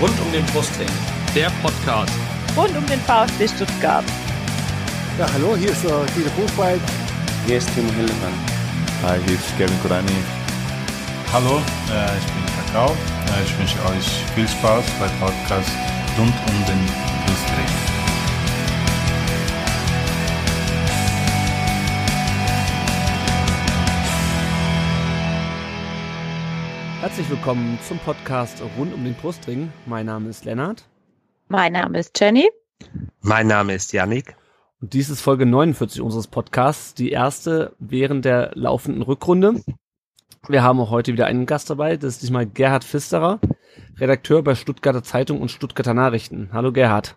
Rund um den Brustring. Der Podcast. Rund um den VfB Stuttgart. Ja, hallo, hier ist uh, Guido Buchwald. Hier ist Timo Hildebrand. Hi, hier ist Kevin Kurani. Hallo, äh, ich bin Kakao. Äh, ich wünsche euch viel Spaß beim Podcast rund um den Brustring. Herzlich willkommen zum Podcast rund um den Brustring. Mein Name ist Lennart. Mein Name ist Jenny. Mein Name ist Yannick. Und dies ist Folge 49 unseres Podcasts, die erste während der laufenden Rückrunde. Wir haben auch heute wieder einen Gast dabei, das ist diesmal Gerhard Pfisterer, Redakteur bei Stuttgarter Zeitung und Stuttgarter Nachrichten. Hallo Gerhard.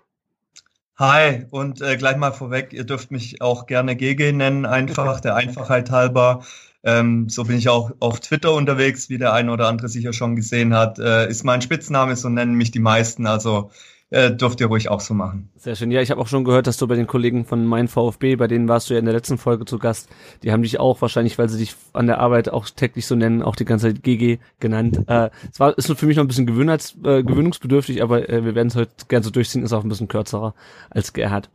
Hi und äh, gleich mal vorweg, ihr dürft mich auch gerne GG nennen, einfach der Einfachheit halber. Ähm, so bin ich auch auf Twitter unterwegs, wie der eine oder andere sicher schon gesehen hat. Äh, ist mein Spitzname, so nennen mich die meisten. Also äh, dürft ihr ruhig auch so machen. Sehr schön. Ja, ich habe auch schon gehört, dass du bei den Kollegen von Mein VfB, bei denen warst du ja in der letzten Folge zu Gast, die haben dich auch wahrscheinlich, weil sie dich an der Arbeit auch täglich so nennen, auch die ganze Zeit GG genannt. Äh, es war ist für mich noch ein bisschen äh, gewöhnungsbedürftig, aber äh, wir werden es heute gerne so durchziehen, ist auch ein bisschen kürzerer als Gerhard.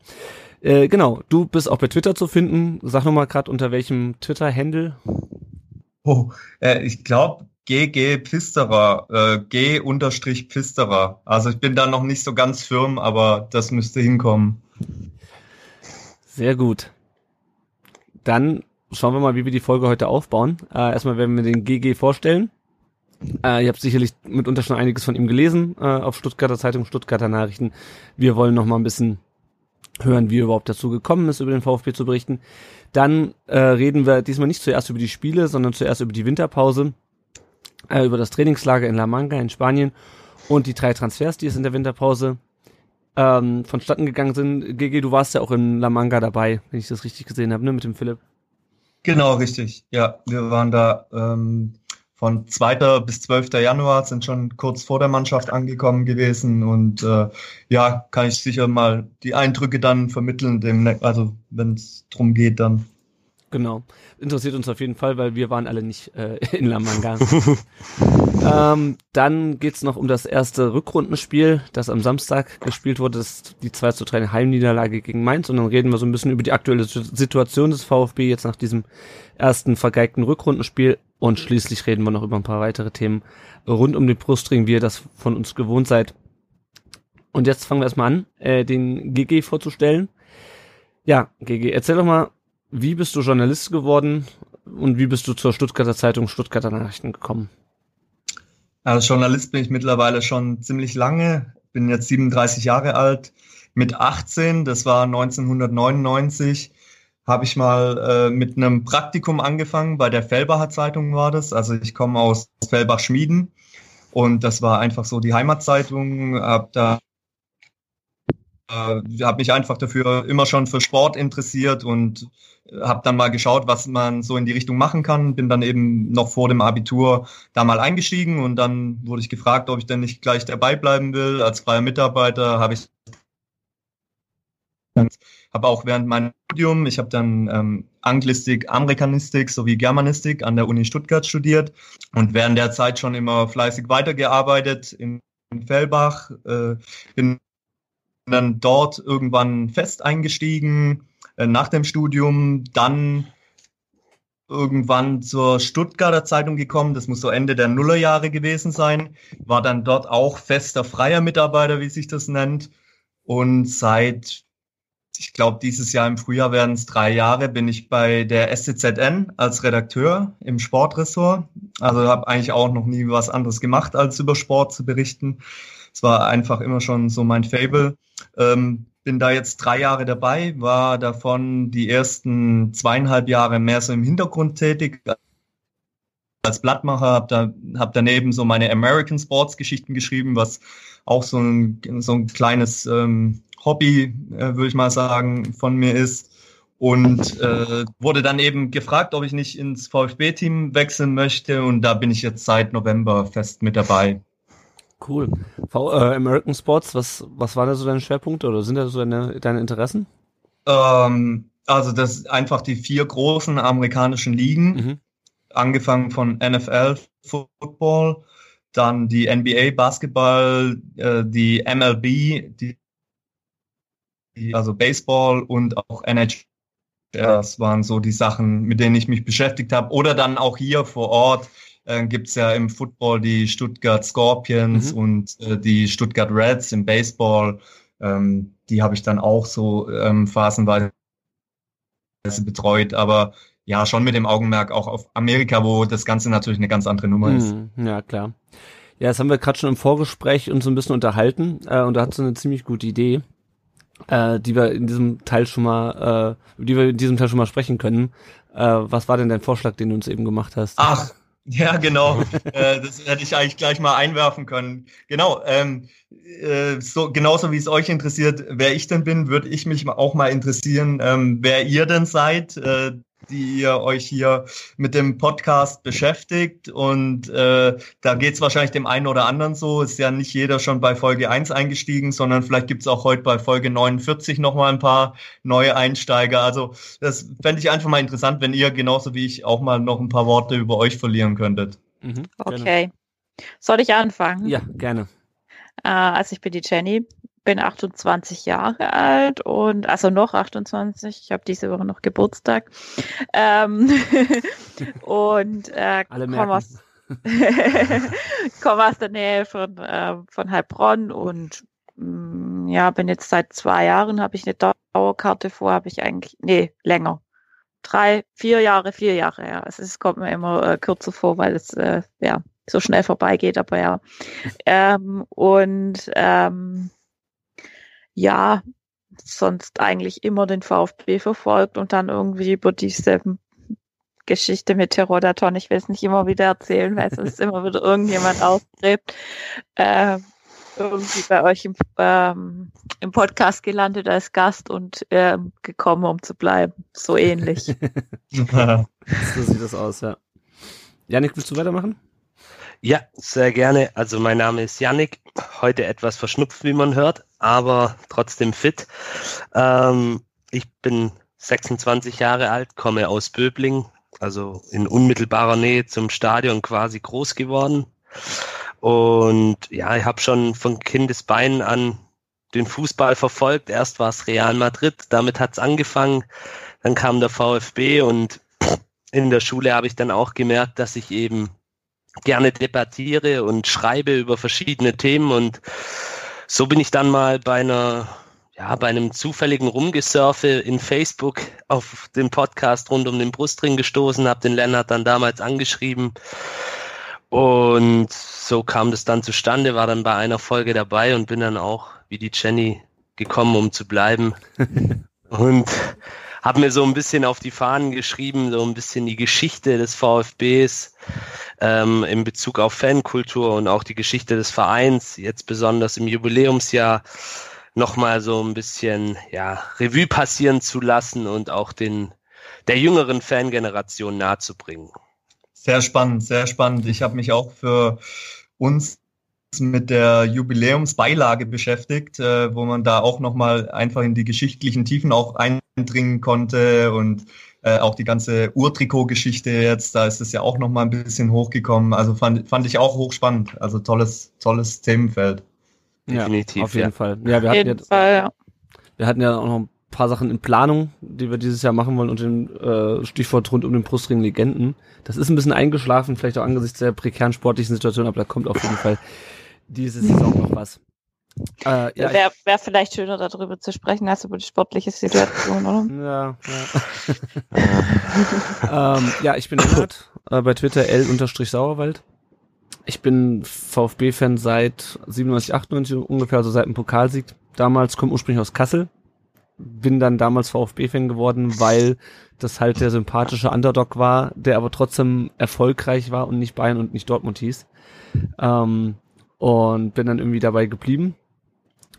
Äh, genau, du bist auch bei Twitter zu finden. Sag nochmal gerade unter welchem Twitter-Handle? Oh, äh, ich glaube GG Pfisterer, äh, G unterstrich Pfisterer. Also ich bin da noch nicht so ganz firm, aber das müsste hinkommen. Sehr gut. Dann schauen wir mal, wie wir die Folge heute aufbauen. Äh, erstmal werden wir den GG vorstellen. Äh, ihr habt sicherlich mitunter schon einiges von ihm gelesen äh, auf Stuttgarter Zeitung, Stuttgarter Nachrichten. Wir wollen noch mal ein bisschen hören, wie er überhaupt dazu gekommen ist, über den VfB zu berichten. Dann äh, reden wir diesmal nicht zuerst über die Spiele, sondern zuerst über die Winterpause, äh, über das Trainingslager in La Manga in Spanien und die drei Transfers, die es in der Winterpause ähm, vonstatten gegangen sind. GG, du warst ja auch in La Manga dabei, wenn ich das richtig gesehen habe, ne, mit dem Philipp. Genau, richtig. Ja, wir waren da ähm, von 2. bis 12. Januar, sind schon kurz vor der Mannschaft angekommen gewesen und äh, ja, kann ich sicher mal die Eindrücke dann vermitteln, dem, also wenn es drum geht dann. Genau. Interessiert uns auf jeden Fall, weil wir waren alle nicht äh, in La Manga. ähm, dann geht's noch um das erste Rückrundenspiel, das am Samstag gespielt wurde, das ist die 2 zu 3 Heimniederlage gegen Mainz. Und dann reden wir so ein bisschen über die aktuelle Situation des VfB jetzt nach diesem ersten vergeigten Rückrundenspiel. Und schließlich reden wir noch über ein paar weitere Themen rund um den Brustring, wie ihr das von uns gewohnt seid. Und jetzt fangen wir erstmal an, äh, den GG vorzustellen. Ja, GG, erzähl doch mal, wie bist du Journalist geworden und wie bist du zur Stuttgarter Zeitung Stuttgarter Nachrichten gekommen? Als Journalist bin ich mittlerweile schon ziemlich lange, bin jetzt 37 Jahre alt. Mit 18, das war 1999, habe ich mal äh, mit einem Praktikum angefangen. Bei der Fellbacher Zeitung war das. Also ich komme aus Fellbach-Schmieden und das war einfach so die Heimatzeitung. Hab da äh, habe mich einfach dafür immer schon für Sport interessiert und habe dann mal geschaut, was man so in die Richtung machen kann. Bin dann eben noch vor dem Abitur da mal eingestiegen und dann wurde ich gefragt, ob ich denn nicht gleich dabei bleiben will. Als freier Mitarbeiter habe ich habe auch während meinem Studium, ich habe dann ähm, Anglistik, Amerikanistik sowie Germanistik an der Uni Stuttgart studiert und während der Zeit schon immer fleißig weitergearbeitet in Fellbach. Äh, bin dann dort irgendwann fest eingestiegen äh, nach dem Studium, dann irgendwann zur Stuttgarter Zeitung gekommen, das muss so Ende der Nullerjahre gewesen sein, war dann dort auch fester freier Mitarbeiter, wie sich das nennt. Und seit, ich glaube, dieses Jahr im Frühjahr werden es drei Jahre, bin ich bei der SCZN als Redakteur im Sportressort. Also habe eigentlich auch noch nie was anderes gemacht, als über Sport zu berichten. Es war einfach immer schon so mein Fable. Ähm, bin da jetzt drei Jahre dabei, war davon die ersten zweieinhalb Jahre mehr so im Hintergrund tätig als Blattmacher, habe da, hab daneben so meine American Sports Geschichten geschrieben, was auch so ein, so ein kleines ähm, Hobby, äh, würde ich mal sagen, von mir ist. Und äh, wurde dann eben gefragt, ob ich nicht ins VfB-Team wechseln möchte. Und da bin ich jetzt seit November fest mit dabei. Cool. V äh, American Sports, was, was waren da so deine Schwerpunkte oder sind da so deine, deine Interessen? Ähm, also das einfach die vier großen amerikanischen Ligen, mhm. angefangen von NFL, Football, dann die NBA Basketball, äh, die MLB, die, also Baseball und auch NHL. Das waren so die Sachen, mit denen ich mich beschäftigt habe. Oder dann auch hier vor Ort äh, gibt's ja im Football die Stuttgart Scorpions mhm. und äh, die Stuttgart Reds im Baseball. Ähm, die habe ich dann auch so ähm, phasenweise betreut. Aber ja, schon mit dem Augenmerk auch auf Amerika, wo das Ganze natürlich eine ganz andere Nummer ist. Hm, ja, klar. Ja, das haben wir gerade schon im Vorgespräch uns so ein bisschen unterhalten äh, und da hat so eine ziemlich gute Idee, äh, die wir in diesem Teil schon mal, äh, die wir in diesem Teil schon mal sprechen können. Äh, was war denn dein Vorschlag, den du uns eben gemacht hast? Ach, ja, genau. äh, das hätte ich eigentlich gleich mal einwerfen können. Genau. Ähm, äh, so genauso wie es euch interessiert, wer ich denn bin, würde ich mich auch mal interessieren, ähm, wer ihr denn seid. Äh, die ihr euch hier mit dem Podcast beschäftigt. Und äh, da geht es wahrscheinlich dem einen oder anderen so. Ist ja nicht jeder schon bei Folge 1 eingestiegen, sondern vielleicht gibt es auch heute bei Folge 49 nochmal ein paar neue Einsteiger. Also das fände ich einfach mal interessant, wenn ihr genauso wie ich auch mal noch ein paar Worte über euch verlieren könntet. Mhm, okay. Soll ich anfangen? Ja, gerne. Äh, also ich bin die Jenny, bin 28 Jahre alt und also noch 28. Ich habe diese Woche noch Geburtstag. Ähm, und äh, komme aus, komm aus der Nähe von, äh, von Heilbronn und mh, mm, ja, bin jetzt seit zwei Jahren, habe ich eine Dauerkarte vor, habe ich eigentlich, nee, länger. Drei, vier Jahre, vier Jahre, ja. Also es kommt mir immer äh, kürzer vor, weil es äh, ja so schnell vorbeigeht, aber ja. Ähm, und ähm, ja, sonst eigentlich immer den VfB verfolgt und dann irgendwie über diese Geschichte mit Terrodaton, ich will es nicht immer wieder erzählen, weil sonst immer wieder irgendjemand ausgräbt, äh, irgendwie bei euch im, ähm, im Podcast gelandet als Gast und äh, gekommen, um zu bleiben. So ähnlich. so sieht das aus, ja. Janik, willst du weitermachen? Ja, sehr gerne. Also mein Name ist Yannick, heute etwas verschnupft, wie man hört, aber trotzdem fit. Ähm, ich bin 26 Jahre alt, komme aus Böbling, also in unmittelbarer Nähe zum Stadion quasi groß geworden. Und ja, ich habe schon von Kindesbeinen an den Fußball verfolgt. Erst war es Real Madrid, damit hat's angefangen. Dann kam der VfB und in der Schule habe ich dann auch gemerkt, dass ich eben gerne debattiere und schreibe über verschiedene Themen. Und so bin ich dann mal bei einer ja, bei einem zufälligen Rumgesurfe in Facebook auf den Podcast rund um den Brustring gestoßen, habe den Lennart dann damals angeschrieben. Und so kam das dann zustande, war dann bei einer Folge dabei und bin dann auch wie die Jenny gekommen, um zu bleiben. Und habe mir so ein bisschen auf die Fahnen geschrieben, so ein bisschen die Geschichte des VfBs ähm, in Bezug auf Fankultur und auch die Geschichte des Vereins, jetzt besonders im Jubiläumsjahr, nochmal so ein bisschen ja, Revue passieren zu lassen und auch den der jüngeren Fangeneration nahezubringen. Sehr spannend, sehr spannend. Ich habe mich auch für uns mit der Jubiläumsbeilage beschäftigt, äh, wo man da auch nochmal einfach in die geschichtlichen Tiefen auch eindringen konnte und äh, auch die ganze Urtrikot-Geschichte jetzt, da ist es ja auch nochmal ein bisschen hochgekommen. Also fand, fand ich auch hochspannend. Also tolles, tolles Themenfeld. Definitiv. Ja, auf jeden ja. Fall. Ja, wir hatten, jetzt, Fall, ja. wir hatten ja auch noch ein paar Sachen in Planung, die wir dieses Jahr machen wollen und den äh, Stichwort rund um den Brustring Legenden. Das ist ein bisschen eingeschlafen, vielleicht auch angesichts der prekären sportlichen Situation, aber da kommt auf jeden Fall diese Saison noch was. Äh, ja, Wäre wär vielleicht schöner darüber zu sprechen als über die sportliche Situation, oder? Ja, ja. ähm, ja ich bin Lennart, äh, bei Twitter L-Sauerwald. Ich bin VfB-Fan seit 97, 98 ungefähr, also seit dem Pokalsieg. Damals komme ursprünglich aus Kassel. Bin dann damals VfB-Fan geworden, weil das halt der sympathische Underdog war, der aber trotzdem erfolgreich war und nicht Bayern und nicht Dortmund hieß. Ähm, und bin dann irgendwie dabei geblieben.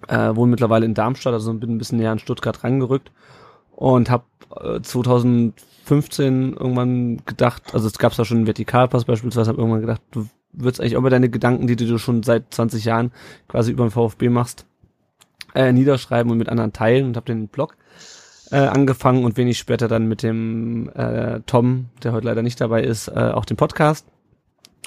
Äh, wohne mittlerweile in Darmstadt, also bin ein bisschen näher an Stuttgart rangerückt und habe äh, 2015 irgendwann gedacht, also es gab da schon einen Vertikalpass beispielsweise, habe irgendwann gedacht, du würdest eigentlich auch mal deine Gedanken, die du schon seit 20 Jahren quasi über den VfB machst, äh, niederschreiben und mit anderen teilen und habe den Blog äh, angefangen und wenig später dann mit dem äh, Tom, der heute leider nicht dabei ist, äh, auch den Podcast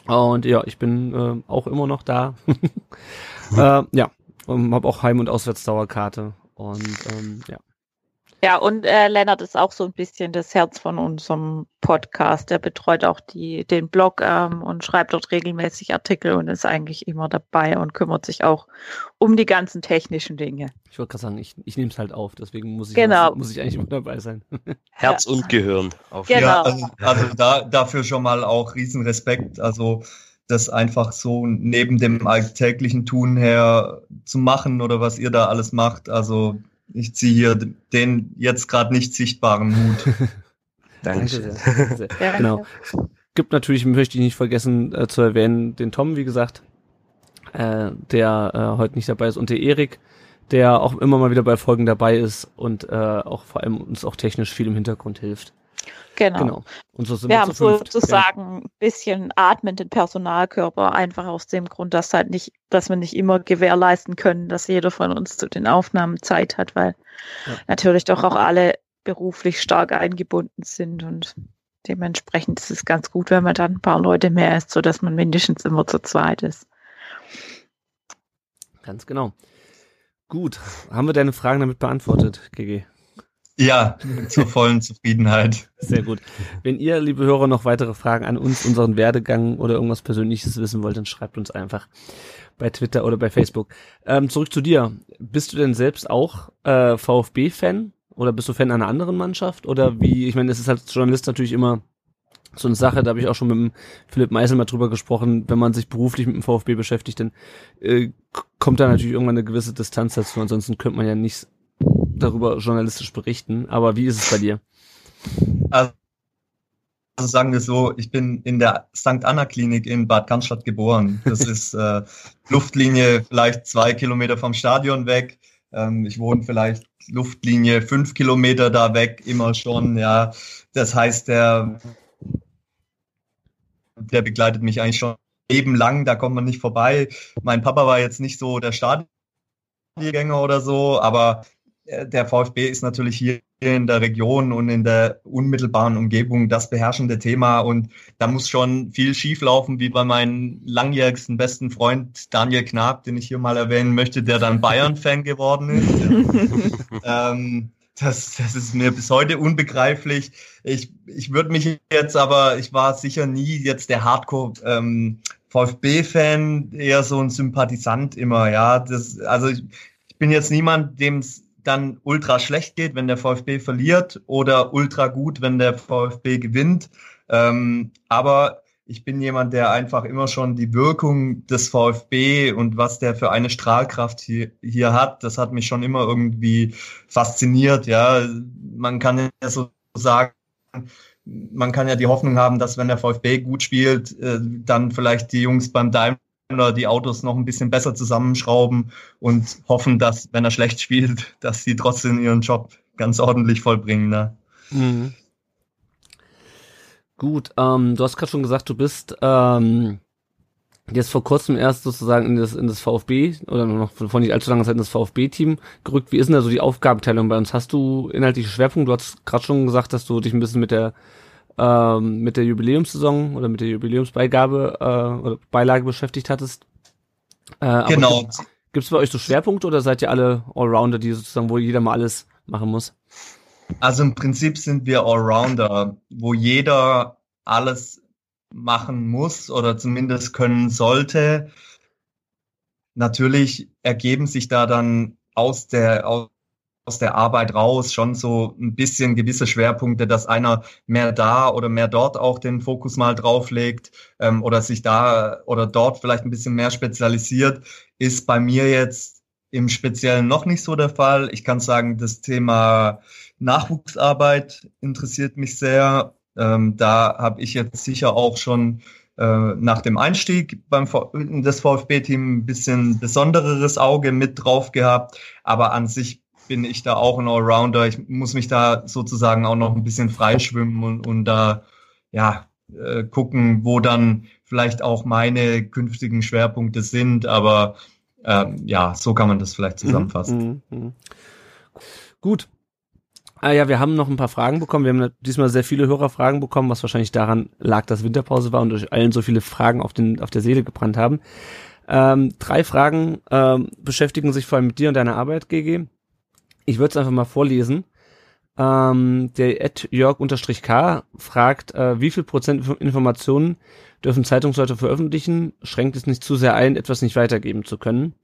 Und ja, ich bin äh, auch immer noch da. äh, ja, und habe auch Heim- und Auswärtsdauerkarte. Und ähm, ja. Ja, und äh, Lennart ist auch so ein bisschen das Herz von unserem Podcast. Er betreut auch die, den Blog ähm, und schreibt dort regelmäßig Artikel und ist eigentlich immer dabei und kümmert sich auch um die ganzen technischen Dinge. Ich wollte gerade sagen, ich, ich nehme es halt auf, deswegen muss ich, Genau. muss, muss ich eigentlich immer dabei sein. Herz Ja. und Gehirn. Auf Genau. Ja, also, also da, dafür schon mal auch riesen Respekt. Also das einfach so neben dem alltäglichen Tun her zu machen oder was ihr da alles macht. Also ich ziehe hier den jetzt gerade nicht sichtbaren Hut. Dankeschön. Danke sehr. Genau. Gibt natürlich, möchte ich nicht vergessen äh, zu erwähnen, den Tom, wie gesagt, äh, der äh, heute nicht dabei ist, und der Erik, der auch immer mal wieder bei Folgen dabei ist und äh, auch vor allem uns auch technisch viel im Hintergrund hilft. Genau. Genau. Und so sind Wir wir haben sozusagen ein bisschen atmenden Personalkörper, einfach aus dem Grund, dass halt nicht, dass wir nicht immer gewährleisten können, dass jeder von uns zu den Aufnahmen Zeit hat, weil Ja. natürlich doch auch alle beruflich stark eingebunden sind und dementsprechend ist es ganz gut, wenn man dann ein paar Leute mehr ist, so dass man mindestens immer zu zweit ist. Ja, ganz genau. Gut. Haben wir deine Fragen damit beantwortet, GG? Ja, zur vollen Zufriedenheit. Sehr gut. Wenn ihr, liebe Hörer, noch weitere Fragen an uns, unseren Werdegang oder irgendwas Persönliches wissen wollt, dann schreibt uns einfach bei Twitter oder bei Facebook. Ähm, zurück zu dir. Bist du denn selbst auch äh, VfB-Fan oder bist du Fan einer anderen Mannschaft? Oder wie, ich meine, es ist als Journalist natürlich immer so eine Sache, da habe ich auch schon mit dem Philipp Meisel mal drüber gesprochen, wenn man sich beruflich mit dem VfB beschäftigt, dann äh, kommt da natürlich irgendwann eine gewisse Distanz dazu, ansonsten könnte man ja nicht darüber journalistisch berichten. Aber wie ist es bei dir? Also sagen wir so, ich bin in der St. Anna Klinik in Bad Cannstatt geboren. Das ist äh, Luftlinie vielleicht zwei Kilometer vom Stadion weg. Ähm, ich wohne vielleicht Luftlinie fünf Kilometer da weg, immer schon. Ja, das heißt, der, der begleitet mich eigentlich schon eben lang. Da kommt man nicht vorbei. Mein Papa war jetzt nicht so der Stadiongänger oder so, aber der VfB ist natürlich hier in der Region und in der unmittelbaren Umgebung das beherrschende Thema und da muss schon viel schieflaufen, wie bei meinem langjährigsten besten Freund Daniel Knab, den ich hier mal erwähnen möchte, der dann Bayern-Fan geworden ist. ähm, das, das ist mir bis heute unbegreiflich. Ich, ich würde mich jetzt aber, ich war sicher nie jetzt der Hardcore ähm, VfB-Fan, eher so ein Sympathisant immer, ja. Das, also ich, ich bin jetzt niemand, dem es dann ultra schlecht geht, wenn der VfB verliert oder ultra gut, wenn der VfB gewinnt. Ähm, aber ich bin jemand, der einfach immer schon die Wirkung des VfB und was der für eine Strahlkraft hier, hier hat, das hat mich schon immer irgendwie fasziniert. Ja, man kann ja so sagen, man kann ja die Hoffnung haben, dass wenn der VfB gut spielt, äh, dann vielleicht die Jungs beim Daimler die Autos noch ein bisschen besser zusammenschrauben und hoffen, dass, wenn er schlecht spielt, dass sie trotzdem ihren Job ganz ordentlich vollbringen. Ne? Mhm. Gut, ähm, du hast gerade schon gesagt, du bist ähm, jetzt vor kurzem erst sozusagen in das, in das VfB oder noch von nicht allzu langer Zeit in das VfB-Team gerückt. Wie ist denn da so die Aufgabenteilung bei uns? Hast du inhaltliche Schwerpunkte? Du hast gerade schon gesagt, dass du dich ein bisschen mit der ähm, mit der Jubiläumssaison oder mit der Jubiläumsbeigabe äh, oder Beilage beschäftigt hattest. Äh, Genau. Gibt es bei euch so Schwerpunkte oder seid ihr alle Allrounder, die sozusagen, wo jeder mal alles machen muss? Also im Prinzip sind wir Allrounder, wo jeder alles machen muss oder zumindest können sollte. Natürlich ergeben sich da dann aus der, aus aus der Arbeit raus schon so ein bisschen gewisse Schwerpunkte, dass einer mehr da oder mehr dort auch den Fokus mal drauflegt ähm, oder sich da oder dort vielleicht ein bisschen mehr spezialisiert, ist bei mir jetzt im Speziellen noch nicht so der Fall. Ich kann sagen, das Thema Nachwuchsarbeit interessiert mich sehr. Ähm, da habe ich jetzt sicher auch schon äh, nach dem Einstieg beim das VfB-Team ein bisschen besondereres Auge mit drauf gehabt. Aber an sich bin ich da auch ein Allrounder. Ich muss mich da sozusagen auch noch ein bisschen freischwimmen und, und da ja äh, gucken, wo dann vielleicht auch meine künftigen Schwerpunkte sind. Aber ähm, ja, so kann man das vielleicht zusammenfassen. Mhm, mhm. Gut. Ah ja, wir haben noch ein paar Fragen bekommen. Wir haben diesmal sehr viele Hörerfragen bekommen, was wahrscheinlich daran lag, dass Winterpause war und euch allen so viele Fragen auf, den, auf der Seele gebrannt haben. Ähm, drei Fragen ähm, beschäftigen sich vor allem mit dir und deiner Arbeit, GG. Ich würde es einfach mal vorlesen. Ähm, der Ed Jörg-K fragt, äh, wie viel Prozent Informationen dürfen Zeitungsleute veröffentlichen? Schränkt es nicht zu sehr ein, etwas nicht weitergeben zu können?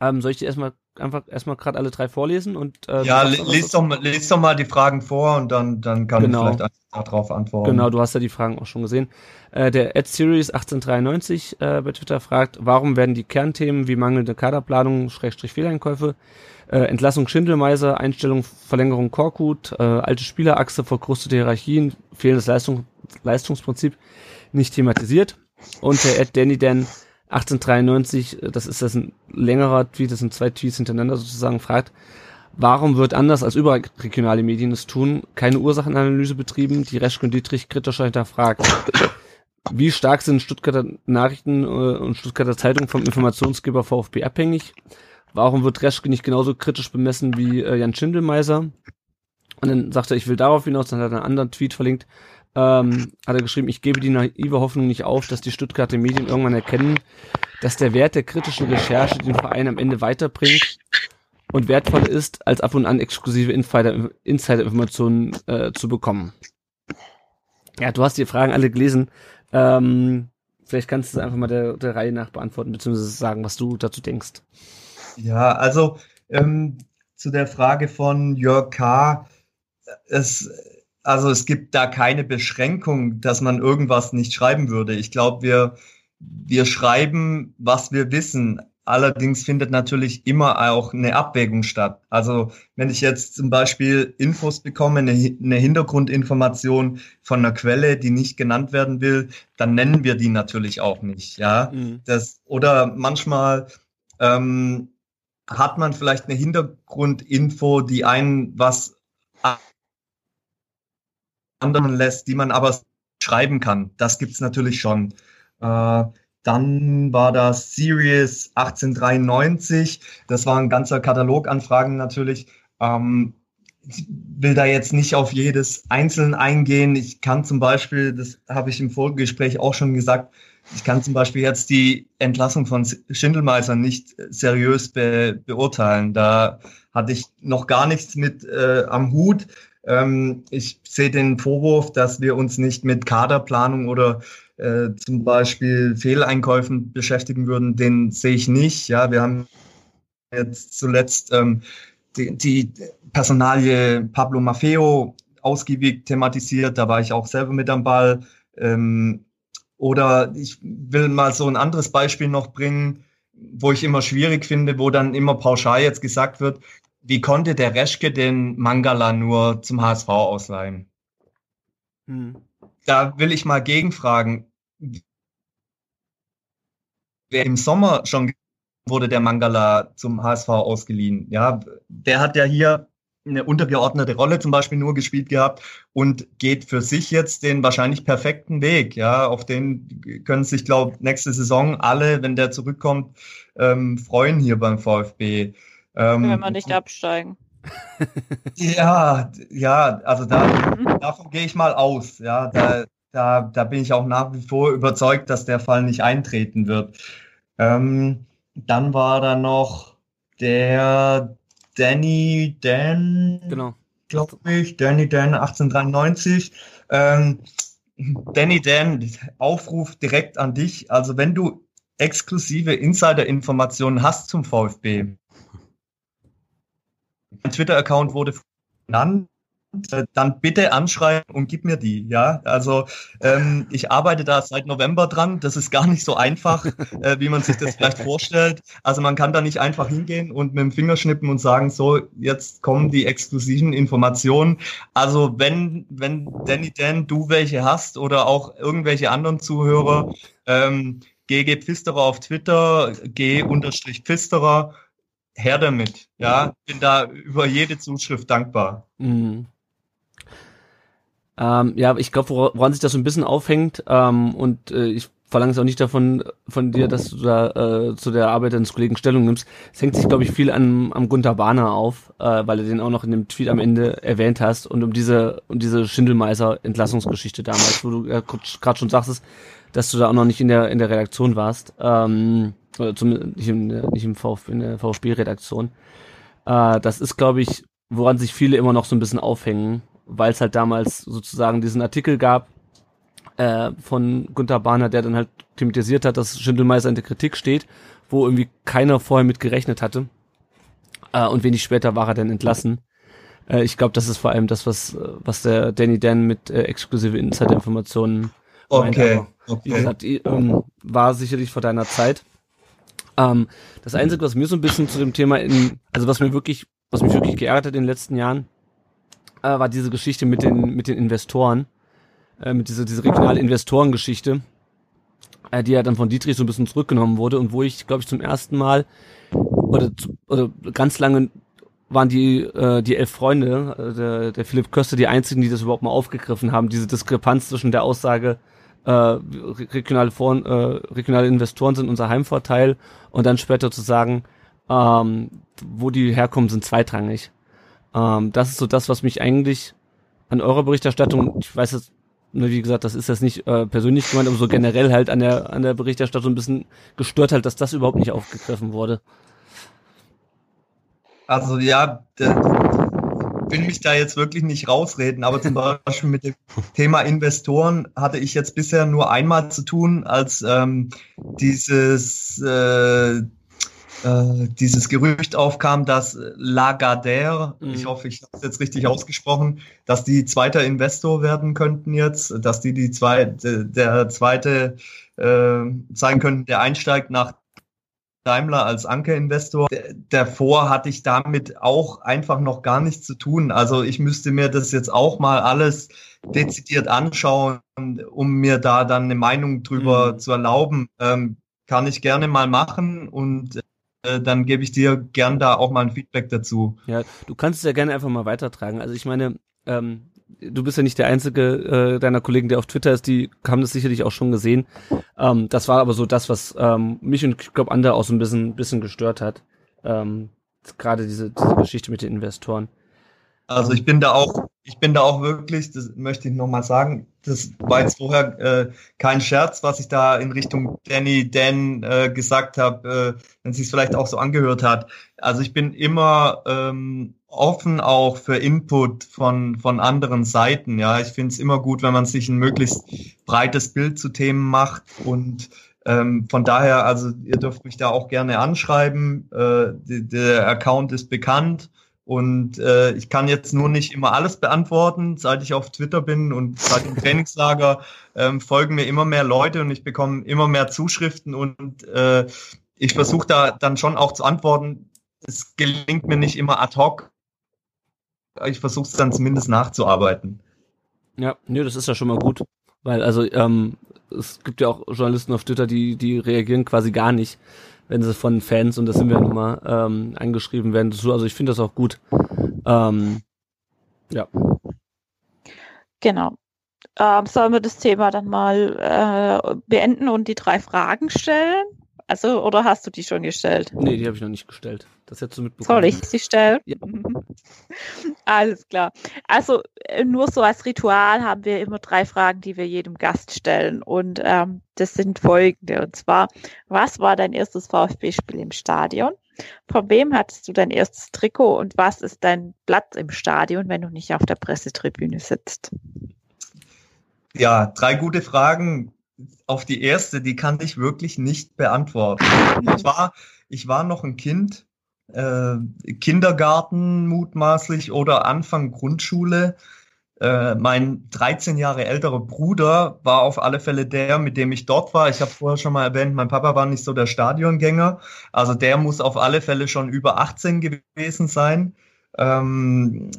Ähm, soll ich dir erstmal einfach erstmal gerade alle drei vorlesen und äh, ja, les doch, mal, les doch mal die Fragen vor und dann dann kann genau. ich vielleicht darauf antworten. Genau, du hast ja die Fragen auch schon gesehen. Äh, der Ed Series 1893 äh, bei Twitter fragt, warum werden die Kernthemen wie mangelnde Kaderplanung, Schrägstrich Fehleinkäufe, äh, Entlassung Schindelmeiser, Einstellung Verlängerung Korkut, äh, alte Spielerachse, verkrustete Hierarchien, fehlendes Leistung, Leistungsprinzip nicht thematisiert. Und der Ed Danny Dan 1893, äh, das ist das ein längerer Tweet, das sind zwei Tweets hintereinander sozusagen, fragt, warum wird anders als überregionale Medien es tun, keine Ursachenanalyse betrieben, die Reschke und Dietrich kritischer hinterfragt? Wie stark sind Stuttgarter Nachrichten äh, und Stuttgarter Zeitung vom Informationsgeber VfB abhängig? Warum wird Reschke nicht genauso kritisch bemessen wie äh, Jan Schindelmeiser? Und dann sagt er, ich will darauf hinaus, dann hat er einen anderen Tweet verlinkt, ähm, hat er geschrieben, ich gebe die naive Hoffnung nicht auf, dass die Stuttgarter Medien irgendwann erkennen, dass der Wert der kritischen Recherche den Verein am Ende weiterbringt und wertvoller ist, als ab und an exklusive Insider-Informationen äh, zu bekommen. Ja, du hast die Fragen alle gelesen. Ähm, vielleicht kannst du es einfach mal der, der Reihe nach beantworten, beziehungsweise sagen, was du dazu denkst. Ja, also ähm, zu der Frage von Jörg K. Es, also es gibt da keine Beschränkung, dass man irgendwas nicht schreiben würde. Ich glaube, wir, wir schreiben, was wir wissen. Allerdings findet natürlich immer auch eine Abwägung statt. Also wenn ich jetzt zum Beispiel Infos bekomme, eine, eine Hintergrundinformation von einer Quelle, die nicht genannt werden will, dann nennen wir die natürlich auch nicht. Ja, mhm. das oder manchmal ähm, hat man vielleicht eine Hintergrundinfo, die einen was anderen lässt, die man aber schreiben kann. Das gibt's natürlich schon. Äh, dann war das Series 1893. Das war ein ganzer Katalog an Fragen natürlich. Ähm, ich will da jetzt nicht auf jedes einzeln eingehen. Ich kann zum Beispiel, das habe ich im Vorgespräch auch schon gesagt, ich kann zum Beispiel jetzt die Entlassung von Schindelmeiser nicht seriös be beurteilen. Da hatte ich noch gar nichts mit äh, am Hut. Ähm, ich sehe den Vorwurf, dass wir uns nicht mit Kaderplanung oder äh, zum Beispiel Fehleinkäufen beschäftigen würden, den sehe ich nicht. Ja, wir haben jetzt zuletzt ähm, die, die Personalie Pablo Maffeo ausgiebig thematisiert. Da war ich auch selber mit am Ball. Ähm, oder ich will mal so ein anderes Beispiel noch bringen, wo ich immer schwierig finde, wo dann immer pauschal jetzt gesagt wird, wie konnte der Reschke den Mangala nur zum HSV ausleihen? Hm. Da will ich mal gegenfragen. Wer im Sommer schon wurde der Mangala zum HSV ausgeliehen? Ja, der hat ja hier eine untergeordnete Rolle zum Beispiel nur gespielt gehabt und geht für sich jetzt den wahrscheinlich perfekten Weg. Ja, auf den können sich, glaube nächste Saison alle, wenn der zurückkommt, ähm, freuen hier beim VfB. Ähm, wenn wir nicht absteigen. ja, ja, also da, davon gehe ich mal aus. Ja, da, da, da bin ich auch nach wie vor überzeugt, dass der Fall nicht eintreten wird. Ähm, dann war da noch der Danny Dan, genau. glaube ich, Danny Dan 1893. Ähm, Danny Dan, Aufruf direkt an dich. Also wenn du exklusive Insider-Informationen hast zum VfB, mein Twitter-Account wurde genannt, dann bitte anschreiben und gib mir die. Ja, also ähm, ich arbeite da seit November dran. Das ist gar nicht so einfach, äh, wie man sich das vielleicht vorstellt. Also man kann da nicht einfach hingehen und mit dem Finger schnippen und sagen, so jetzt kommen die exklusiven Informationen. Also wenn wenn Danny Dan du welche hast oder auch irgendwelche anderen Zuhörer, ähm, GG Pfisterer auf Twitter, G-Pfisterer, her damit. Ja, bin da über jede Zuschrift dankbar. Mhm. Ähm, ja, ich glaube, woran sich das so ein bisschen aufhängt, ähm, und äh, ich verlange es auch nicht davon von dir, dass du da äh, zu der Arbeit deines Kollegen Stellung nimmst. Es hängt sich, glaube ich, viel an, am Gunther Bahner auf, äh, weil du den auch noch in dem Tweet am Ende erwähnt hast und um diese um diese Schindelmeiser Entlassungsgeschichte damals, wo du äh, gerade schon sagtest, dass du da auch noch nicht in der in der Redaktion warst, ähm, oder zumindest nicht, im, nicht im VfB, in der VfB-Redaktion. Äh, das ist, glaube ich, woran sich viele immer noch so ein bisschen aufhängen, weil es halt damals sozusagen diesen Artikel gab, äh, von Gunther Bahner, der dann halt thematisiert hat, dass Schindelmeister in der Kritik steht, wo irgendwie keiner vorher mit gerechnet hatte. Äh, und wenig später war er dann entlassen. Äh, ich glaube, das ist vor allem das, was, was der Danny Dan mit äh, exklusive Insider-Informationen Okay, meint. Aber, okay. Wie gesagt, ähm, war sicherlich vor deiner Zeit. Ähm, das Einzige, was mir so ein bisschen zu dem Thema in, also was mir wirklich, was mich wirklich geärgert hat in den letzten Jahren, äh, war diese Geschichte mit den, mit den Investoren äh, mit dieser, dieser regionale Investorengeschichte, äh, die ja dann von Dietrich so ein bisschen zurückgenommen wurde und wo ich, glaube ich, zum ersten Mal oder, oder ganz lange waren die, äh, die elf Freunde, äh, der, der Philipp Köster, die einzigen, die das überhaupt mal aufgegriffen haben, diese Diskrepanz zwischen der Aussage, äh, regionale, äh, regionale Investoren sind unser Heimvorteil und dann später zu sagen, ähm, wo die herkommen, sind zweitrangig. Ähm, das ist so das, was mich eigentlich an eurer Berichterstattung, ich weiß jetzt ne, wie gesagt, das ist jetzt nicht äh, persönlich gemeint, aber so generell halt an der, an der Berichterstattung ein bisschen gestört halt, dass das überhaupt nicht aufgegriffen wurde. Also ja, will mich da jetzt wirklich nicht rausreden, aber zum Beispiel mit dem Thema Investoren hatte ich jetzt bisher nur einmal zu tun, als ähm, dieses äh, äh, dieses Gerücht aufkam, dass Lagardère, mhm. ich hoffe, ich habe es jetzt richtig ausgesprochen, dass die zweiter Investor werden könnten jetzt, dass die die zweite, der zweite äh, sein könnten, der einsteigt nach Daimler als Anker-Investor. Davor hatte ich damit auch einfach noch gar nichts zu tun. Also ich müsste mir das jetzt auch mal alles dezidiert anschauen, um mir da dann eine Meinung drüber mhm. zu erlauben. Ähm, kann ich gerne mal machen und äh, dann gebe ich dir gern da auch mal ein Feedback dazu. Ja, du kannst es ja gerne einfach mal weitertragen. Also ich meine, ähm, du bist ja nicht der einzige äh, deiner Kollegen, der auf Twitter ist, die haben das sicherlich auch schon gesehen. Ähm, das war aber so das, was ähm, mich und ich glaube andere auch so ein bisschen, bisschen gestört hat. Ähm, Gerade diese, diese Geschichte mit den Investoren. Also ich bin da auch, ich bin da auch wirklich, das möchte ich nochmal sagen, das war jetzt vorher äh, kein Scherz, was ich da in Richtung Danny Dan äh, gesagt habe, äh, wenn es sich vielleicht auch so angehört hat. Also ich bin immer ähm, offen auch für Input von, von anderen Seiten. Ja, ich finde es immer gut, wenn man sich ein möglichst breites Bild zu Themen macht und ähm, von daher, also ihr dürft mich da auch gerne anschreiben. Äh, die, der Account ist bekannt und äh, ich kann jetzt nur nicht immer alles beantworten, seit ich auf Twitter bin und seit dem Trainingslager ähm, folgen mir immer mehr Leute und ich bekomme immer mehr Zuschriften und äh, ich versuche da dann schon auch zu antworten. Es gelingt mir nicht immer ad hoc. Ich versuche es dann zumindest nachzuarbeiten. Ja, nö, das ist ja schon mal gut. Weil, also, ähm, es gibt ja auch Journalisten auf Twitter, die, die reagieren quasi gar nicht wenn sie von Fans, und das sind wir nun mal, ähm, angeschrieben werden. Also ich finde das auch gut. Ähm, ja. Genau. Ähm, sollen wir das Thema dann mal äh, beenden und die drei Fragen stellen? Also, oder hast du die schon gestellt? Nee, die habe ich noch nicht gestellt. Das hättest du mitbekommen. Soll ich sie stellen? Ja. Alles klar. Also, äh, nur so als Ritual haben wir immer drei Fragen, die wir jedem Gast stellen. Und ähm, das sind folgende. Und zwar, was war dein erstes VfB-Spiel im Stadion? Von wem hattest du dein erstes Trikot? Und was ist dein Platz im Stadion, wenn du nicht auf der Pressetribüne sitzt? Ja, drei gute Fragen auf die erste, die kann ich wirklich nicht beantworten. Ich war, ich war noch ein Kind, äh, Kindergarten mutmaßlich oder Anfang Grundschule. Äh, mein 13 Jahre älterer Bruder war auf alle Fälle der, mit dem ich dort war. Ich habe vorher schon mal erwähnt, mein Papa war nicht so der Stadiongänger. Also der muss auf alle Fälle schon über 18 gewesen sein. Ähm,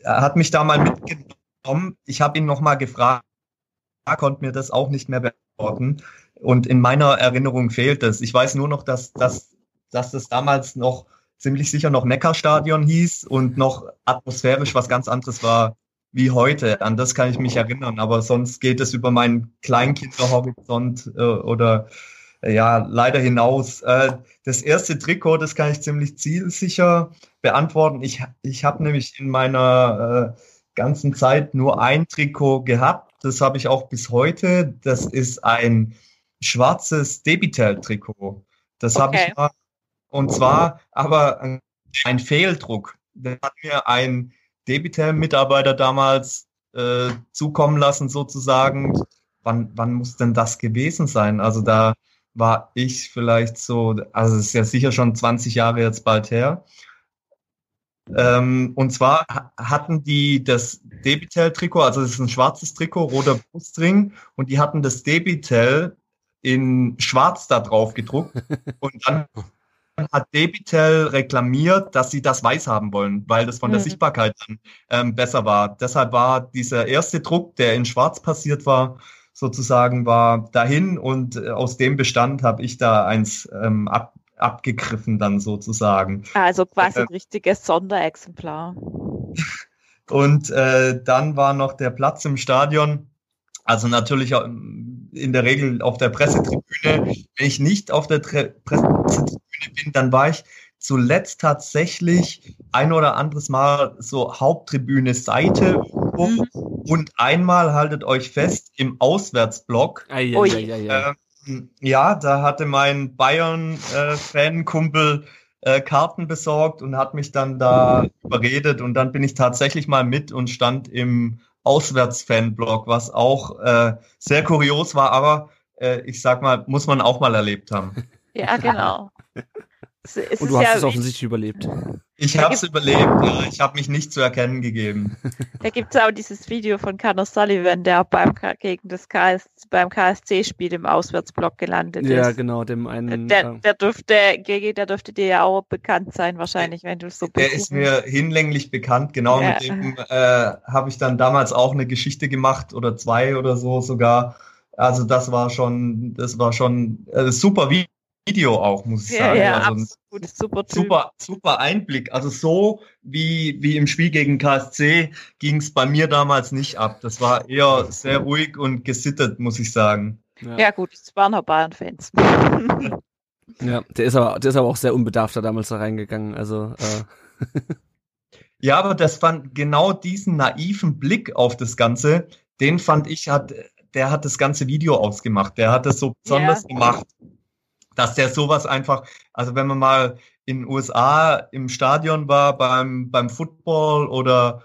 er hat mich da mal mitgenommen. Ich habe ihn noch mal gefragt, konnte mir das auch nicht mehr beantworten. Und in meiner Erinnerung fehlt es. Ich weiß nur noch, dass, dass, dass das damals noch ziemlich sicher noch Neckarstadion hieß und noch atmosphärisch was ganz anderes war wie heute. An das kann ich mich erinnern, aber sonst geht es über meinen Kleinkinderhorizont äh, oder äh, ja, leider hinaus. Äh, das erste Trikot, das kann ich ziemlich zielsicher beantworten. Ich, ich habe nämlich in meiner äh, ganzen Zeit nur ein Trikot gehabt. Das habe ich auch bis heute. Das ist ein schwarzes Debitel-Trikot. Das okay. habe ich mal, und zwar aber ein Fehldruck. Da hat mir ein Debitel-Mitarbeiter damals äh, zukommen lassen, sozusagen. Wann, wann muss denn das gewesen sein? Also da war ich vielleicht so, also es ist ja sicher schon 20 Jahre jetzt bald her. Ähm, und zwar hatten die das Debitel-Trikot, also das ist ein schwarzes Trikot, roter Brustring, und die hatten das Debitel in schwarz da drauf gedruckt. und dann hat Debitel reklamiert, dass sie das weiß haben wollen, weil das von der mhm. Sichtbarkeit dann ähm, besser war. Deshalb war dieser erste Druck, der in schwarz passiert war, sozusagen war dahin und äh, aus dem Bestand habe ich da eins ähm, ab, abgegriffen dann sozusagen. Also quasi ein äh, richtiges Sonderexemplar. und äh, dann war noch der Platz im Stadion. Also natürlich in der Regel auf der Pressetribüne. Wenn ich nicht auf der Tre Pressetribüne bin, dann war ich zuletzt tatsächlich ein oder anderes Mal so Haupttribüne Seite mhm. und einmal haltet euch fest im Auswärtsblock. Ai, ai, ai, äh, ja, da hatte mein Bayern-Fan-Kumpel äh, Karten besorgt und hat mich dann da überredet und dann bin ich tatsächlich mal mit und stand im Auswärts-Fanblock, was auch äh, sehr kurios war, aber äh, ich sag mal, muss man auch mal erlebt haben. Ja, genau. Es, es und du hast ja, es offensichtlich überlebt. Ich habe es überlebt, ja. Ich habe mich nicht zu erkennen gegeben. Da gibt es auch dieses Video von Conor Sullivan, der beim gegen das KS, beim KSC-Spiel im Auswärtsblock gelandet ja, ist. Ja, genau, dem einen. Der, der dürfte, GG, der dürfte dir ja auch bekannt sein, wahrscheinlich, wenn du es so bist. Der ist mir hinlänglich bekannt, genau. Ja. Mit dem äh, habe ich dann damals auch eine Geschichte gemacht oder zwei oder so sogar. Also das war schon, das war schon äh, super Video. Video auch, muss ich sagen. Ja, also absolut, super, super, super Einblick. Also so wie, wie im Spiel gegen KSC ging es bei mir damals nicht ab. Das war eher sehr ruhig und gesittet, muss ich sagen. Ja, ja gut, es waren auch Bayern-Fans. ja, der ist, aber, der ist aber auch sehr unbedarfter damals da reingegangen. Also äh. Ja, aber das fand genau diesen naiven Blick auf das Ganze, den fand ich, hat, der hat das ganze Video ausgemacht. Der hat das so besonders ja. gemacht dass der sowas einfach, also wenn man mal in den USA im Stadion war beim, beim Football oder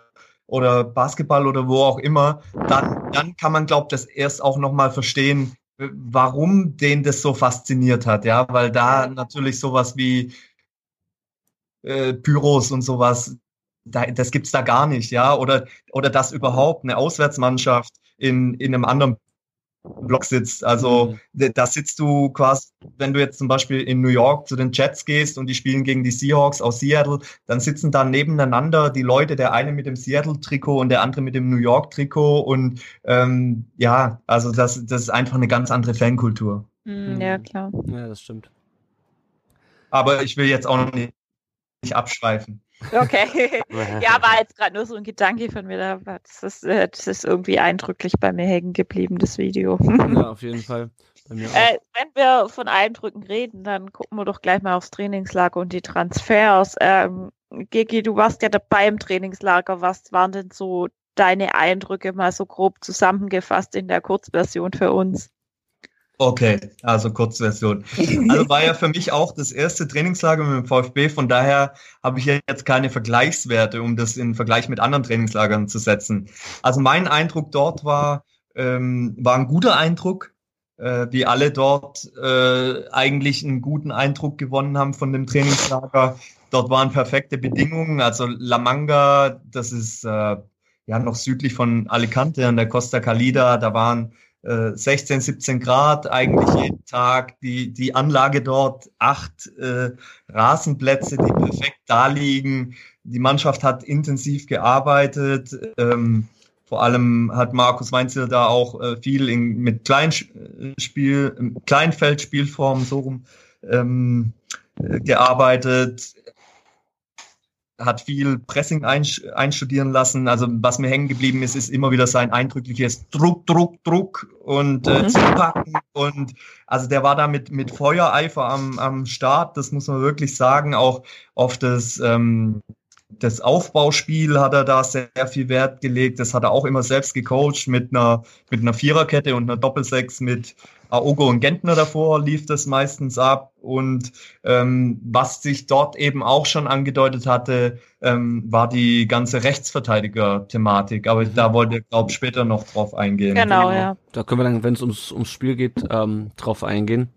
oder Basketball oder wo auch immer, dann, dann kann man, glaubt, das erst auch nochmal verstehen, warum den das so fasziniert hat, ja, weil da natürlich sowas wie äh, Pyros und sowas, da, das gibt's da gar nicht, ja, oder, oder dass überhaupt eine Auswärtsmannschaft in, in einem anderen Block sitzt. Also mhm. da sitzt du quasi, wenn du jetzt zum Beispiel in New York zu den Jets gehst und die spielen gegen die Seahawks aus Seattle, dann sitzen da nebeneinander die Leute, der eine mit dem Seattle-Trikot und der andere mit dem New York-Trikot und ähm, ja, also das, das ist einfach eine ganz andere Fankultur. Mhm, ja, klar. Ja, das stimmt. Aber ich will jetzt auch nicht abschweifen. Okay. ja, war jetzt gerade nur so ein Gedanke von mir. Das ist, äh, das ist irgendwie eindrücklich bei mir hängen geblieben, das Video. ja, auf jeden Fall. Äh, wenn wir von Eindrücken reden, dann gucken wir doch gleich mal aufs Trainingslager und die Transfers. Ähm, Gigi, du warst ja dabei im Trainingslager. Was waren denn so deine Eindrücke mal so grob zusammengefasst in der Kurzversion für uns? Okay, also Kurzversion. Also war ja für mich auch das erste Trainingslager mit dem VfB, von daher habe ich jetzt keine Vergleichswerte, um das in Vergleich mit anderen Trainingslagern zu setzen. Also mein Eindruck dort war, ähm, war ein guter Eindruck, äh, wie alle dort äh, eigentlich einen guten Eindruck gewonnen haben von dem Trainingslager. Dort waren perfekte Bedingungen, also La Manga, das ist äh, ja noch südlich von Alicante an der Costa Calida, da waren 16, äh, 17 Grad eigentlich jeden Tag. Die, die Anlage dort, acht äh, Rasenplätze, die perfekt da liegen. Die Mannschaft hat intensiv gearbeitet. Ähm, vor allem hat Markus Weinzel da auch äh, viel in, mit Kleinspiel, Kleinfeldspielformen so rum ähm, äh, gearbeitet. Hat viel Pressing einstudieren lassen. Also was mir hängen geblieben ist, ist immer wieder sein eindrückliches Druck, Druck, Druck und äh, mhm. zupacken. Und also der war da mit, mit Feuereifer am, am Start, das muss man wirklich sagen. Auch auf das, ähm, das Aufbauspiel hat er da sehr, sehr viel Wert gelegt. Das hat er auch immer selbst gecoacht mit einer, mit einer Viererkette und einer Doppelsechs mit Aogo und Gentner davor lief das meistens ab. Und ähm, was sich dort eben auch schon angedeutet hatte, ähm, war die ganze Rechtsverteidiger-Thematik. Aber mhm. da wollte ich, glaube später noch drauf eingehen. Genau, ja. Da können wir dann, wenn es ums, ums Spiel geht, ähm, drauf eingehen.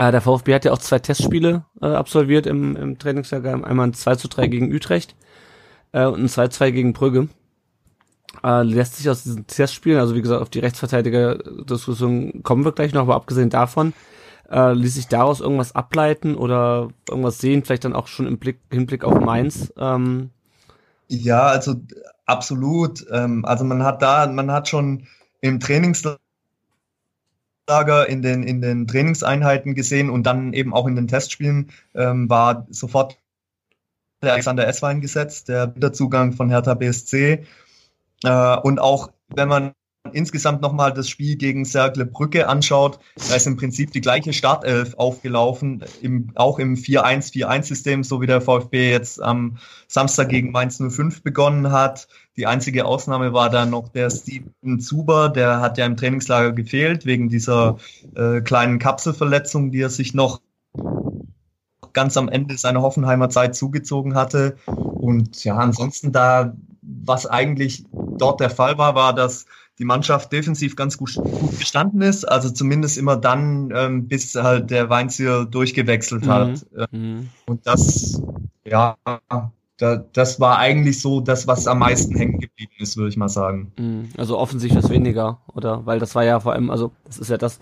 Äh, der VfB hat ja auch zwei Testspiele äh, absolviert im, im Trainingslager. Einmal ein 2 zu 3 gegen Utrecht äh, und ein 2-2 gegen Brügge äh, lässt sich aus diesen Testspielen, also wie gesagt, auf die Rechtsverteidiger-Diskussion kommen wir gleich noch, aber abgesehen davon, äh, ließ sich daraus irgendwas ableiten oder irgendwas sehen, vielleicht dann auch schon im Blick, Hinblick auf Mainz? Ähm. Ja, also absolut. Ähm, also man hat da, man hat schon im Trainingslager in den, in den Trainingseinheiten gesehen und dann eben auch in den Testspielen ähm, war sofort der Alexander Esswein gesetzt, der Wiederzugang von Hertha BSC. Äh, und auch wenn man insgesamt nochmal das Spiel gegen Cercle Brücke anschaut, da ist im Prinzip die gleiche Startelf aufgelaufen, im, auch im 4-1-4-1-System, so wie der VfB jetzt am Samstag gegen Mainz 05 begonnen hat. Die einzige Ausnahme war dann noch der Steven Zuber, der hat ja im Trainingslager gefehlt, wegen dieser äh, kleinen Kapselverletzung, die er sich noch ganz am Ende seiner Hoffenheimer Zeit zugezogen hatte. Und ja, ansonsten da was eigentlich dort der Fall war, war, dass die Mannschaft defensiv ganz gut, gut gestanden ist. Also zumindest immer dann, ähm, bis halt der Weinziel durchgewechselt hat. Mhm. mhm. Und das, ja, da, das war eigentlich so das, was am meisten hängen geblieben ist, würde ich mal sagen. Mhm. Also offensichtlich was weniger, oder? Weil das war ja vor allem, also das ist ja das,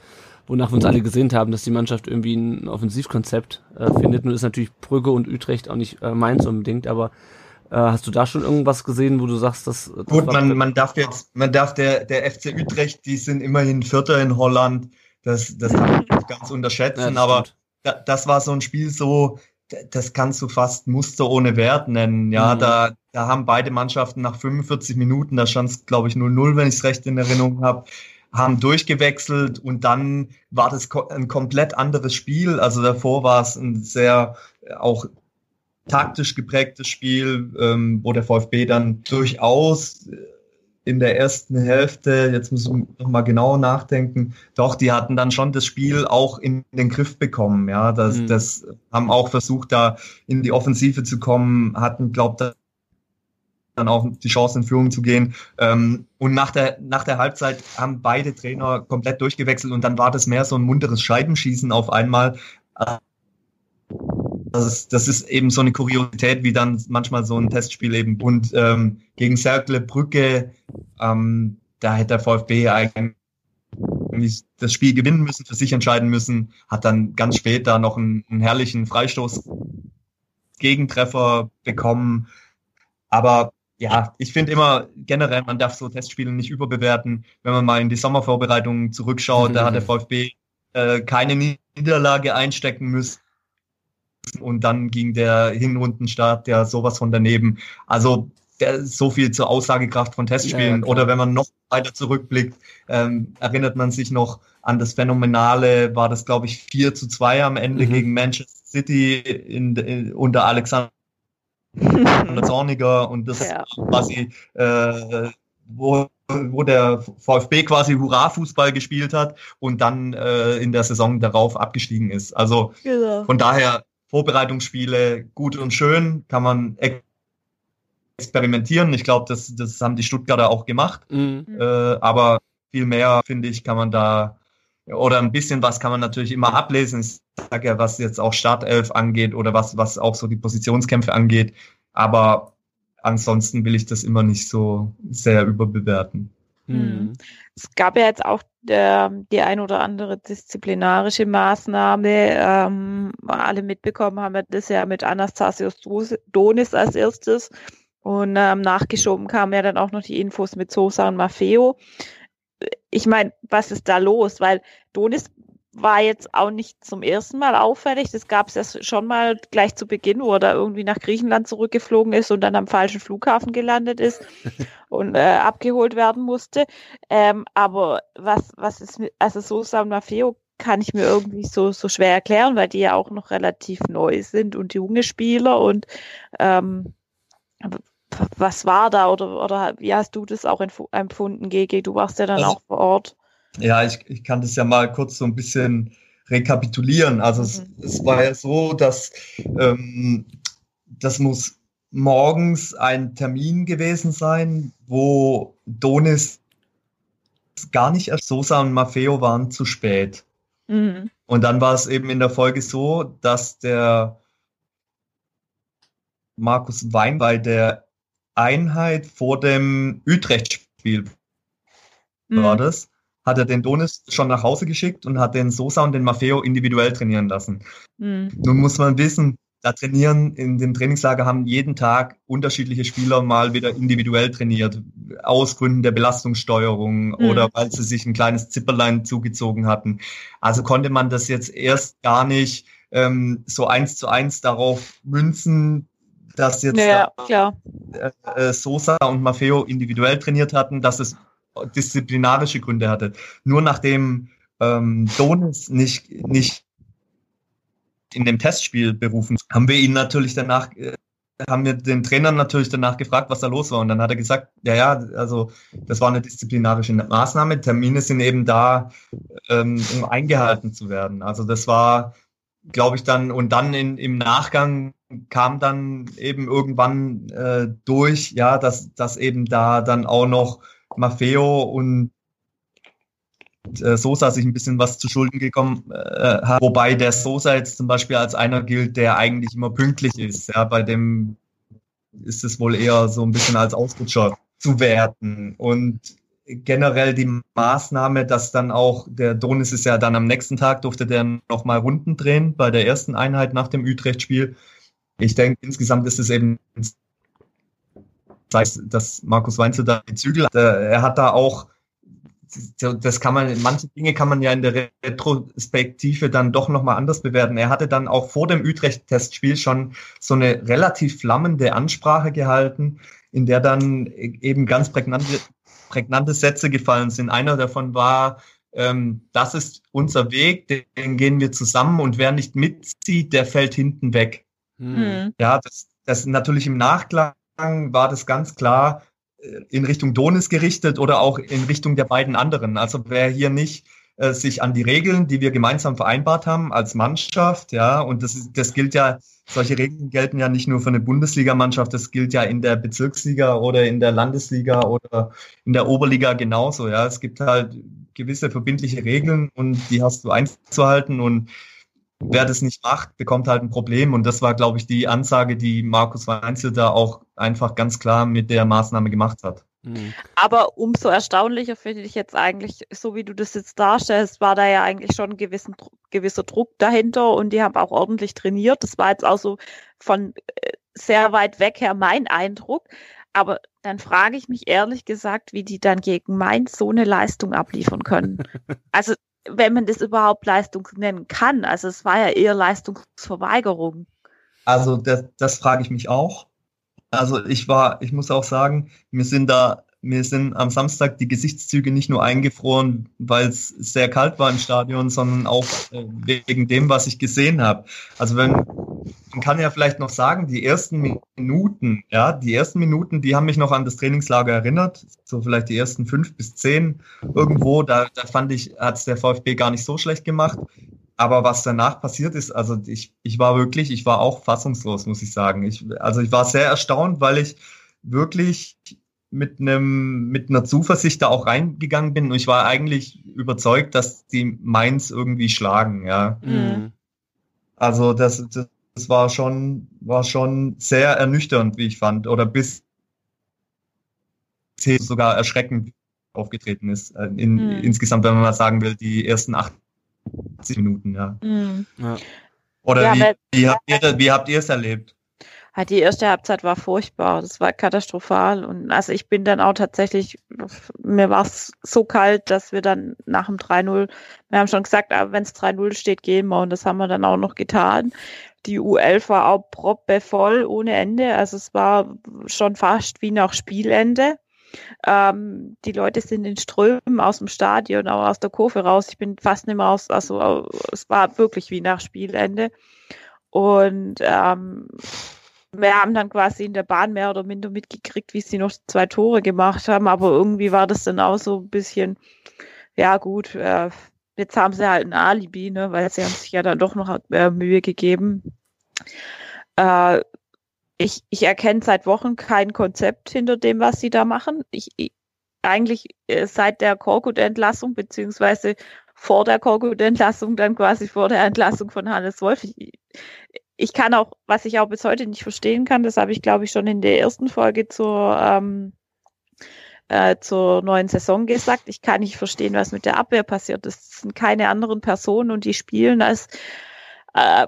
wonach wir uns alle gesehnt haben, dass die Mannschaft irgendwie ein Offensivkonzept äh, findet. Nun ist natürlich Brügge und Utrecht auch nicht äh, Mainz unbedingt, aber äh, hast du da schon irgendwas gesehen, wo du sagst, dass. das Gut, man, man darf jetzt, man darf der, der FC Utrecht, die sind immerhin Vierter in Holland. Das, das kann man nicht ganz unterschätzen, ja, aber da, das war so ein Spiel so, das kannst du fast Muster ohne Wert nennen. Ja, mhm. da, da haben beide Mannschaften nach 45 Minuten, da stand es, glaube ich, 0-0, wenn ich es recht in Erinnerung habe, haben durchgewechselt und dann war das ein komplett anderes Spiel. Also davor war es ein sehr auch taktisch geprägtes Spiel, ähm, wo der VfB dann durchaus in der ersten Hälfte, jetzt muss ich noch mal genau nachdenken, doch, die hatten dann schon das Spiel auch in den Griff bekommen. Ja, das, mhm. das haben auch versucht, da in die Offensive zu kommen, hatten, glaubt, dann auch die Chance in Führung zu gehen. Ähm, und nach der, nach der Halbzeit haben beide Trainer komplett durchgewechselt und dann war das mehr so ein munteres Scheibenschießen auf einmal. Das ist, das ist eben so eine Kuriosität, wie dann manchmal so ein Testspiel eben. Und ähm, gegen Cercle Brücke, ähm, da hätte der VfB eigentlich das Spiel gewinnen müssen, für sich entscheiden müssen, hat dann ganz spät da noch einen, einen herrlichen Freistoß Gegentreffer bekommen. Aber ja, ich finde immer generell, man darf so Testspiele nicht überbewerten. Wenn man mal in die Sommervorbereitungen zurückschaut, mhm. da hat der VfB äh, keine Niederlage einstecken müssen und dann ging der Hinrundenstart ja sowas von daneben. Also der, so viel zur Aussagekraft von Testspielen. Ja, Oder wenn man noch weiter zurückblickt, ähm, erinnert man sich noch an das Phänomenale, war das glaube ich 4 zu 2 am Ende mhm. gegen Manchester City in, in, unter Alexander Zorniger und das ja. quasi äh, wo, wo der VfB quasi Hurra-Fußball gespielt hat und dann äh, in der Saison darauf abgestiegen ist. Also genau. von daher Vorbereitungsspiele gut und schön, kann man experimentieren. Ich glaube, das, das haben die Stuttgarter auch gemacht. Mhm. Äh, aber viel mehr, finde ich, kann man da, oder ein bisschen was kann man natürlich immer ablesen. Ich sage ja, was jetzt auch Startelf angeht oder was, was auch so die Positionskämpfe angeht. Aber ansonsten will ich das immer nicht so sehr überbewerten. Mhm. Es gab ja jetzt auch äh, die ein oder andere disziplinarische Maßnahme. Ähm, alle mitbekommen haben wir das ja mit Anastasios Donis als erstes. Und ähm, nachgeschoben kamen ja dann auch noch die Infos mit Sosa und Maffeo. Ich meine, was ist da los? Weil Donis war jetzt auch nicht zum ersten Mal auffällig. Das gab es ja schon mal gleich zu Beginn, wo er da irgendwie nach Griechenland zurückgeflogen ist und dann am falschen Flughafen gelandet ist und äh, abgeholt werden musste. Ähm, aber was, was ist mit, also Sosa und Maffeo kann ich mir irgendwie so, so schwer erklären, weil die ja auch noch relativ neu sind und junge Spieler und ähm, was war da oder, oder wie hast du das auch empfunden, GG? Du warst ja dann also, auch vor Ort. Ja, ich, ich kann das ja mal kurz so ein bisschen rekapitulieren. Also mhm. es, es war ja so, dass ähm, das muss morgens ein Termin gewesen sein, wo Donis gar nicht erst Sosa und Maffeo waren zu spät. Mhm. Und dann war es eben in der Folge so, dass der Markus Wein bei der Einheit vor dem Utrecht-Spiel mhm. war das, hat er den Donis schon nach Hause geschickt und hat den Sosa und den Maffeo individuell trainieren lassen. Mhm. Nun muss man wissen, da trainieren in dem Trainingslager haben jeden Tag unterschiedliche Spieler mal wieder individuell trainiert, aus Gründen der Belastungssteuerung mhm. oder weil sie sich ein kleines Zipperlein zugezogen hatten. Also konnte man das jetzt erst gar nicht ähm, so eins zu eins darauf münzen, dass jetzt ja, da, äh, äh, Sosa und Maffeo individuell trainiert hatten, dass es disziplinarische Gründe hatte. Nur nachdem ähm, Donis nicht, nicht in dem Testspiel berufen, haben wir ihn natürlich danach, äh, haben wir den Trainer natürlich danach gefragt, was da los war. Und dann hat er gesagt, ja, ja, also das war eine disziplinarische Maßnahme. Termine sind eben da, ähm, um eingehalten zu werden. Also das war, glaube ich, dann, und dann in, im Nachgang kam dann eben irgendwann äh, durch, ja, dass, dass eben da dann auch noch Maffeo und äh, Sosa sich ein bisschen was zu Schulden gekommen äh, hat. Wobei der Sosa jetzt zum Beispiel als einer gilt, der eigentlich immer pünktlich ist. Ja, bei dem ist es wohl eher so ein bisschen als Ausrutscher zu werten. Und generell die Maßnahme, dass dann auch der Donis ist ja dann am nächsten Tag durfte der nochmal Runden drehen bei der ersten Einheit nach dem Utrecht-Spiel. Ich denke, insgesamt ist es eben dass Markus Weinzel da die Zügel hat. Er hat da auch das kann man, manche Dinge kann man ja in der Retrospektive dann doch nochmal anders bewerten. Er hatte dann auch vor dem Utrecht-Testspiel schon so eine relativ flammende Ansprache gehalten, in der dann eben ganz prägnante, prägnante Sätze gefallen sind. Einer davon war, ähm, das ist unser Weg, den gehen wir zusammen und wer nicht mitzieht, der fällt hinten weg. Mhm. Ja, das, das natürlich im Nachklang war das ganz klar äh, in Richtung Donis gerichtet oder auch in Richtung der beiden anderen. Also wer hier nicht äh, sich an die Regeln, die wir gemeinsam vereinbart haben als Mannschaft, ja, und das, das gilt ja, solche Regeln gelten ja nicht nur für eine Bundesligamannschaft, das gilt ja in der Bezirksliga oder in der Landesliga oder in der Oberliga genauso, ja. Es gibt halt gewisse verbindliche Regeln und die hast du einzuhalten und wer das nicht macht, bekommt halt ein Problem. Und das war, glaube ich, die Ansage, die Markus Weinzel da auch einfach ganz klar mit der Maßnahme gemacht hat. Mhm. Aber umso erstaunlicher finde ich jetzt eigentlich, so wie du das jetzt darstellst, war da ja eigentlich schon ein gewissen, gewisser Druck dahinter und die haben auch ordentlich trainiert. Das war jetzt auch so von äh, sehr weit weg her mein Eindruck. Aber dann frage ich mich ehrlich gesagt, wie die dann gegen Mainz so eine Leistung abliefern können. Also wenn man das überhaupt Leistung nennen kann. Also es war ja eher Leistungsverweigerung. Also das, das frage ich mich auch. Also ich war, ich muss auch sagen, wir sind da mir sind am Samstag die Gesichtszüge nicht nur eingefroren, weil es sehr kalt war im Stadion, sondern auch äh, wegen dem, was ich gesehen habe. Also wenn man kann ja vielleicht noch sagen, die ersten Minuten, ja, die ersten Minuten, die haben mich noch an das Trainingslager erinnert, so vielleicht die ersten fünf bis zehn irgendwo. Da, da fand ich, hat es der VfB gar nicht so schlecht gemacht. Aber was danach passiert ist, also ich, ich war wirklich, ich war auch fassungslos, muss ich sagen. Ich, also ich war sehr erstaunt, weil ich wirklich mit einem mit einer Zuversicht da auch reingegangen bin und ich war eigentlich überzeugt, dass die Mainz irgendwie schlagen, ja. Mhm. Also das, das, das war schon war schon sehr ernüchternd, wie ich fand, oder bis sogar erschreckend aufgetreten ist äh, in, mhm. insgesamt, wenn man mal sagen will, die ersten 80 Minuten, ja. Mhm. ja. Oder ja, wie, wie, habt ihr, wie habt ihr es erlebt? Die erste Halbzeit war furchtbar, das war katastrophal und also ich bin dann auch tatsächlich, mir war es so kalt, dass wir dann nach dem 3-0, wir haben schon gesagt, wenn es 3-0 steht, gehen wir und das haben wir dann auch noch getan. Die U11 war auch proppe voll ohne Ende, also es war schon fast wie nach Spielende. Ähm, die Leute sind in Strömen aus dem Stadion, auch aus der Kurve raus. Ich bin fast nicht mehr aus, also es war wirklich wie nach Spielende. Und ähm, wir haben dann quasi in der Bahn mehr oder minder mitgekriegt, wie sie noch zwei Tore gemacht haben, aber irgendwie war das dann auch so ein bisschen, ja gut, äh, jetzt haben sie halt ein Alibi, ne, weil sie haben sich ja dann doch noch äh, Mühe gegeben. Äh, ich, ich erkenne seit Wochen kein Konzept hinter dem, was sie da machen. Ich, ich eigentlich äh, seit der Korkut-Entlassung, beziehungsweise vor der Korkut-Entlassung, dann quasi vor der Entlassung von Hannes Wolf. Ich, ich kann auch, was ich auch bis heute nicht verstehen kann, das habe ich, glaube ich, schon in der ersten Folge zur, ähm, äh, zur neuen Saison gesagt. Ich kann nicht verstehen, was mit der Abwehr passiert. Das sind keine anderen Personen und die spielen als äh,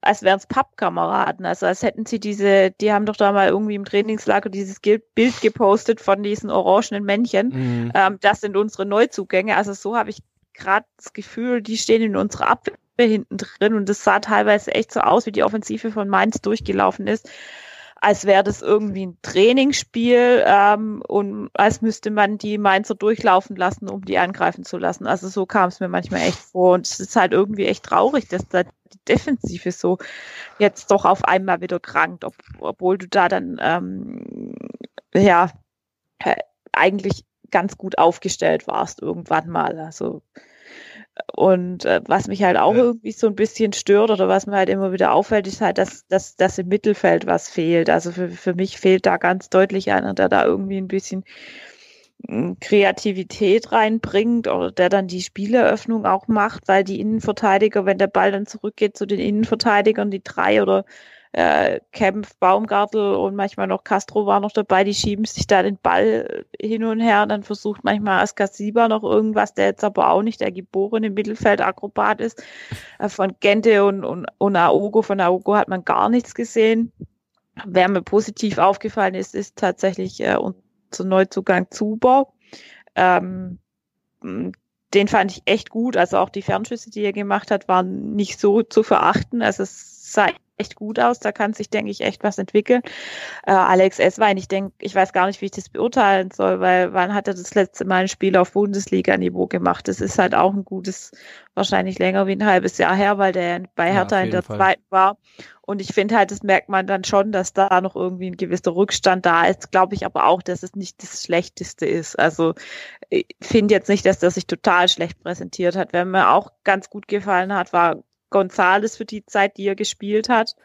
als wären es Pappkameraden, also als hätten sie diese, die haben doch da mal irgendwie im Trainingslager dieses Bild gepostet von diesen orangenen Männchen. Mhm. Ähm, das sind unsere Neuzugänge. Also so habe ich gerade das Gefühl, die stehen in unserer Abwehr hinten drin und das sah teilweise echt so aus, wie die Offensive von Mainz durchgelaufen ist als wäre das irgendwie ein Trainingsspiel ähm, und als müsste man die Mainzer durchlaufen lassen, um die angreifen zu lassen. Also so kam es mir manchmal echt vor und es ist halt irgendwie echt traurig, dass da die Defensive so jetzt doch auf einmal wieder krankt, ob, obwohl du da dann ähm, ja äh, eigentlich ganz gut aufgestellt warst irgendwann mal. Also und äh, was mich halt auch ja. irgendwie so ein bisschen stört oder was mir halt immer wieder auffällt, ist halt, dass, dass, dass im Mittelfeld was fehlt. Also für, für mich fehlt da ganz deutlich einer, der da irgendwie ein bisschen hm, Kreativität reinbringt oder der dann die Spieleröffnung auch macht, weil die Innenverteidiger, wenn der Ball dann zurückgeht zu den Innenverteidigern, die drei oder äh, Kempf, Baumgartel und manchmal noch Castro war noch dabei, die schieben sich da den Ball hin und her. Dann versucht manchmal Askasiba noch irgendwas, der jetzt aber auch nicht der geborene Mittelfeldakrobat ist. Äh, von Gente und, und, und Aogo, von Aogo hat man gar nichts gesehen. Wer mir positiv aufgefallen ist, ist tatsächlich äh, unser Neuzugang Zuber. Ähm, den fand ich echt gut. Also auch die Fernschüsse, die er gemacht hat, waren nicht so zu verachten. Also es sah echt gut aus. Da kann sich, denke ich, echt was entwickeln. Äh, Alex Eswein, ich denke, ich weiß gar nicht, wie ich das beurteilen soll, weil wann hat er das letzte Mal ein Spiel auf Bundesliga-Niveau gemacht? Das ist halt auch ein gutes, wahrscheinlich länger wie ein halbes Jahr her, weil der bei Hertha ja, in der Fall. zweiten war. Und ich finde halt, das merkt man dann schon, dass da noch irgendwie ein gewisser Rückstand da ist. Glaube ich aber auch, dass es nicht das Schlechteste ist. Also ich finde jetzt nicht, dass der sich total schlecht präsentiert hat. Wer mir auch ganz gut gefallen hat, war Gonzales für die Zeit, die er gespielt hat.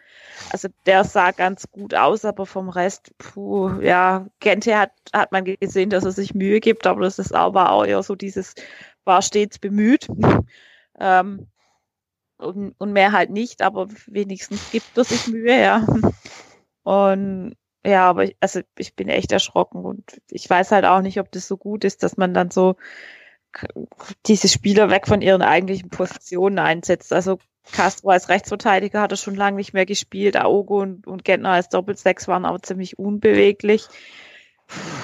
Also der sah ganz gut aus, aber vom Rest, puh, ja, Gente hat, hat man gesehen, dass er sich Mühe gibt, aber das ist aber auch eher so dieses, war stets bemüht. Ähm, und, und mehr halt nicht, aber wenigstens gibt er sich Mühe, ja. Und ja, aber ich, also ich bin echt erschrocken und ich weiß halt auch nicht, ob das so gut ist, dass man dann so diese Spieler weg von ihren eigentlichen Positionen einsetzt. Also Castro als Rechtsverteidiger hat er schon lange nicht mehr gespielt. Aogo und, und Gentner als Doppelsechs waren aber ziemlich unbeweglich.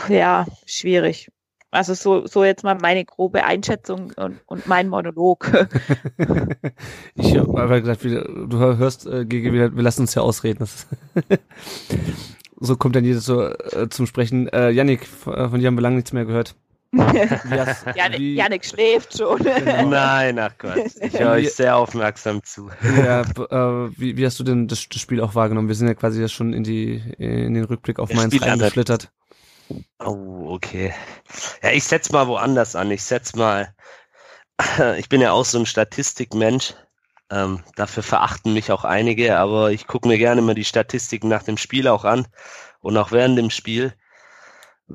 Ja, schwierig. Also so, so jetzt mal meine grobe Einschätzung und, und mein Monolog. ich habe gesagt, du hörst, äh, wir lassen uns ja ausreden. so kommt dann jeder so, äh, zum Sprechen. Äh, Yannick, von dir haben wir lange nichts mehr gehört. Janik, Janik, schläft schon. Genau. Nein, ach Gott. Ich höre euch sehr aufmerksam zu. Ja, äh, wie, wie, hast du denn das, das, Spiel auch wahrgenommen? Wir sind ja quasi schon in, die, in den Rückblick auf Mainz reingeschlittert. Oh, okay. Ja, ich setz mal woanders an. Ich setz mal, ich bin ja auch so ein Statistikmensch. Ähm, dafür verachten mich auch einige, aber ich gucke mir gerne mal die Statistiken nach dem Spiel auch an und auch während dem Spiel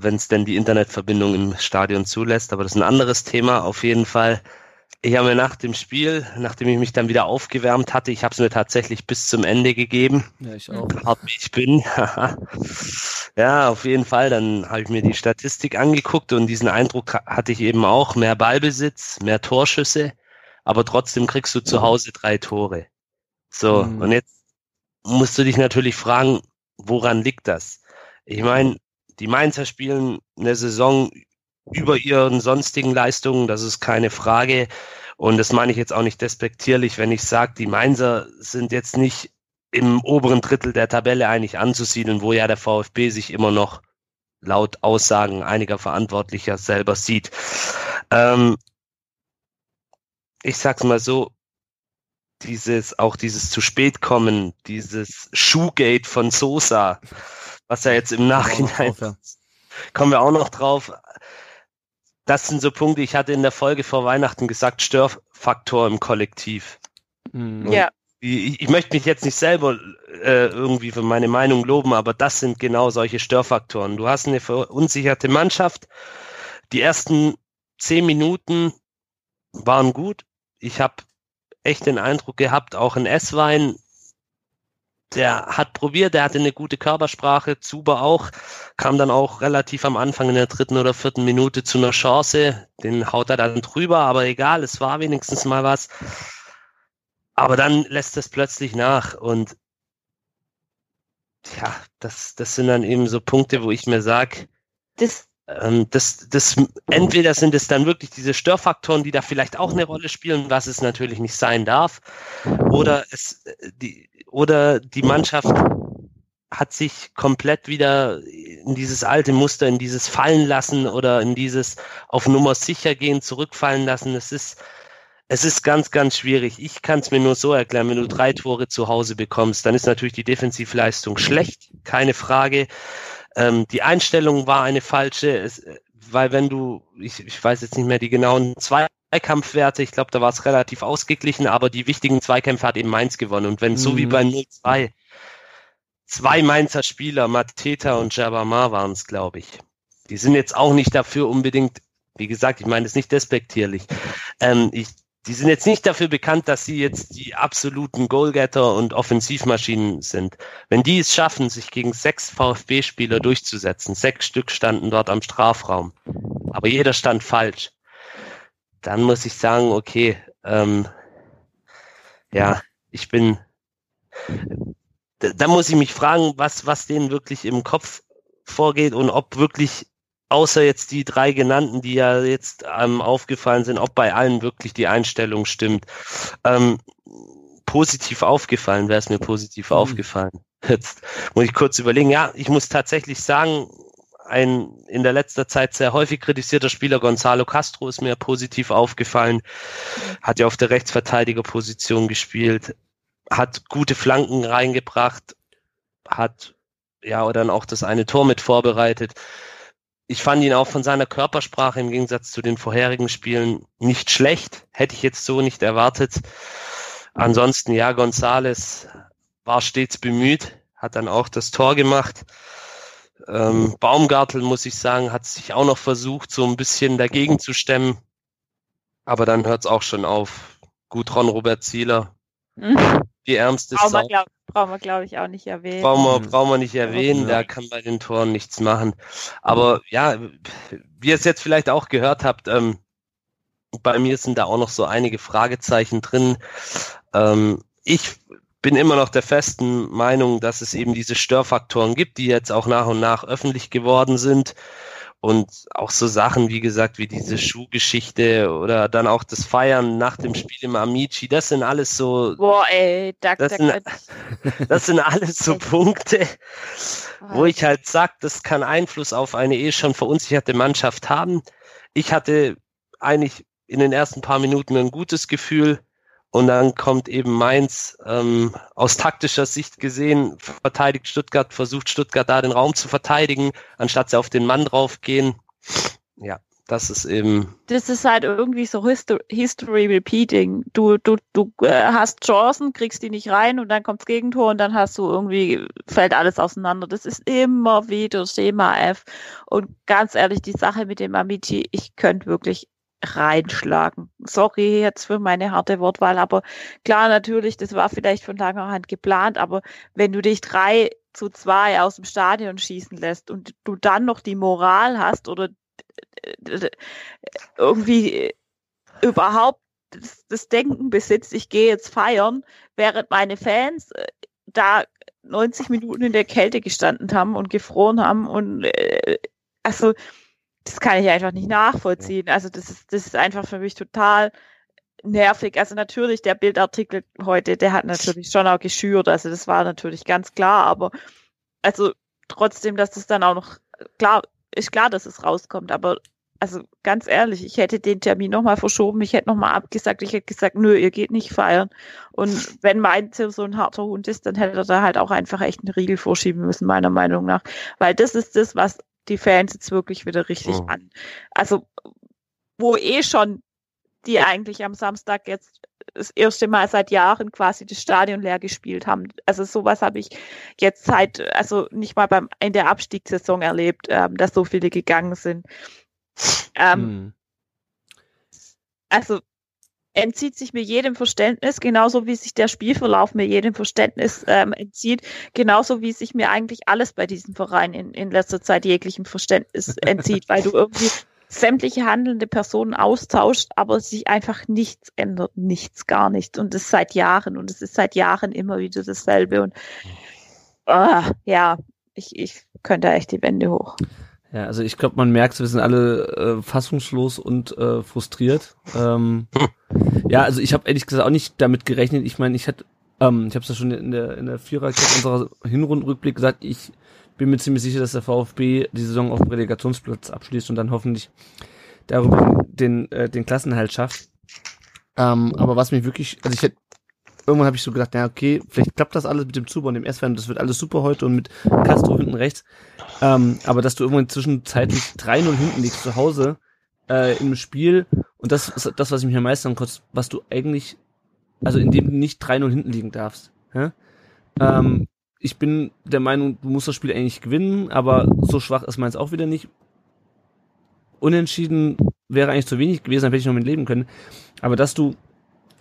wenn es denn die Internetverbindung im Stadion zulässt. Aber das ist ein anderes Thema auf jeden Fall. Ich habe mir nach dem Spiel, nachdem ich mich dann wieder aufgewärmt hatte, ich habe es mir tatsächlich bis zum Ende gegeben. Ja, ich auch. Hart wie ich bin. ja, auf jeden Fall. Dann habe ich mir die Statistik angeguckt und diesen Eindruck hatte ich eben auch. Mehr Ballbesitz, mehr Torschüsse, aber trotzdem kriegst du zu Hause drei Tore. So, mhm. und jetzt musst du dich natürlich fragen, woran liegt das? Ich meine, die Mainzer spielen eine Saison über ihren sonstigen Leistungen, das ist keine Frage. Und das meine ich jetzt auch nicht despektierlich, wenn ich sage, die Mainzer sind jetzt nicht im oberen Drittel der Tabelle eigentlich anzusiedeln, wo ja der VfB sich immer noch laut Aussagen einiger Verantwortlicher selber sieht. Ähm, ich sag's mal so, dieses, auch dieses zu spät kommen, dieses Shoegate von Sosa, was ja jetzt im Nachhinein, drauf, ja. kommen wir auch noch drauf. Das sind so Punkte, ich hatte in der Folge vor Weihnachten gesagt, Störfaktor im Kollektiv. Mhm. Ja. Ich, ich, möchte mich jetzt nicht selber äh, irgendwie für meine Meinung loben, aber das sind genau solche Störfaktoren. Du hast eine verunsicherte Mannschaft. Die ersten zehn Minuten waren gut. Ich habe echt den Eindruck gehabt, auch in S-Wein, der hat probiert, der hatte eine gute Körpersprache, Zuber auch, kam dann auch relativ am Anfang in der dritten oder vierten Minute zu einer Chance, den haut er dann drüber, aber egal, es war wenigstens mal was. Aber dann lässt es plötzlich nach und ja, das, das sind dann eben so Punkte, wo ich mir sage, das, ähm, das, das, entweder sind es dann wirklich diese Störfaktoren, die da vielleicht auch eine Rolle spielen, was es natürlich nicht sein darf, oder es, die, oder die Mannschaft hat sich komplett wieder in dieses alte Muster, in dieses Fallen lassen oder in dieses auf Nummer sicher gehen, zurückfallen lassen. Es ist, es ist ganz, ganz schwierig. Ich kann es mir nur so erklären, wenn du drei Tore zu Hause bekommst, dann ist natürlich die Defensivleistung schlecht, keine Frage. Ähm, die Einstellung war eine falsche, es, weil wenn du, ich, ich weiß jetzt nicht mehr die genauen Zweikampfwerte, ich glaube, da war es relativ ausgeglichen, aber die wichtigen Zweikämpfe hat eben Mainz gewonnen. Und wenn mhm. so wie mhm. bei 0-2 zwei Mainzer Spieler, Mateta und Jabamar waren es, glaube ich. Die sind jetzt auch nicht dafür unbedingt, wie gesagt, ich meine es nicht despektierlich. Ähm, ich, die sind jetzt nicht dafür bekannt, dass sie jetzt die absoluten Goalgetter und Offensivmaschinen sind. Wenn die es schaffen, sich gegen sechs VfB-Spieler durchzusetzen, sechs Stück standen dort am Strafraum, aber jeder stand falsch, dann muss ich sagen, okay, ähm, ja, ich bin, da, da muss ich mich fragen, was, was denen wirklich im Kopf vorgeht und ob wirklich außer jetzt die drei genannten, die ja jetzt ähm, aufgefallen sind, ob bei allen wirklich die Einstellung stimmt. Ähm, positiv aufgefallen, wäre es mir positiv mhm. aufgefallen. Jetzt muss ich kurz überlegen. Ja, ich muss tatsächlich sagen, ein in der letzter Zeit sehr häufig kritisierter Spieler Gonzalo Castro ist mir positiv aufgefallen. Hat ja auf der Rechtsverteidigerposition gespielt, hat gute Flanken reingebracht, hat ja oder dann auch das eine Tor mit vorbereitet ich fand ihn auch von seiner Körpersprache im Gegensatz zu den vorherigen Spielen nicht schlecht. Hätte ich jetzt so nicht erwartet. Ansonsten, ja, Gonzales war stets bemüht, hat dann auch das Tor gemacht. Ähm, Baumgartel, muss ich sagen, hat sich auch noch versucht, so ein bisschen dagegen zu stemmen. Aber dann hört es auch schon auf. Gut, Ron Robert Zieler. Mhm. Die ärmste Sau. Brauchen wir, glaube ich, auch nicht erwähnen. Brauchen wir, mhm. brauchen wir nicht erwähnen, der kann bei den Toren nichts machen. Aber ja, wie ihr es jetzt vielleicht auch gehört habt, ähm, bei mir sind da auch noch so einige Fragezeichen drin. Ähm, ich bin immer noch der festen Meinung, dass es eben diese Störfaktoren gibt, die jetzt auch nach und nach öffentlich geworden sind. Und auch so Sachen, wie gesagt, wie diese Schuhgeschichte oder dann auch das Feiern nach dem Spiel im Amici, das sind alles so. Boah, ey, da, das, sind, das sind alles so Punkte, wo ich halt sag, das kann Einfluss auf eine eh schon verunsicherte Mannschaft haben. Ich hatte eigentlich in den ersten paar Minuten ein gutes Gefühl. Und dann kommt eben Mainz ähm, aus taktischer Sicht gesehen, verteidigt Stuttgart, versucht Stuttgart da den Raum zu verteidigen, anstatt sie auf den Mann draufgehen. Ja, das ist eben. Das ist halt irgendwie so History, Repeating. Du, du, du äh, hast Chancen, kriegst die nicht rein und dann kommt's Gegentor und dann hast du irgendwie, fällt alles auseinander. Das ist immer wieder Schema F. Und ganz ehrlich, die Sache mit dem Amici, ich könnte wirklich reinschlagen. Sorry jetzt für meine harte Wortwahl, aber klar, natürlich, das war vielleicht von langer Hand geplant, aber wenn du dich drei zu zwei aus dem Stadion schießen lässt und du dann noch die Moral hast oder irgendwie überhaupt das, das Denken besitzt, ich gehe jetzt feiern, während meine Fans äh, da 90 Minuten in der Kälte gestanden haben und gefroren haben und äh, also das kann ich einfach nicht nachvollziehen. Also das ist, das ist einfach für mich total nervig. Also natürlich, der Bildartikel heute, der hat natürlich schon auch geschürt. Also das war natürlich ganz klar, aber also trotzdem, dass das dann auch noch klar, ist klar, dass es rauskommt, aber also ganz ehrlich, ich hätte den Termin nochmal verschoben, ich hätte nochmal abgesagt, ich hätte gesagt, nö, ihr geht nicht feiern. Und wenn mein Ziel so ein harter Hund ist, dann hätte er da halt auch einfach echt einen Riegel vorschieben müssen, meiner Meinung nach. Weil das ist das, was die Fans jetzt wirklich wieder richtig oh. an. Also, wo eh schon die eigentlich am Samstag jetzt das erste Mal seit Jahren quasi das Stadion leer gespielt haben. Also sowas habe ich jetzt seit, also nicht mal beim in der Abstiegssaison erlebt, ähm, dass so viele gegangen sind. Ähm, hm. Also entzieht sich mir jedem Verständnis, genauso wie sich der Spielverlauf mir jedem Verständnis ähm, entzieht, genauso wie sich mir eigentlich alles bei diesem Verein in, in letzter Zeit jeglichem Verständnis entzieht, weil du irgendwie sämtliche handelnde Personen austauscht, aber sich einfach nichts ändert, nichts, gar nichts. Und das seit Jahren und es ist seit Jahren immer wieder dasselbe. Und uh, ja, ich, ich könnte echt die Wände hoch. Ja, also ich glaube, man merkt, wir sind alle äh, fassungslos und äh, frustriert. Ähm, ja, also ich habe ehrlich gesagt auch nicht damit gerechnet. Ich meine, ich hatte, ähm, ich habe es ja schon in der in der Viererkette unserer Hinrundenrückblick gesagt, ich bin mir ziemlich sicher, dass der VfB die Saison auf dem Relegationsplatz abschließt und dann hoffentlich darüber den äh, den Klassenhalt schafft. Ähm, aber was mich wirklich, also ich hätte irgendwann habe ich so gedacht, na okay, vielleicht klappt das alles mit dem Zubau und dem S-Fan, das wird alles super heute und mit Castro hinten rechts. Ähm, aber dass du irgendwann zwischenzeitlich 3-0 hinten liegst zu Hause äh, im Spiel und das ist das, was ich mich am meisten ankotzt, was du eigentlich, also in dem du nicht 3-0 hinten liegen darfst. Ja? Ähm, ich bin der Meinung, du musst das Spiel eigentlich gewinnen, aber so schwach ist meins auch wieder nicht. Unentschieden wäre eigentlich zu wenig gewesen, dann hätte ich noch mit leben können. Aber dass du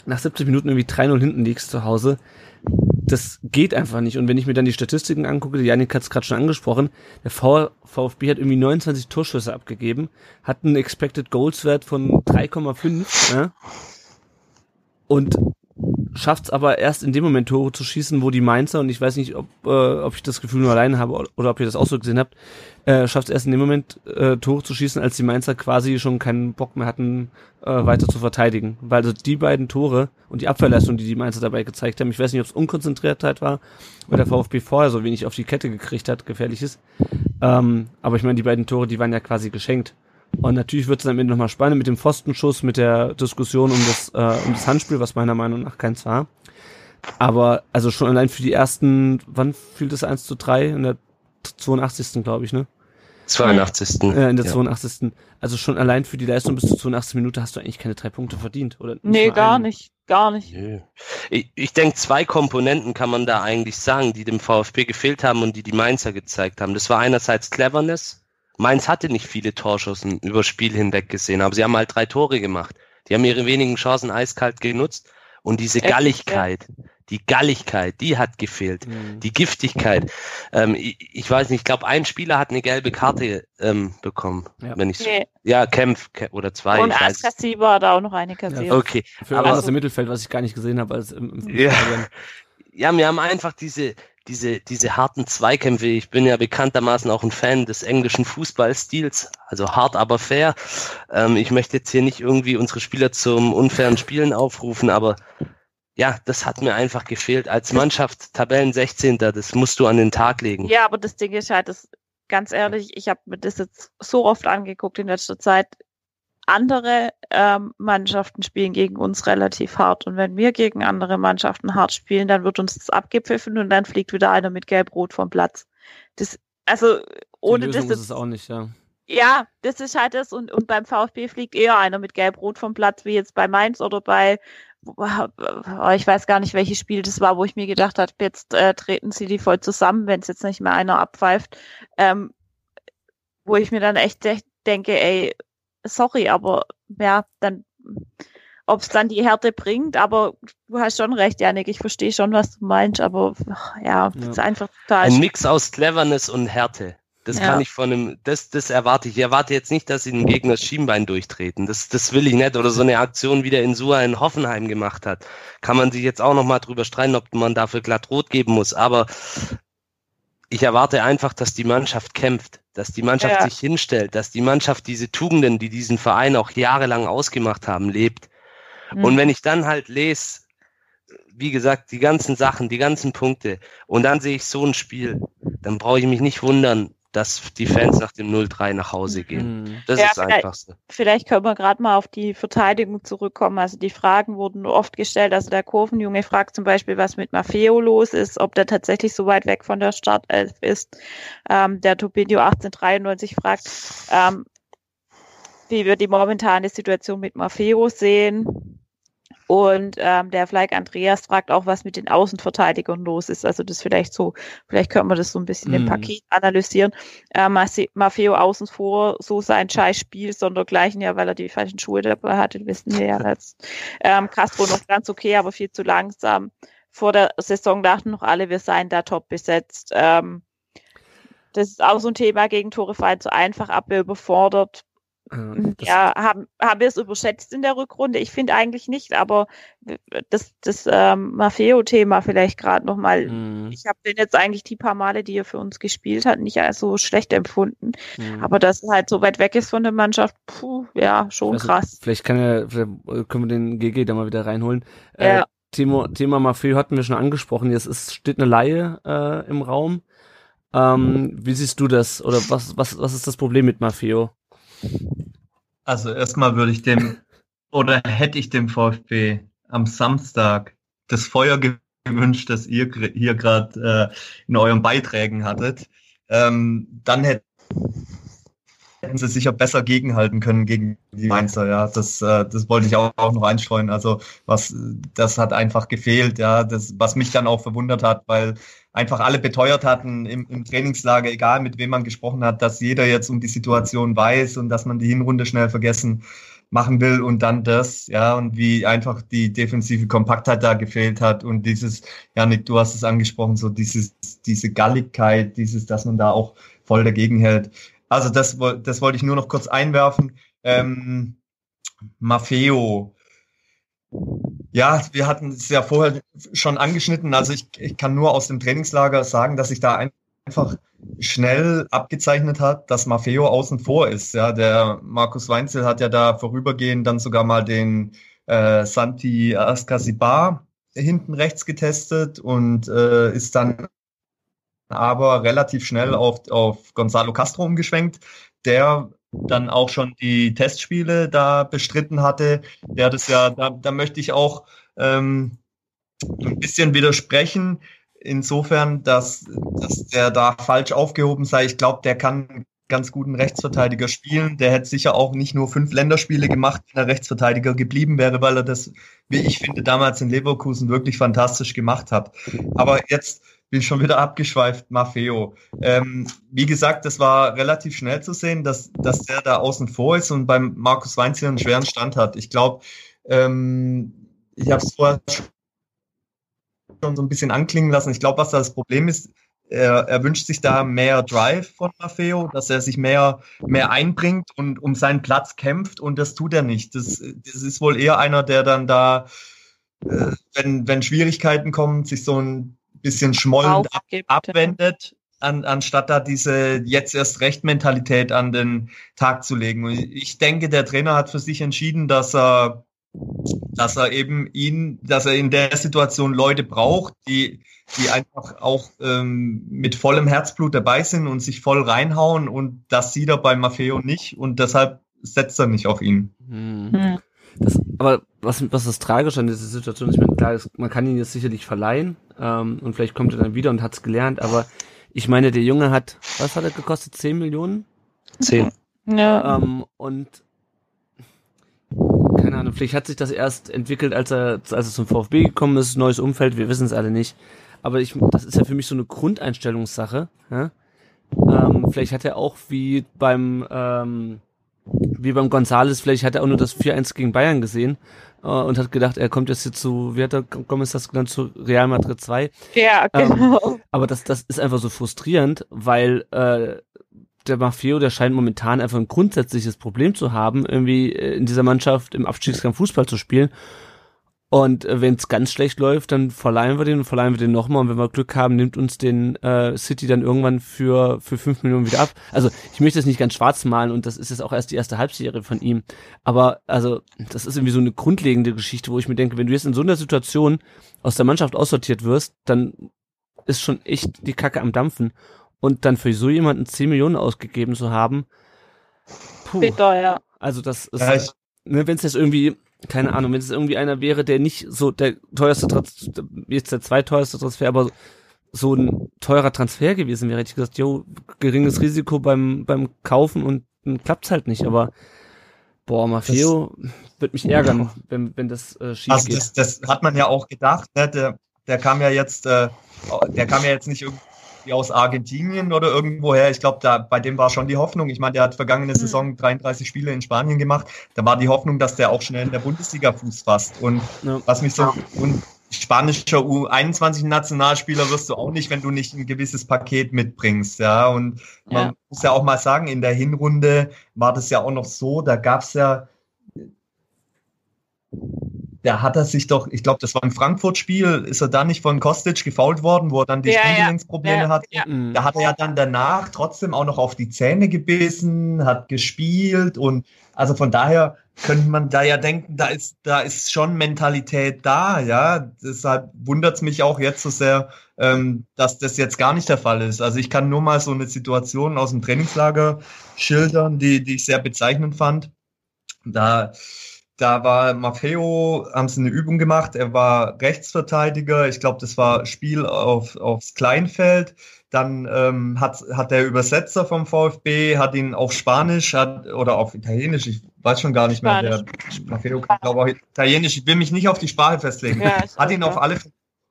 nach 70 Minuten irgendwie 3-0 hinten liegst zu Hause, das geht einfach nicht. Und wenn ich mir dann die Statistiken angucke, Janik hat es gerade schon angesprochen, der VfB hat irgendwie 29 Torschüsse abgegeben, hat einen Expected Goals Wert von 3,5 ja? und schafft es aber erst in dem Moment Tore zu schießen, wo die Mainzer, und ich weiß nicht, ob, äh, ob ich das Gefühl nur alleine habe oder ob ihr das auch so gesehen habt, äh, schafft es erst in dem Moment äh, Tore zu schießen, als die Mainzer quasi schon keinen Bock mehr hatten, äh, weiter zu verteidigen. Weil also die beiden Tore und die Abwehrleistung, die die Mainzer dabei gezeigt haben, ich weiß nicht, ob es Unkonzentriertheit war, weil der VfB vorher so wenig auf die Kette gekriegt hat, gefährlich ist. Ähm, aber ich meine, die beiden Tore, die waren ja quasi geschenkt. Und natürlich wird es am Ende nochmal spannend mit dem Pfostenschuss, mit der Diskussion um das, äh, um das Handspiel, was meiner Meinung nach keins war. Aber also schon allein für die ersten, wann fiel das 1 zu 3? In der 82. glaube ich, ne? 82. Äh, in der ja. 82. Also schon allein für die Leistung bis zur 82. Minute hast du eigentlich keine drei Punkte verdient, oder? Nee, gar einen. nicht. Gar nicht. Nee. Ich, ich denke, zwei Komponenten kann man da eigentlich sagen, die dem VfB gefehlt haben und die die Mainzer gezeigt haben. Das war einerseits Cleverness, Mainz hatte nicht viele Torschussen über Spiel hinweg gesehen, aber sie haben halt drei Tore gemacht. Die haben ihre wenigen Chancen eiskalt genutzt und diese Echt? Galligkeit, die Galligkeit, die hat gefehlt. Mhm. Die Giftigkeit. Ähm, ich, ich, weiß nicht, ich glaube, ein Spieler hat eine gelbe Karte ähm, bekommen. Ja. Wenn ich nee. Ja, Kempf oder zwei. Und Askasiba hat auch noch eine kassiert. Ja, okay. Für aber aus dem Mittelfeld, was ich gar nicht gesehen habe als im, im ja. ja, wir haben einfach diese, diese, diese harten Zweikämpfe. Ich bin ja bekanntermaßen auch ein Fan des englischen Fußballstils, also hart aber fair. Ähm, ich möchte jetzt hier nicht irgendwie unsere Spieler zum unfairen Spielen aufrufen, aber ja, das hat mir einfach gefehlt. Als Mannschaft Tabellen 16. Das musst du an den Tag legen. Ja, aber das Ding ist halt, das, ganz ehrlich, ich habe mir das jetzt so oft angeguckt in letzter Zeit andere ähm, Mannschaften spielen gegen uns relativ hart. Und wenn wir gegen andere Mannschaften hart spielen, dann wird uns das abgepfiffen und dann fliegt wieder einer mit Gelb-Rot vom Platz. Das, also ohne das ist es auch nicht, ja. Ja, das ist halt das. Und, und beim VfB fliegt eher einer mit Gelb-Rot vom Platz, wie jetzt bei Mainz oder bei, ich weiß gar nicht, welches Spiel das war, wo ich mir gedacht habe, jetzt äh, treten sie die voll zusammen, wenn es jetzt nicht mehr einer abpfeift. Ähm, wo ich mir dann echt denke, ey, sorry, aber ja, dann, ob es dann die Härte bringt, aber du hast schon recht, Janik, ich verstehe schon, was du meinst, aber ja, ja. ist einfach total. Ein Mix aus Cleverness und Härte. Das Ja. kann ich von einem, das, das erwarte ich. Ich erwarte jetzt nicht, dass sie den Gegner das Schienbein durchtreten. Das, das will ich nicht. Oder so eine Aktion, wie der Insua in Hoffenheim gemacht hat. Kann man sich jetzt auch nochmal drüber streiten, ob man dafür glatt rot geben muss. Aber ich erwarte einfach, dass die Mannschaft kämpft, dass die Mannschaft Ja. sich hinstellt, dass die Mannschaft diese Tugenden, die diesen Verein auch jahrelang ausgemacht haben, lebt. Mhm. Und wenn ich dann halt lese, wie gesagt, die ganzen Sachen, die ganzen Punkte, und dann sehe ich so ein Spiel, dann brauche ich mich nicht wundern, dass die Fans nach dem 0-3 nach Hause gehen. Mhm. Das Ja, ist vielleicht- einfach so. Vielleicht können wir gerade mal auf die Verteidigung zurückkommen. Also die Fragen wurden oft gestellt. Also der Kurvenjunge fragt zum Beispiel, was mit Maffeo los ist, ob der tatsächlich so weit weg von der Startelf ist. Ähm, der Topinio 1893 fragt, ähm, wie wir die momentane Situation mit Maffeo sehen. Und ähm, der Fleig Andreas fragt auch, was mit den Außenverteidigern los ist. Also das vielleicht so, vielleicht können wir das so ein bisschen im Mhm. Paket analysieren. Äh, Mase- Maffeo außen vor, so sein scheiß Spiel, sondergleichen ja, weil er die falschen Schuhe dabei hatte, wissen wir ja jetzt. Ähm, Castro noch ganz okay, aber viel zu langsam. Vor der Saison dachten noch alle, wir seien da top besetzt. das ist auch so ein Thema, Gegentore fallen zu einfach, Abwehr überfordert. Äh, das- Ja, haben, haben wir es überschätzt in der Rückrunde? Ich finde eigentlich nicht, aber das, das ähm, Maffeo-Thema vielleicht gerade nochmal. Mhm. Ich habe den jetzt eigentlich die paar Male, die er für uns gespielt hat, nicht als so schlecht empfunden. Mhm. Aber dass er halt so weit weg ist von der Mannschaft, puh, ja, schon Also, krass. Vielleicht kann er, vielleicht können wir den GG da mal wieder reinholen. Ja. Äh, Thema, Thema Maffeo hatten wir schon angesprochen. Jetzt ist, steht eine Laie äh, im Raum. Ähm, wie siehst du das? Oder was, was, was ist das Problem mit Maffeo? Also erstmal würde ich dem oder hätte ich dem VfB am Samstag das Feuer gewünscht, das ihr hier gerade äh, in euren Beiträgen hattet, ähm, dann hätten hätten sie sicher besser gegenhalten können gegen die Mainzer. Ja, das, äh, das wollte ich auch, auch noch einstreuen. Also was, das hat einfach gefehlt. Ja, das, was mich dann auch verwundert hat, weil einfach alle beteuert hatten im, im Trainingslager, egal mit wem man gesprochen hat, dass jeder jetzt um die Situation weiß und dass man die Hinrunde schnell vergessen machen will und dann das, ja, und wie einfach die defensive Kompaktheit da gefehlt hat und dieses, Janik, du hast es angesprochen, so dieses, diese Galligkeit, dieses, dass man da auch voll dagegen hält. Also das, das wollte ich nur noch kurz einwerfen. Ähm, Maffeo. Ja, wir hatten es ja vorher schon angeschnitten. Also ich, ich kann nur aus dem Trainingslager sagen, dass sich da ein- einfach schnell abgezeichnet hat, dass Maffeo außen vor ist. Ja, der Markus Weinzel hat ja da vorübergehend dann sogar mal den äh, Santi Ascasibar hinten rechts getestet und äh, ist dann aber relativ schnell auf, auf Gonzalo Castro umgeschwenkt, der dann auch schon die Testspiele da bestritten hatte. Der das ja, da, da möchte ich auch ähm, ein bisschen widersprechen, insofern, dass, dass der da falsch aufgehoben sei. Ich glaube, der kann ganz guten Rechtsverteidiger spielen. Der hätte sicher auch nicht nur fünf Länderspiele gemacht, wenn er Rechtsverteidiger geblieben wäre, weil er das, wie ich finde, damals in Leverkusen wirklich fantastisch gemacht hat. Aber jetzt bin ich schon wieder abgeschweift, Maffeo. Ähm, wie gesagt, das war relativ schnell zu sehen, dass, dass der da außen vor ist und beim Markus Weinziel einen schweren Stand hat. Ich glaube, ähm, ich habe es vorher schon so ein bisschen anklingen lassen. Ich glaube, was da das Problem ist, er, er wünscht sich da mehr Drive von Maffeo, dass er sich mehr, mehr einbringt und um seinen Platz kämpft und das tut er nicht. Das, das ist wohl eher einer, der dann da, äh, wenn, wenn Schwierigkeiten kommen, sich so ein bisschen schmollend ab, abwendet, an, anstatt da diese jetzt erst recht Mentalität an den Tag zu legen. Und ich denke, der Trainer hat für sich entschieden, dass er, dass er eben ihn, dass er in der Situation Leute braucht, die, die einfach auch ähm, mit vollem Herzblut dabei sind und sich voll reinhauen und das sieht er bei Maffeo nicht und deshalb setzt er nicht auf ihn. Hm. Hm. Das, aber was, was ist tragisch an dieser Situation? Ich meine, klar, es, man kann ihn jetzt sicherlich verleihen ähm, und vielleicht kommt er dann wieder und hat's gelernt, aber ich meine, der Junge hat, was hat er gekostet? 10 Millionen? Zehn. Ja. Ähm, und keine Ahnung, vielleicht hat sich das erst entwickelt, als er, als es zum VfB gekommen ist, neues Umfeld, wir wissen es alle nicht. Aber ich, das ist ja für mich so eine Grundeinstellungssache. Ja? Ähm, vielleicht hat er auch wie beim ähm, wie beim Gonzales, vielleicht hat er auch nur das 4-1 gegen Bayern gesehen äh, und hat gedacht, er kommt jetzt hier zu, wie hat er, ist das genannt, zu Real Madrid 2. ja, ähm, genau. Aber das, das ist einfach so frustrierend, weil äh, der Maffeo, der scheint momentan einfach ein grundsätzliches Problem zu haben, irgendwie äh, in dieser Mannschaft im Abstiegskampf Fußball zu spielen. Und äh, wenn es ganz schlecht läuft, dann verleihen wir den und verleihen wir den nochmal. Und wenn wir Glück haben, nimmt uns den äh, City dann irgendwann für für fünf Millionen wieder ab. Also ich möchte das nicht ganz schwarz malen und das ist jetzt auch erst die erste Halbserie von ihm. Aber also das ist irgendwie so eine grundlegende Geschichte, wo ich mir denke, wenn du jetzt in so einer Situation aus der Mannschaft aussortiert wirst, dann ist schon echt die Kacke am Dampfen. Und dann für so jemanden 10 Millionen ausgegeben zu haben, puh. Bitter, ja. Also das ist, Ja, ne, wenn es jetzt irgendwie, keine Ahnung, wenn es irgendwie einer wäre, der nicht so der teuerste Trans jetzt der zweiteuerste Transfer, aber so ein teurer Transfer gewesen wäre, hätte ich gesagt, jo, geringes Risiko beim, beim Kaufen und dann klappt's halt nicht, aber boah, Maffeo wird mich ärgern, wenn, wenn das äh, schief Also geht. das, das hat man ja auch gedacht, ne? der, der kam ja jetzt, äh, der kam ja jetzt nicht irgendwie aus Argentinien oder irgendwoher. Ich glaube, da bei dem war schon die Hoffnung. Ich meine, der hat vergangene Hm. Saison 33 Spiele in Spanien gemacht. Da war die Hoffnung, dass der auch schnell in der Bundesliga Fuß fasst. Und Ja. was mich so und spanischer U21-Nationalspieler wirst du auch nicht, wenn du nicht ein gewisses Paket mitbringst, ja. Und man Ja. muss ja auch mal sagen, in der Hinrunde war das ja auch noch so, da gab's ja, da hat er sich doch, ich glaube, das war im Frankfurt-Spiel, ist er da nicht von Kostic gefault worden, wo er dann die Ja. Sprunggelenksprobleme Ja, hat. ja. Mhm. Da hat er ja dann danach trotzdem auch noch auf die Zähne gebissen, hat gespielt und also von daher könnte man da ja denken, da ist, da ist schon Mentalität da, ja. Deshalb wundert es mich auch jetzt so sehr, ähm, dass das jetzt gar nicht der Fall ist. Also ich kann nur mal so eine Situation aus dem Trainingslager schildern, die, die ich sehr bezeichnend fand. Da, da war Maffeo, haben sie eine Übung gemacht, er war Rechtsverteidiger, ich glaube, das war Spiel auf, aufs Kleinfeld. Dann ähm, hat, hat der Übersetzer vom VfB, hat ihn auf Spanisch hat, oder auf Italienisch, ich weiß schon gar nicht mehr, der Maffeo kann glaube auch Italienisch, ich will mich nicht auf die Sprache festlegen, Ja, hat ihn auf alle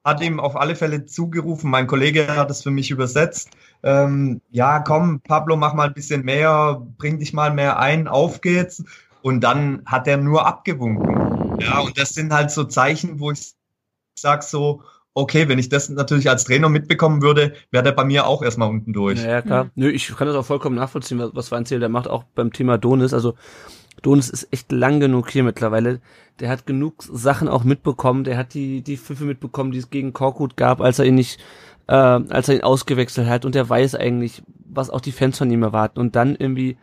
hat ihm auf alle Fälle zugerufen, mein Kollege hat es für mich übersetzt, ähm, ja komm Pablo, mach mal ein bisschen mehr, bring dich mal mehr ein, auf geht's. Und dann hat er nur abgewunken. Ja, und das sind halt so Zeichen, wo ich sag so, okay, wenn ich das natürlich als Trainer mitbekommen würde, wäre der bei mir auch erstmal unten durch. Ja, ja, klar. Mhm. Nö, ich kann das auch vollkommen nachvollziehen, was, was Weinziel der macht, auch beim Thema Donis. Also Donis ist echt lang genug hier mittlerweile. Der hat genug Sachen auch mitbekommen. Der hat die, die Pfiffe mitbekommen, die es gegen Korkut gab, als er ihn nicht, äh, als er ihn ausgewechselt hat. Und der weiß eigentlich, was auch die Fans von ihm erwarten. Und dann irgendwie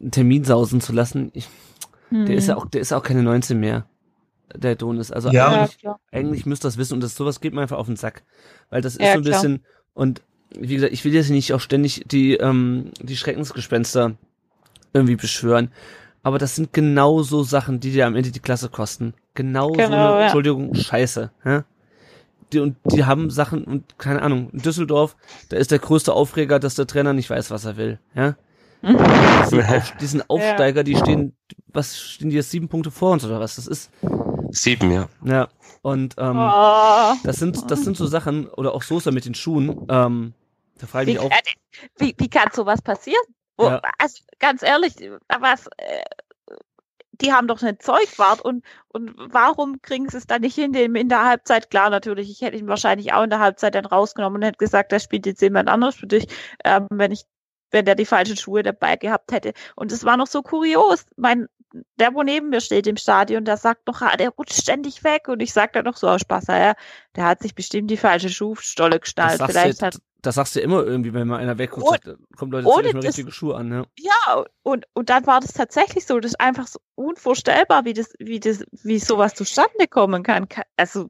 einen Termin sausen zu lassen, ich, Hm. der ist ja auch, der ist auch keine 19 mehr. Der Donis. Also Ja. ja, eigentlich, klar. eigentlich müsst ihr das wissen und das sowas geht mir einfach auf den Sack. Weil das ist Ja, so ein klar. bisschen, und wie gesagt, ich will jetzt nicht auch ständig die, ähm, die Schreckensgespenster irgendwie beschwören. Aber das sind genau so Sachen, die dir am Ende die Klasse kosten. Genau, so Genau, eine, ja. Entschuldigung, Scheiße. Ja? Die, und die haben Sachen, und keine Ahnung, in Düsseldorf, da ist der größte Aufreger, dass der Trainer nicht weiß, was er will. Ja? Mhm. Diesen, Auf, diesen Aufsteiger, die stehen, was stehen die jetzt sieben Punkte vor uns oder was? Das ist, Sieben, ja. ja. Und ähm, Oh. das sind, das sind so Sachen, oder auch Soße mit den Schuhen, ähm, da frage ich Wie, mich auch, äh, wie, wie kann sowas passieren? Wo, Ja. Also ganz ehrlich, was, äh, die haben doch eine Zeugwart und, und warum kriegen sie es dann nicht hin, dem in der Halbzeit? Klar, natürlich, ich hätte ihn wahrscheinlich auch in der Halbzeit dann rausgenommen und hätte gesagt, da spielt jetzt jemand anderes für dich, ähm, wenn ich, wenn der die falschen Schuhe dabei gehabt hätte. Und es war noch so kurios. Mein, der, wo neben mir steht im Stadion, der sagt noch, ah, der rutscht ständig weg und ich sag dann noch so aus Spaß, ja, der hat sich bestimmt die falsche Schuhstolle das geschnallt. sagst, Vielleicht du, hat das sagst du immer irgendwie, wenn mal einer wegrutscht, Und- sagt, kommt Leute, euch mal das- richtige Schuhe an, ja. Ja, und, und dann war das tatsächlich so. Das ist einfach so unvorstellbar, wie das, wie das, wie sowas zustande kommen kann. Also.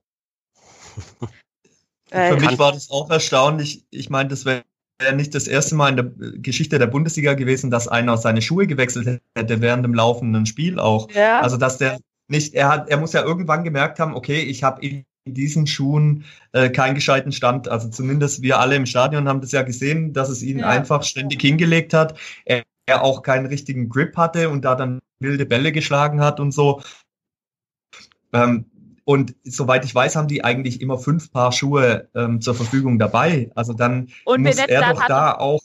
Für Äh, mich war das auch erstaunlich. Ich meine, das wäre nicht das erste Mal in der Geschichte der Bundesliga gewesen, dass einer seine Schuhe gewechselt hätte während dem laufenden Spiel auch. ja, Also dass der nicht, er hat, er muss ja irgendwann gemerkt haben, okay, ich habe in diesen Schuhen äh, keinen gescheiten Stand. Also zumindest wir alle im Stadion haben das ja gesehen, dass es ihn Ja. einfach ständig hingelegt hat. Er, er auch keinen richtigen Grip hatte und da dann wilde Bälle geschlagen hat und so. Ähm, und soweit ich weiß, haben die eigentlich immer fünf Paar Schuhe ähm, zur Verfügung dabei. Also dann und muss Benett, er doch da doch, auch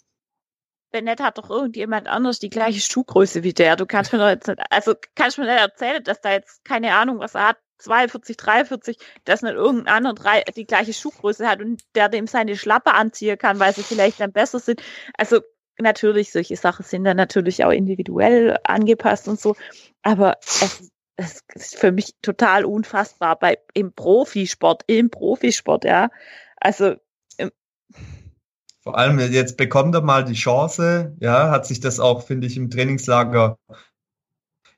Benett hat doch irgendjemand anders die gleiche Schuhgröße wie der. Du kannst mir doch jetzt nicht, also kannst mir nicht erzählen, dass da jetzt, keine Ahnung, was er hat, 42, 43, dass nicht irgendein anderer drei, die gleiche Schuhgröße hat und der dem seine Schlappe anziehen kann, weil sie vielleicht dann besser sind. Also, natürlich, solche Sachen sind dann natürlich auch individuell angepasst und so, aber es, es ist für mich total unfassbar bei im Profisport, im Profisport, ja. Also vor allem jetzt bekommt er mal die Chance, ja, hat sich das auch, finde ich, im Trainingslager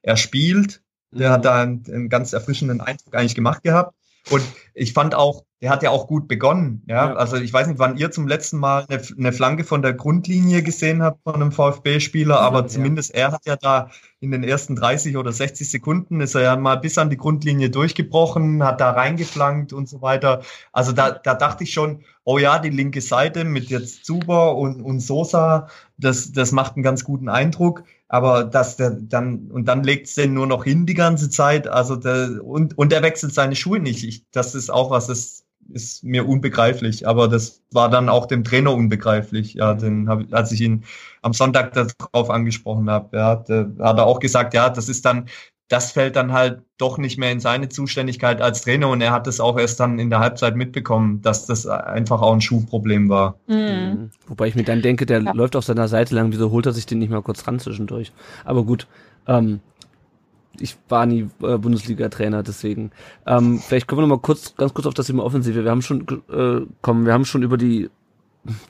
erspielt. Der mhm. hat da einen, einen ganz erfrischenden Eindruck eigentlich gemacht gehabt. Und ich fand auch, der hat ja auch gut begonnen. Ja, ja. also ich weiß nicht, wann ihr zum letzten Mal eine, eine Flanke von der Grundlinie gesehen habt von einem VfB-Spieler, aber ja. zumindest er hat ja da in den ersten 30 oder 60 Sekunden ist er ja mal bis an die Grundlinie durchgebrochen, hat da reingeflankt und so weiter. Also da, da dachte ich schon, oh ja, die linke Seite mit jetzt Zuber und, und Sosa, das, das macht einen ganz guten Eindruck aber dass der dann und dann legt es den nur noch hin die ganze Zeit, also der, und und er wechselt seine Schuhe nicht. Ich, das ist auch was, das ist mir unbegreiflich, aber das war dann auch dem Trainer unbegreiflich. Ja, den hab, als ich ihn am Sonntag darauf angesprochen habe, ja, hat er auch gesagt, ja, das ist dann das fällt dann halt doch nicht mehr in seine Zuständigkeit als Trainer und er hat es auch erst dann in der Halbzeit mitbekommen, dass das einfach auch ein Schuhproblem war. Mhm. mhm. Wobei ich mir dann denke, der ja. läuft auf seiner Seite lang, wieso holt er sich den nicht mal kurz ran zwischendurch? Aber gut, ähm, ich war nie äh, Bundesliga-Trainer, deswegen. Ähm, vielleicht kommen wir noch mal kurz, ganz kurz auf das Thema Offensive. Wir haben schon, äh, kommen, wir haben schon über die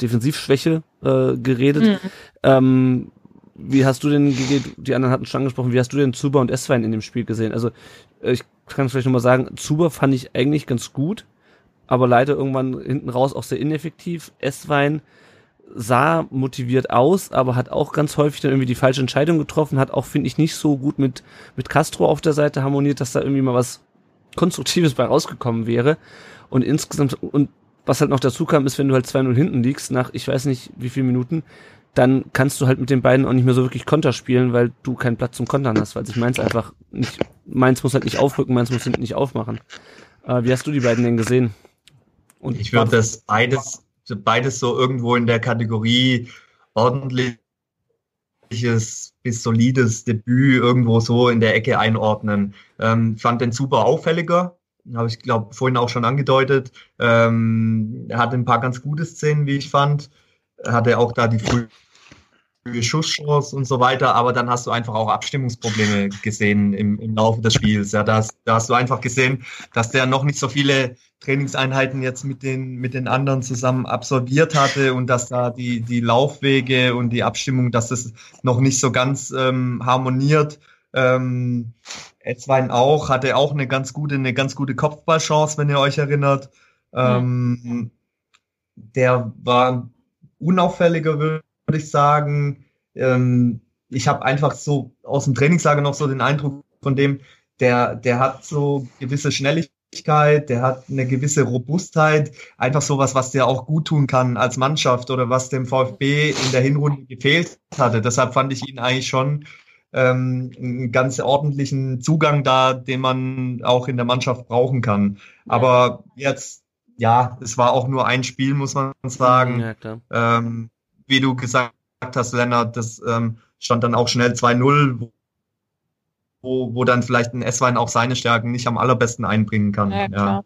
Defensivschwäche äh, geredet. Mhm. Ähm, wie hast du denn, die anderen hatten schon angesprochen, wie hast du denn Zuber und Esswein in dem Spiel gesehen? Also ich kann es vielleicht nochmal sagen, Zuber fand ich eigentlich ganz gut, aber leider irgendwann hinten raus auch sehr ineffektiv. Esswein sah motiviert aus, aber hat auch ganz häufig dann irgendwie die falsche Entscheidung getroffen, hat auch, finde ich, nicht so gut mit, mit Castro auf der Seite harmoniert, dass da irgendwie mal was Konstruktives bei rausgekommen wäre. Und insgesamt, und was halt noch dazu kam, ist, wenn du halt 2-0 hinten liegst, nach ich weiß nicht wie viel Minuten, dann kannst du halt mit den beiden auch nicht mehr so wirklich Konter spielen, weil du keinen Platz zum Kontern hast, weil sich meins einfach nicht, meins muss halt nicht aufrücken, meins muss hinten nicht aufmachen. Äh, wie hast du die beiden denn gesehen? Und ich würde das beides, beides so irgendwo in der Kategorie ordentliches bis solides Debüt irgendwo so in der Ecke einordnen. Ähm, fand den super auffälliger, habe ich glaube vorhin auch schon angedeutet. Ähm, er hatte ein paar ganz gute Szenen, wie ich fand. Er hatte auch da die Schusschance und so weiter, aber dann hast du einfach auch Abstimmungsprobleme gesehen im, im Laufe des Spiels. Ja, da hast, da hast du einfach gesehen, dass der noch nicht so viele Trainingseinheiten jetzt mit den, mit den anderen zusammen absolviert hatte und dass da die, die Laufwege und die Abstimmung, dass das noch nicht so ganz ähm, harmoniert. Ähm, Etzwein auch, hatte auch eine ganz gute, eine ganz gute Kopfballchance, wenn ihr euch erinnert. Ähm, der war unauffälliger, würde ich sagen. Ähm, ich habe einfach so aus dem Trainingslager noch so den Eindruck von dem, der, der hat so gewisse Schnelligkeit, der hat eine gewisse Robustheit, einfach sowas, was der auch gut tun kann als Mannschaft oder was dem VfB in der Hinrunde gefehlt hatte. Deshalb fand ich ihn eigentlich schon ähm, einen ganz ordentlichen Zugang da, den man auch in der Mannschaft brauchen kann. Aber jetzt, ja, es war auch nur ein Spiel, muss man sagen. Ja, ähm, wie du gesagt hast, Lennart, das ähm, stand dann auch schnell 2-0, wo, wo dann vielleicht ein S-Wein auch seine Stärken nicht am allerbesten einbringen kann. Ja. Ja.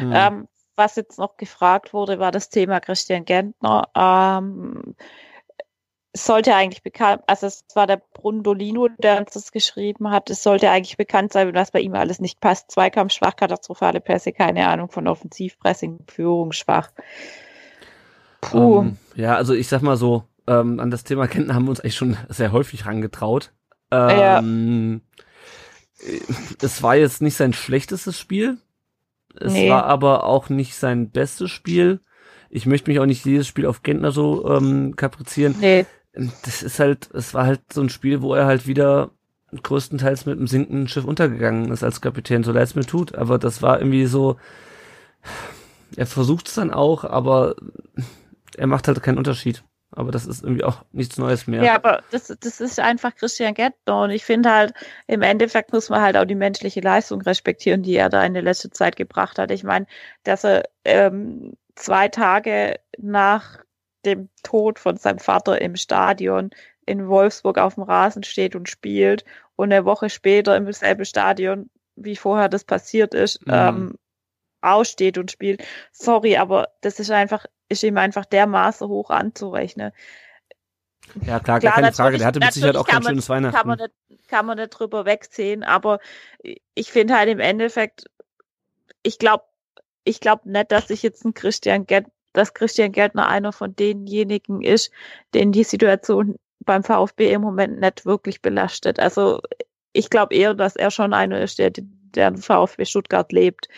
Ähm, was jetzt noch gefragt wurde, war das Thema Christian Gentner. Ähm, sollte eigentlich bekannt, also es war der Brundolino, der uns das geschrieben hat, es sollte eigentlich bekannt sein, was bei ihm alles nicht passt. Zweikampf schwach, katastrophale Pässe, keine Ahnung von Offensivpressing, Führung schwach. Puh. Ähm, ja, also ich sag mal so, ähm, an das Thema Kenntnis haben wir uns eigentlich schon sehr häufig rangetraut. Ähm, ja. Es war jetzt nicht sein schlechtestes Spiel. Es nee. war aber auch nicht sein bestes Spiel. Ich möchte mich auch nicht jedes Spiel auf Gentner so ähm, kaprizieren. Nee. Das ist halt, es war halt so ein Spiel, wo er halt wieder größtenteils mit einem sinkenden Schiff untergegangen ist als Kapitän, so leid es mir tut. Aber das war irgendwie so, er versucht es dann auch, aber er macht halt keinen Unterschied. Aber das ist irgendwie auch nichts Neues mehr. Ja, aber das, das ist einfach Christian Gärtner. Und ich finde halt, im Endeffekt muss man halt auch die menschliche Leistung respektieren, die er da in der letzten Zeit gebracht hat. Ich meine, dass er ähm, zwei Tage nach dem Tod von seinem Vater im Stadion in Wolfsburg auf dem Rasen steht und spielt und eine Woche später im selben Stadion, wie vorher das passiert ist, mhm. ähm, aussteht und spielt. Sorry, aber das ist einfach, ist ihm einfach dermaßen hoch anzurechnen. Ja, klar, klar keine Frage. Der hatte mit Sicherheit auch kein man, schönes Weihnachten. Kann man, nicht, kann man nicht drüber wegsehen, aber ich finde halt im Endeffekt, ich glaube, ich glaube nicht, dass sich jetzt ein Christian Gert, dass Christian Gärtner einer von denjenigen ist, den die Situation beim VfB im Moment nicht wirklich belastet. Also ich glaube eher, dass er schon einer ist, der, der VfB Stuttgart lebt.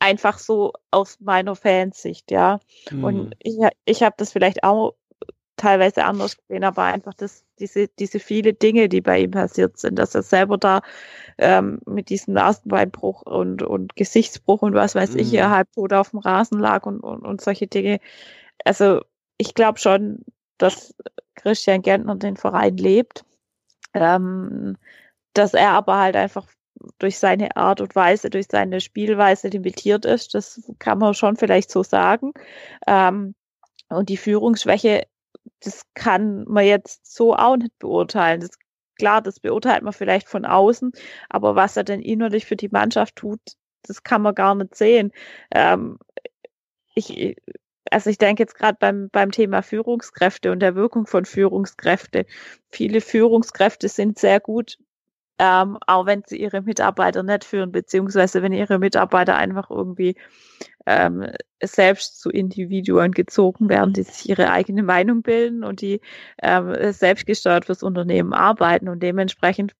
Einfach so aus meiner Fansicht, ja. Mhm. Und ich, ich habe das vielleicht auch teilweise anders gesehen, aber einfach das, diese, diese viele Dinge, die bei ihm passiert sind, dass er selber da ähm, mit diesem Nasenbeinbruch und, und Gesichtsbruch und was weiß mhm. ich, er halb tot auf dem Rasen lag und, und, und solche Dinge. Also ich glaube schon, dass Christian Gentner den Verein lebt, ähm, dass er aber halt einfach durch seine Art und Weise, durch seine Spielweise limitiert ist. Das kann man schon vielleicht so sagen. Ähm, und die Führungsschwäche das kann man jetzt so auch nicht beurteilen. Das, klar, das beurteilt man vielleicht von außen, aber was er denn innerlich für die Mannschaft tut, das kann man gar nicht sehen. Ähm, ich, also ich denke jetzt gerade beim, beim Thema Führungskräfte und der Wirkung von Führungskräfte. Viele Führungskräfte sind sehr gut ähm, auch wenn sie ihre Mitarbeiter nicht führen, beziehungsweise wenn ihre Mitarbeiter einfach irgendwie ähm, selbst zu Individuen gezogen werden, die sich ihre eigene Meinung bilden und die ähm, selbstgesteuert fürs Unternehmen arbeiten und dementsprechend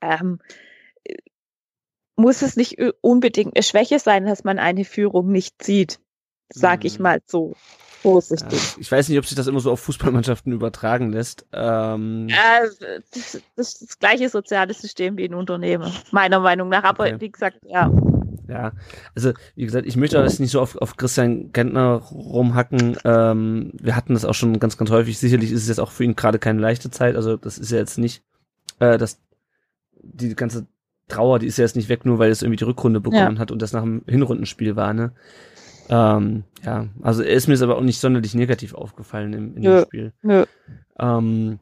ähm, muss es nicht unbedingt eine Schwäche sein, dass man eine Führung nicht sieht, sag ich mhm. mal so vorsichtig. Ja, ich weiß nicht, ob sich das immer so auf Fußballmannschaften übertragen lässt. Ähm, ja, das, das ist das gleiche soziale System wie in Unternehmen, meiner Meinung nach. Aber okay. wie gesagt, ja. Ja, also wie gesagt, ich möchte das nicht so auf, auf Christian Gentner rumhacken. Ähm, wir hatten das auch schon ganz, ganz häufig. Sicherlich ist es jetzt auch für ihn gerade keine leichte Zeit. Also das ist ja jetzt nicht, äh, dass die ganze Trauer, die ist ja jetzt nicht weg, nur weil es irgendwie die Rückrunde bekommen ja. hat und das nach dem Hinrundenspiel war, ne? Ähm, ja, also er ist mir aber auch nicht sonderlich negativ aufgefallen im, in dem Spiel. Nö. Ähm,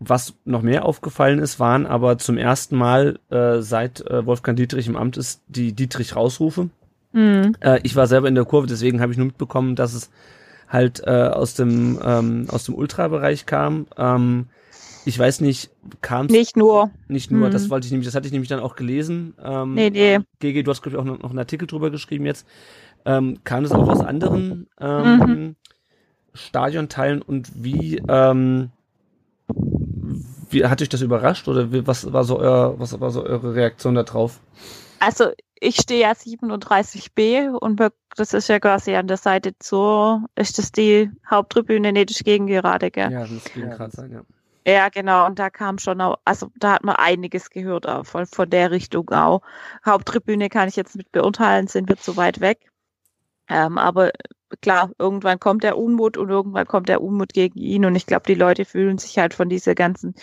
was noch mehr aufgefallen ist, waren aber zum ersten Mal äh, seit äh, Wolfgang Dietrich im Amt ist, die Dietrich-Rausrufe. Mhm. Äh, ich war selber in der Kurve, deswegen habe ich nur mitbekommen, dass es halt äh, aus dem ähm, aus dem Ultrabereich kam. Ähm, ich weiß nicht, kam es nicht nur. Nicht nur, mhm. das wollte ich nämlich, das hatte ich nämlich dann auch gelesen. Ähm, nee, nee. GG, du hast glaube ich auch noch, noch einen Artikel drüber geschrieben jetzt. Ähm, kam das auch aus anderen ähm, mhm. Stadionteilen und wie, ähm, wie hat euch das überrascht oder wie, was war so euer, was war so eure Reaktion darauf? Also ich stehe ja 37b und das ist ja quasi an der Seite zu, ist das die Haupttribüne, nee, das ist gegen gerade, gell? Ja, das gegen gerade sein, ja. Ja, genau. Und da kam schon auch, also da hat man einiges gehört auch von, von der Richtung auch. Haupttribüne kann ich jetzt mit beurteilen, sind wir zu weit weg. Ähm, aber klar, irgendwann kommt der Unmut und irgendwann kommt der Unmut gegen ihn. Und ich glaube, die Leute fühlen sich halt von dieser ganzen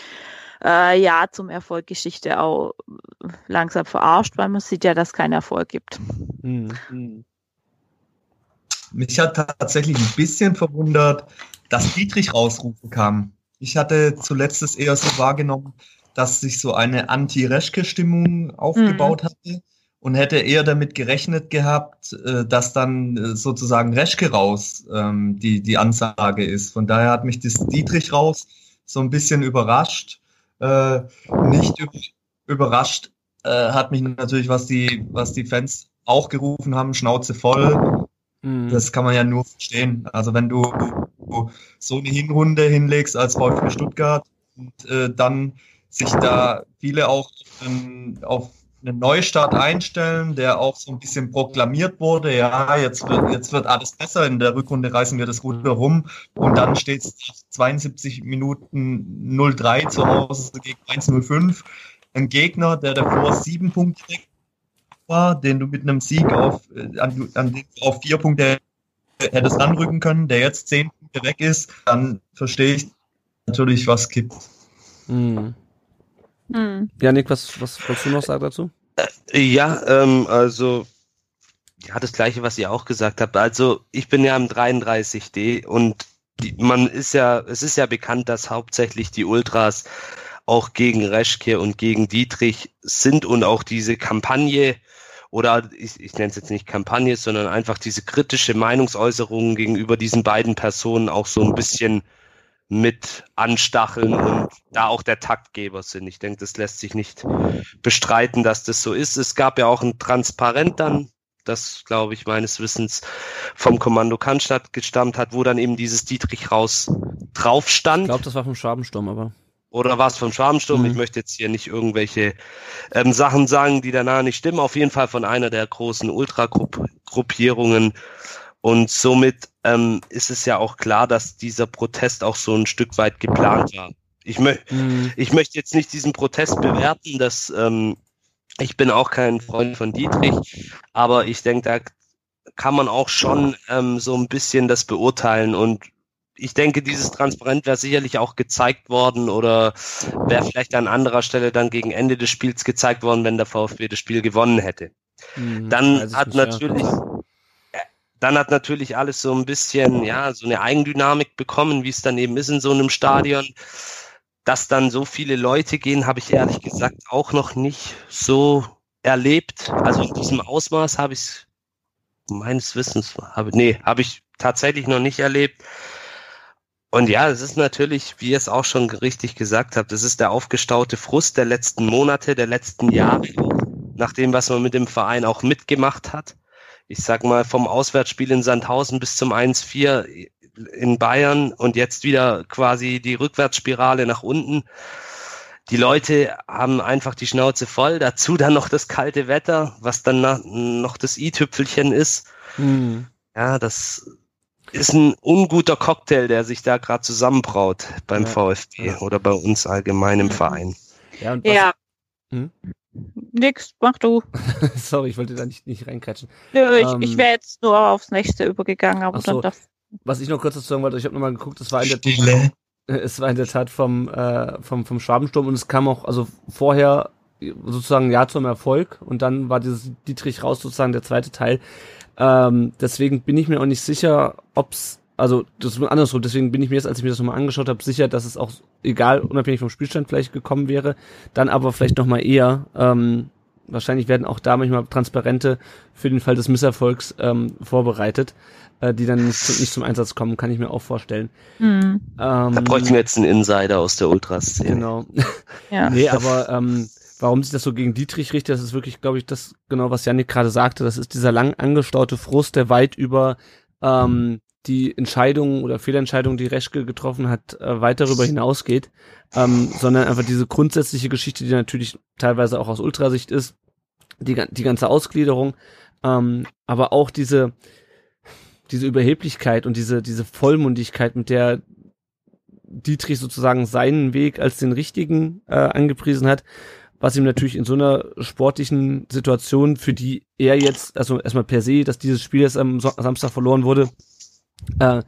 äh, Ja zum Erfolg Geschichte auch langsam verarscht, weil man sieht ja, dass es keinen Erfolg gibt. Mhm. Mich hat tatsächlich ein bisschen verwundert, dass Dietrich rausrufen kam. Ich hatte zuletzt es eher so wahrgenommen, dass sich so eine Anti-Reschke-Stimmung aufgebaut mhm. hatte und hätte eher damit gerechnet gehabt, äh, dass dann äh, sozusagen Reschke raus ähm, die, die Ansage ist. Von daher hat mich das Dietrich raus so ein bisschen überrascht. Äh, nicht überrascht äh, hat mich natürlich, was die, was die Fans auch gerufen haben, Schnauze voll. Mhm. Das kann man ja nur verstehen. Also wenn du, du so eine Hinrunde hinlegst als VfB Stuttgart und äh, dann sich da viele auch ähm, auf einen Neustart einstellen, der auch so ein bisschen proklamiert wurde. Ja, jetzt wird, jetzt wird alles besser. In der Rückrunde reißen wir das Ruder rum. Und dann steht es 72 Minuten 0-3 zu Hause gegen 1-0-5. Ein Gegner, der davor sieben Punkte war, den du mit einem Sieg auf, äh, an, an, auf vier Punkte hättest anrücken können, der jetzt zehn Punkte weg ist, dann verstehe ich natürlich, was kippt. Mhm. Hm. Janik, was, was wolltest du noch sagen dazu? Äh, ja, ähm, also ja, das gleiche, was ihr auch gesagt habt. Also ich bin ja am 33D und die, man ist ja, es ist ja bekannt, dass hauptsächlich die Ultras auch gegen Reschke und gegen Dietrich sind und auch diese Kampagne oder ich, ich nenne es jetzt nicht Kampagne, sondern einfach diese kritische Meinungsäußerung gegenüber diesen beiden Personen auch so ein bisschen mit anstacheln und da auch der Taktgeber sind. Ich denke, das lässt sich nicht bestreiten, dass das so ist. Es gab ja auch ein Transparent dann, das glaube ich meines Wissens vom Kommando Cannstatt gestammt hat, wo dann eben dieses Dietrich raus drauf stand. Ich glaube, das war vom Schwabensturm, aber. Oder war es vom Schwabensturm? Mhm. Ich möchte jetzt hier nicht irgendwelche ähm, Sachen sagen, die danach nicht stimmen. Auf jeden Fall von einer der großen Ultragruppierungen. Und somit ähm, ist es ja auch klar, dass dieser Protest auch so ein Stück weit geplant war. Ich, mö mhm. ich möchte jetzt nicht diesen Protest bewerten, dass ähm, ich bin auch kein Freund von Dietrich, aber ich denke, da kann man auch schon ähm, so ein bisschen das beurteilen und ich denke, dieses Transparent wäre sicherlich auch gezeigt worden oder wäre vielleicht an anderer Stelle dann gegen Ende des Spiels gezeigt worden, wenn der VfB das Spiel gewonnen hätte. Mhm, dann hat natürlich, ja. Dann hat natürlich alles so ein bisschen, ja, so eine Eigendynamik bekommen, wie es dann eben ist in so einem Stadion. Dass dann so viele Leute gehen, habe ich ehrlich gesagt auch noch nicht so erlebt. Also in diesem Ausmaß habe ich es meines Wissens, habe, nee, habe ich tatsächlich noch nicht erlebt. Und ja, es ist natürlich, wie ihr es auch schon richtig gesagt habt, es ist der aufgestaute Frust der letzten Monate, der letzten Jahre, nach dem, was man mit dem Verein auch mitgemacht hat ich sag mal, vom Auswärtsspiel in Sandhausen bis zum 1-4 in Bayern und jetzt wieder quasi die Rückwärtsspirale nach unten. Die Leute haben einfach die Schnauze voll. Dazu dann noch das kalte Wetter, was dann noch das i-Tüpfelchen ist. Mhm. Ja, das ist ein unguter Cocktail, der sich da gerade zusammenbraut beim ja. VfB oder bei uns allgemein im Verein. Ja, ja. Hm? Nix, mach du. Sorry, ich wollte da nicht, nicht reinkatschen. Nö, ich, ähm, ich wäre jetzt nur aufs nächste übergegangen, aber so, dann das. Was ich noch kurz dazu sagen wollte, ich habe nochmal geguckt, es war in der Stille. Es war in der Tat vom, äh, vom, vom Schwabensturm und es kam auch, also vorher sozusagen Ja zum Erfolg und dann war dieses Dietrich raus sozusagen der zweite Teil. Ähm, deswegen bin ich mir auch nicht sicher, ob's also das ist andersrum, deswegen bin ich mir jetzt, als ich mir das nochmal angeschaut habe, sicher, dass es auch egal, unabhängig vom Spielstand vielleicht gekommen wäre, dann aber vielleicht nochmal eher, ähm, wahrscheinlich werden auch da manchmal Transparente für den Fall des Misserfolgs ähm, vorbereitet, äh, die dann nicht, nicht, zum Einsatz kommen, kann ich mir auch vorstellen. Mhm. Ähm, da bräuchten wir jetzt einen Insider aus der Ultraszene. Genau. ja. nee, aber ähm, warum sich das so gegen Dietrich richtet, das ist wirklich, glaube ich, das genau, was Janik gerade sagte. Das ist dieser lang angestaute Frust, der weit über ähm, die Entscheidung oder Fehlentscheidung, die Reschke getroffen hat, äh, weit darüber hinausgeht, ähm, sondern einfach diese grundsätzliche Geschichte, die natürlich teilweise auch aus Ultrasicht ist, die, die ganze Ausgliederung, ähm, aber auch diese, diese Überheblichkeit und diese, diese Vollmundigkeit, mit der Dietrich sozusagen seinen Weg als den richtigen äh, angepriesen hat, was ihm natürlich in so einer sportlichen Situation, für die er jetzt, also erstmal per se, dass dieses Spiel jetzt am Samstag verloren wurde, äh,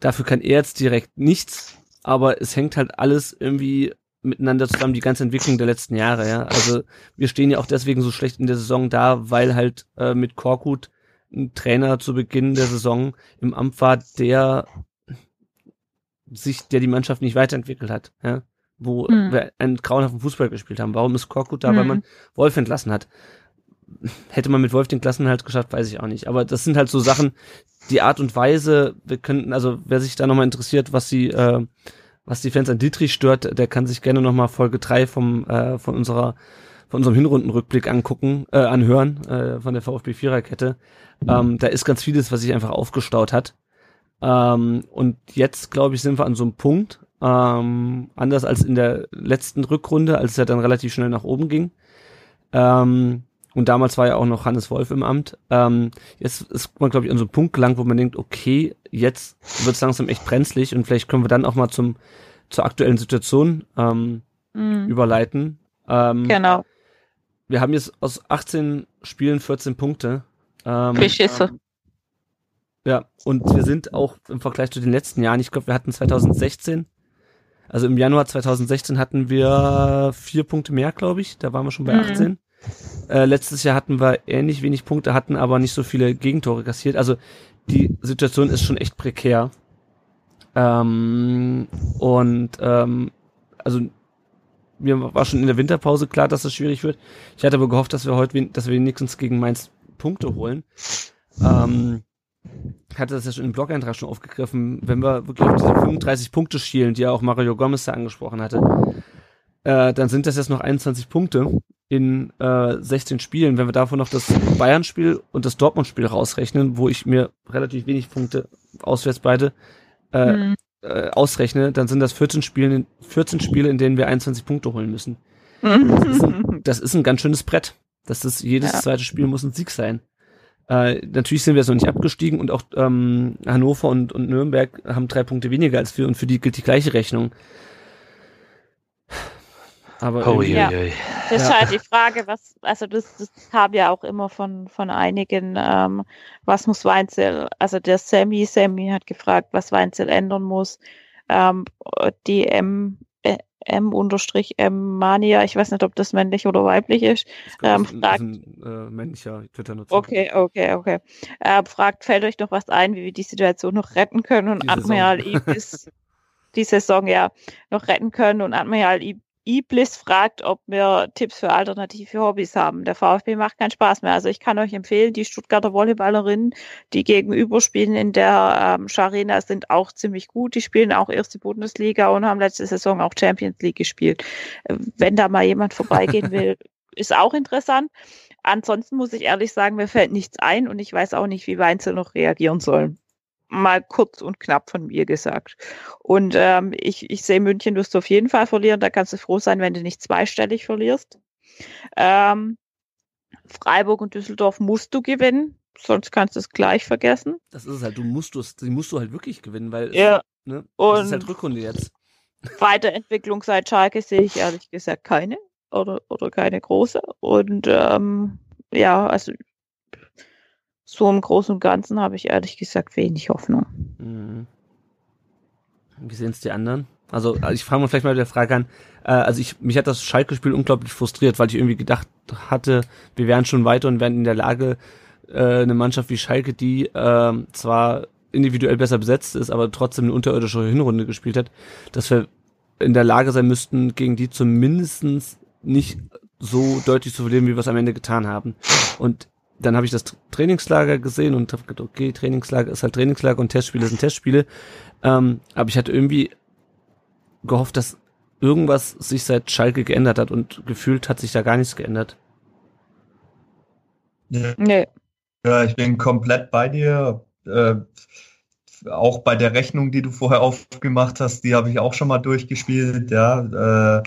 dafür kann er jetzt direkt nichts, aber es hängt halt alles irgendwie miteinander zusammen, die ganze Entwicklung der letzten Jahre, ja. Also wir stehen ja auch deswegen so schlecht in der Saison da, weil halt äh, mit Korkut ein Trainer zu Beginn der Saison im Amt war, der sich, der die Mannschaft nicht weiterentwickelt hat, ja. Wo mhm. wir einen grauenhaften Fußball gespielt haben. Warum ist Korkut da? Mhm. Weil man Wolf entlassen hat. Hätte man mit Wolf den Klassenhalt geschafft, weiß ich auch nicht. Aber das sind halt so Sachen, die Art und Weise, wir könnten, also wer sich da nochmal interessiert, was die, äh, was die Fans an Dietrich stört, der kann sich gerne nochmal Folge 3 vom, äh, von unserer, von unserem Hinrundenrückblick angucken, äh, anhören, äh, von der VfB Viererkette. Ähm, da ist ganz vieles, was sich einfach aufgestaut hat. Ähm, und jetzt, glaube ich, sind wir an so einem Punkt, ähm, anders als in der letzten Rückrunde, als es ja dann relativ schnell nach oben ging. Ähm, und damals war ja auch noch Hannes Wolf im Amt. Ähm, jetzt ist man, glaube ich, an so einem Punkt gelangt, wo man denkt, okay, jetzt wird es langsam echt brenzlig und vielleicht können wir dann auch mal zum zur aktuellen Situation ähm, mhm. überleiten. Ähm, genau. Wir haben jetzt aus 18 Spielen 14 Punkte. Ähm, Beschisse. ja, und wir sind auch im Vergleich zu den letzten Jahren, ich glaube, wir hatten 2016, also im Januar 2016 hatten wir vier Punkte mehr, glaube ich. Da waren wir schon bei mhm. 18. Äh, letztes Jahr hatten wir ähnlich wenig Punkte, hatten aber nicht so viele Gegentore kassiert. Also die Situation ist schon echt prekär. Ähm, und ähm, also mir war schon in der Winterpause klar, dass es schwierig wird. Ich hatte aber gehofft, dass wir heute, dass wir wenigstens gegen Mainz Punkte holen. Ähm, hatte das ja schon im Blog-Eintrag schon aufgegriffen, wenn wir wirklich auf diese 35 Punkte schielen, die ja auch Mario Gomez da angesprochen hatte, äh, dann sind das jetzt noch 21 Punkte in äh, 16 Spielen. Wenn wir davon noch das Bayern-Spiel und das Dortmund-Spiel rausrechnen, wo ich mir relativ wenig Punkte auswärts beide äh, mhm. äh, ausrechne, dann sind das 14 Spiele, 14 Spiele, in denen wir 21 Punkte holen müssen. Das ist ein, das ist ein ganz schönes Brett. Das ist, jedes ja. zweite Spiel muss ein Sieg sein. Äh, natürlich sind wir jetzt noch nicht abgestiegen und auch ähm, Hannover und, und Nürnberg haben drei Punkte weniger als wir und für die gilt die gleiche Rechnung. Aber oh, ja. Das ist ja. halt die Frage, was, also das, das kam ja auch immer von, von einigen, ähm, was muss Weinzel, also der Sammy, Sammy hat gefragt, was Weinzel ändern muss. Ähm, die M, M-M Mania, ich weiß nicht, ob das männlich oder weiblich ist, ähm, ist fragt, ist ein, äh, männlicher Twitter-Nutzer. Okay, okay, okay. Äh, fragt, fällt euch noch was ein, wie wir die Situation noch retten können und die Admiral Ibis die Saison ja noch retten können und Admiral Iblis fragt, ob wir Tipps für alternative Hobbys haben. Der VfB macht keinen Spaß mehr. Also ich kann euch empfehlen, die Stuttgarter Volleyballerinnen, die gegenüber spielen in der ähm, Scharena, sind auch ziemlich gut. Die spielen auch erste Bundesliga und haben letzte Saison auch Champions League gespielt. Äh, wenn da mal jemand vorbeigehen will, ist auch interessant. Ansonsten muss ich ehrlich sagen, mir fällt nichts ein und ich weiß auch nicht, wie Weinzel noch reagieren sollen mal kurz und knapp von mir gesagt. Und ähm, ich, ich sehe, München wirst du auf jeden Fall verlieren. Da kannst du froh sein, wenn du nicht zweistellig verlierst. Ähm, Freiburg und Düsseldorf musst du gewinnen, sonst kannst du es gleich vergessen. Das ist es halt, du musst du die musst du halt wirklich gewinnen, weil ja. ne, und das ist halt Rückrunde jetzt. Weiterentwicklung seit Schalke sehe ich ehrlich gesagt keine oder, oder keine große. Und ähm, ja, also so im Großen und Ganzen habe ich ehrlich gesagt wenig Hoffnung. Mhm. Wie sehen es die anderen? Also ich fange mal vielleicht mal mit der Frage an. Äh, also ich, mich hat das Schalke-Spiel unglaublich frustriert, weil ich irgendwie gedacht hatte, wir wären schon weiter und wären in der Lage, äh, eine Mannschaft wie Schalke, die äh, zwar individuell besser besetzt ist, aber trotzdem eine unterirdische Hinrunde gespielt hat, dass wir in der Lage sein müssten, gegen die zumindestens nicht so deutlich zu verlieren, wie wir es am Ende getan haben. Und dann habe ich das Trainingslager gesehen und habe gedacht, okay, Trainingslager ist halt Trainingslager und Testspiele sind Testspiele. Ähm, aber ich hatte irgendwie gehofft, dass irgendwas sich seit Schalke geändert hat und gefühlt hat sich da gar nichts geändert. Nee. ja ich bin komplett bei dir. Äh, auch bei der Rechnung, die du vorher aufgemacht hast, die habe ich auch schon mal durchgespielt. Ja, äh,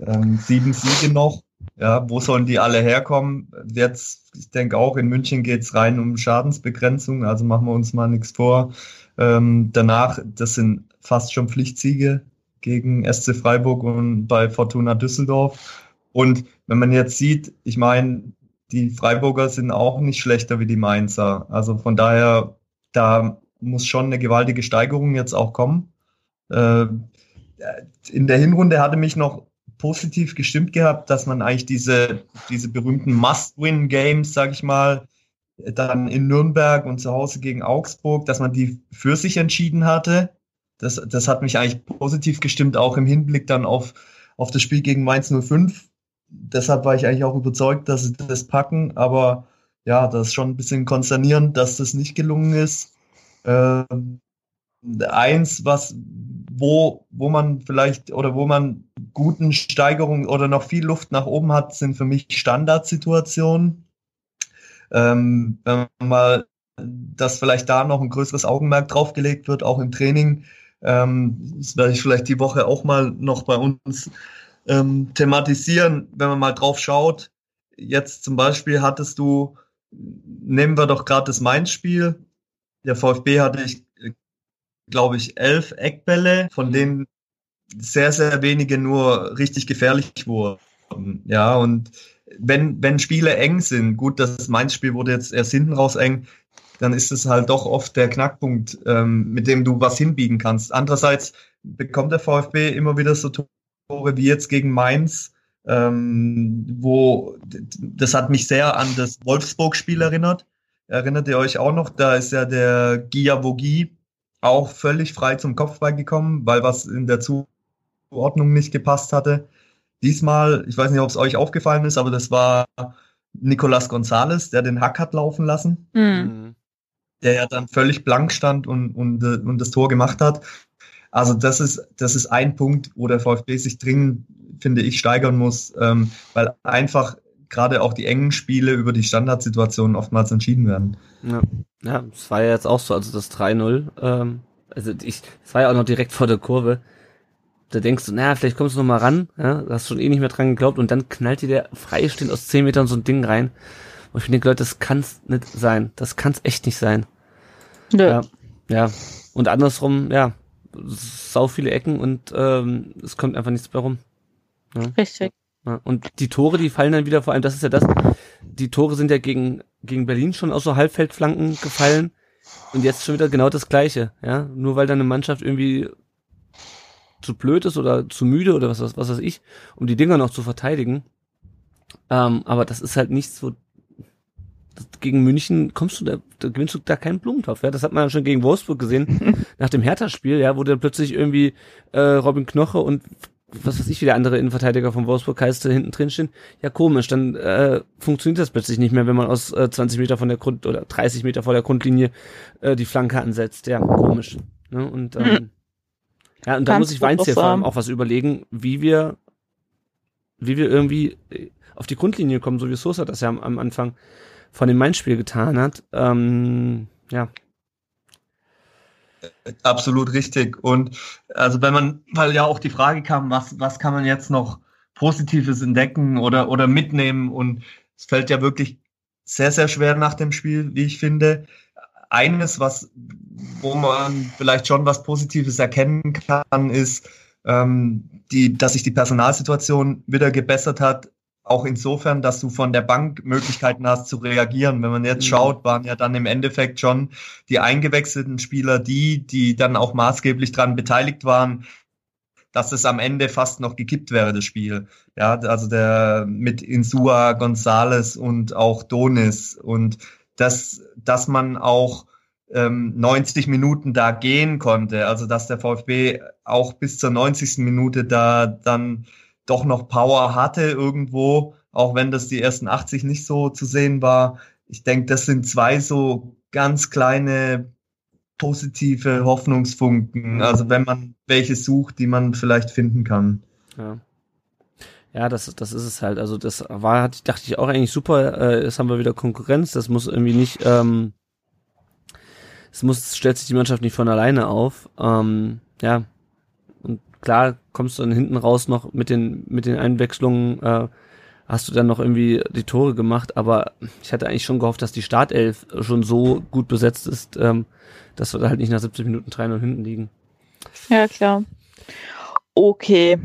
ähm, sieben Siege noch ja, wo sollen die alle herkommen? Jetzt, ich denke auch, in München geht's rein um Schadensbegrenzung, also machen wir uns mal nichts vor. Ähm, danach, das sind fast schon Pflichtsiege gegen SC Freiburg und bei Fortuna Düsseldorf. Und wenn man jetzt sieht, ich meine, die Freiburger sind auch nicht schlechter wie die Mainzer. Also von daher, da muss schon eine gewaltige Steigerung jetzt auch kommen. Äh, in der Hinrunde hatte mich noch positiv gestimmt gehabt, dass man eigentlich diese, diese berühmten Must-Win-Games, sag ich mal, dann in Nürnberg und zu Hause gegen Augsburg, dass man die für sich entschieden hatte. Das, das hat mich eigentlich positiv gestimmt, auch im Hinblick dann auf, auf das Spiel gegen Mainz 05. Deshalb war ich eigentlich auch überzeugt, dass sie das packen. Aber ja, das ist schon ein bisschen konsternierend, dass das nicht gelungen ist. Ähm, eins, was, wo, wo man vielleicht oder wo man guten Steigerungen oder noch viel Luft nach oben hat, sind für mich Standardsituationen. Ähm, wenn man mal, dass vielleicht da noch ein größeres Augenmerk draufgelegt wird, auch im Training. Ähm, das werde ich vielleicht die Woche auch mal noch bei uns ähm, thematisieren, wenn man mal drauf schaut. Jetzt zum Beispiel hattest du, nehmen wir doch gerade das Mainz-Spiel. Der VfB hatte ich glaube ich, elf Eckbälle, von denen sehr, sehr wenige nur richtig gefährlich wurden. Ja, und wenn, wenn Spiele eng sind, gut, das Mainz-Spiel wurde jetzt erst hinten raus eng, dann ist es halt doch oft der Knackpunkt, ähm, mit dem du was hinbiegen kannst. Andererseits bekommt der VfB immer wieder so Tore wie jetzt gegen Mainz, ähm, wo das hat mich sehr an das Wolfsburg-Spiel erinnert. Erinnert ihr euch auch noch? Da ist ja der Giavogi auch völlig frei zum Kopfball gekommen, weil was in der Zuordnung nicht gepasst hatte. Diesmal, ich weiß nicht, ob es euch aufgefallen ist, aber das war Nicolas Gonzalez, der den Hack hat laufen lassen. Mhm. der ja dann völlig blank stand und, und, äh, und das Tor gemacht hat. Also das ist, das ist ein Punkt, wo der VfB sich dringend, finde ich, steigern muss, ähm, weil einfach gerade auch die engen Spiele über die Standardsituationen oftmals entschieden werden. Ja, ja es war ja jetzt auch so, also das 3-0, ähm, also ich, es war ja auch noch direkt vor der Kurve. Da denkst du, naja, vielleicht kommst du noch mal ran, ja, da hast schon eh nicht mehr dran geglaubt und dann knallt dir der freistehend aus 10 Metern so ein Ding rein. Und ich denke, Leute, das kann's nicht sein. Das kann's echt nicht sein. Nö. Ja, ja. Und andersrum, ja, sau viele Ecken und ähm, es kommt einfach nichts mehr rum. Richtig. Und die Tore, die fallen dann wieder, vor allem, das ist ja das, die Tore sind ja gegen, gegen Berlin schon aus so Halbfeldflanken gefallen und jetzt schon wieder genau das Gleiche, ja. Nur weil dann eine Mannschaft irgendwie zu blöd ist oder zu müde oder was, was, was weiß ich, um die Dinger noch zu verteidigen. Ähm, aber das ist halt nichts, wo gegen München kommst du da, da gewinnst du da keinen Blumentopf. Ja? Das hat man ja schon gegen Wolfsburg gesehen, nach dem Hertha-Spiel, ja, wo dann plötzlich irgendwie äh, Robin Knoche und was weiß ich, wie der andere Innenverteidiger von Wolfsburg heißt, hinten drin stehen. Ja, komisch, dann äh, funktioniert das plötzlich nicht mehr, wenn man aus äh, 20 Meter von der Grund oder 30 Meter vor der Grundlinie äh, die Flanke ansetzt. Ja, komisch. Ne? Und ähm, Mhm. ja, und da muss ich Weinz hier vor allem auch was überlegen, wie wir, wie wir irgendwie äh, auf die Grundlinie kommen, so wie Sosa das ja am, am Anfang von dem Main-Spiel getan hat. Ähm, ja, Absolut richtig. Und also wenn man, weil ja auch die Frage kam, was, was kann man jetzt noch Positives entdecken oder, oder mitnehmen? Und es fällt ja wirklich sehr, sehr schwer nach dem Spiel, wie ich finde. Eines, was, wo man vielleicht schon was Positives erkennen kann, ist, ähm, die, dass sich die Personalsituation wieder gebessert hat. Auch insofern, dass du von der Bank Möglichkeiten hast zu reagieren. Wenn man jetzt Mhm. schaut, waren ja dann im Endeffekt schon die eingewechselten Spieler die, die dann auch maßgeblich dran beteiligt waren, dass es am Ende fast noch gekippt wäre, das Spiel. Ja, also der mit Insua, Gonzales und auch Donis und dass, dass man auch ähm, 90 Minuten da gehen konnte, also dass der VfB auch bis zur 90. Minute da dann doch noch Power hatte irgendwo, auch wenn das die ersten 80 nicht so zu sehen war. Ich denke, das sind zwei so ganz kleine positive Hoffnungsfunken. Also wenn man welche sucht, die man vielleicht finden kann. Ja. Ja, das, das ist es halt. Also das war, dachte ich auch eigentlich super. Äh, jetzt haben wir wieder Konkurrenz. Das muss irgendwie nicht, ähm, es muss, stellt sich die Mannschaft nicht von alleine auf. Ähm, ja. Klar kommst du dann hinten raus noch mit den, mit den Einwechslungen, äh, hast du dann noch irgendwie die Tore gemacht, aber ich hatte eigentlich schon gehofft, dass die Startelf schon so gut besetzt ist, ähm, dass wir da halt nicht nach 70 Minuten 3-0 hinten liegen. Ja, klar. Okay.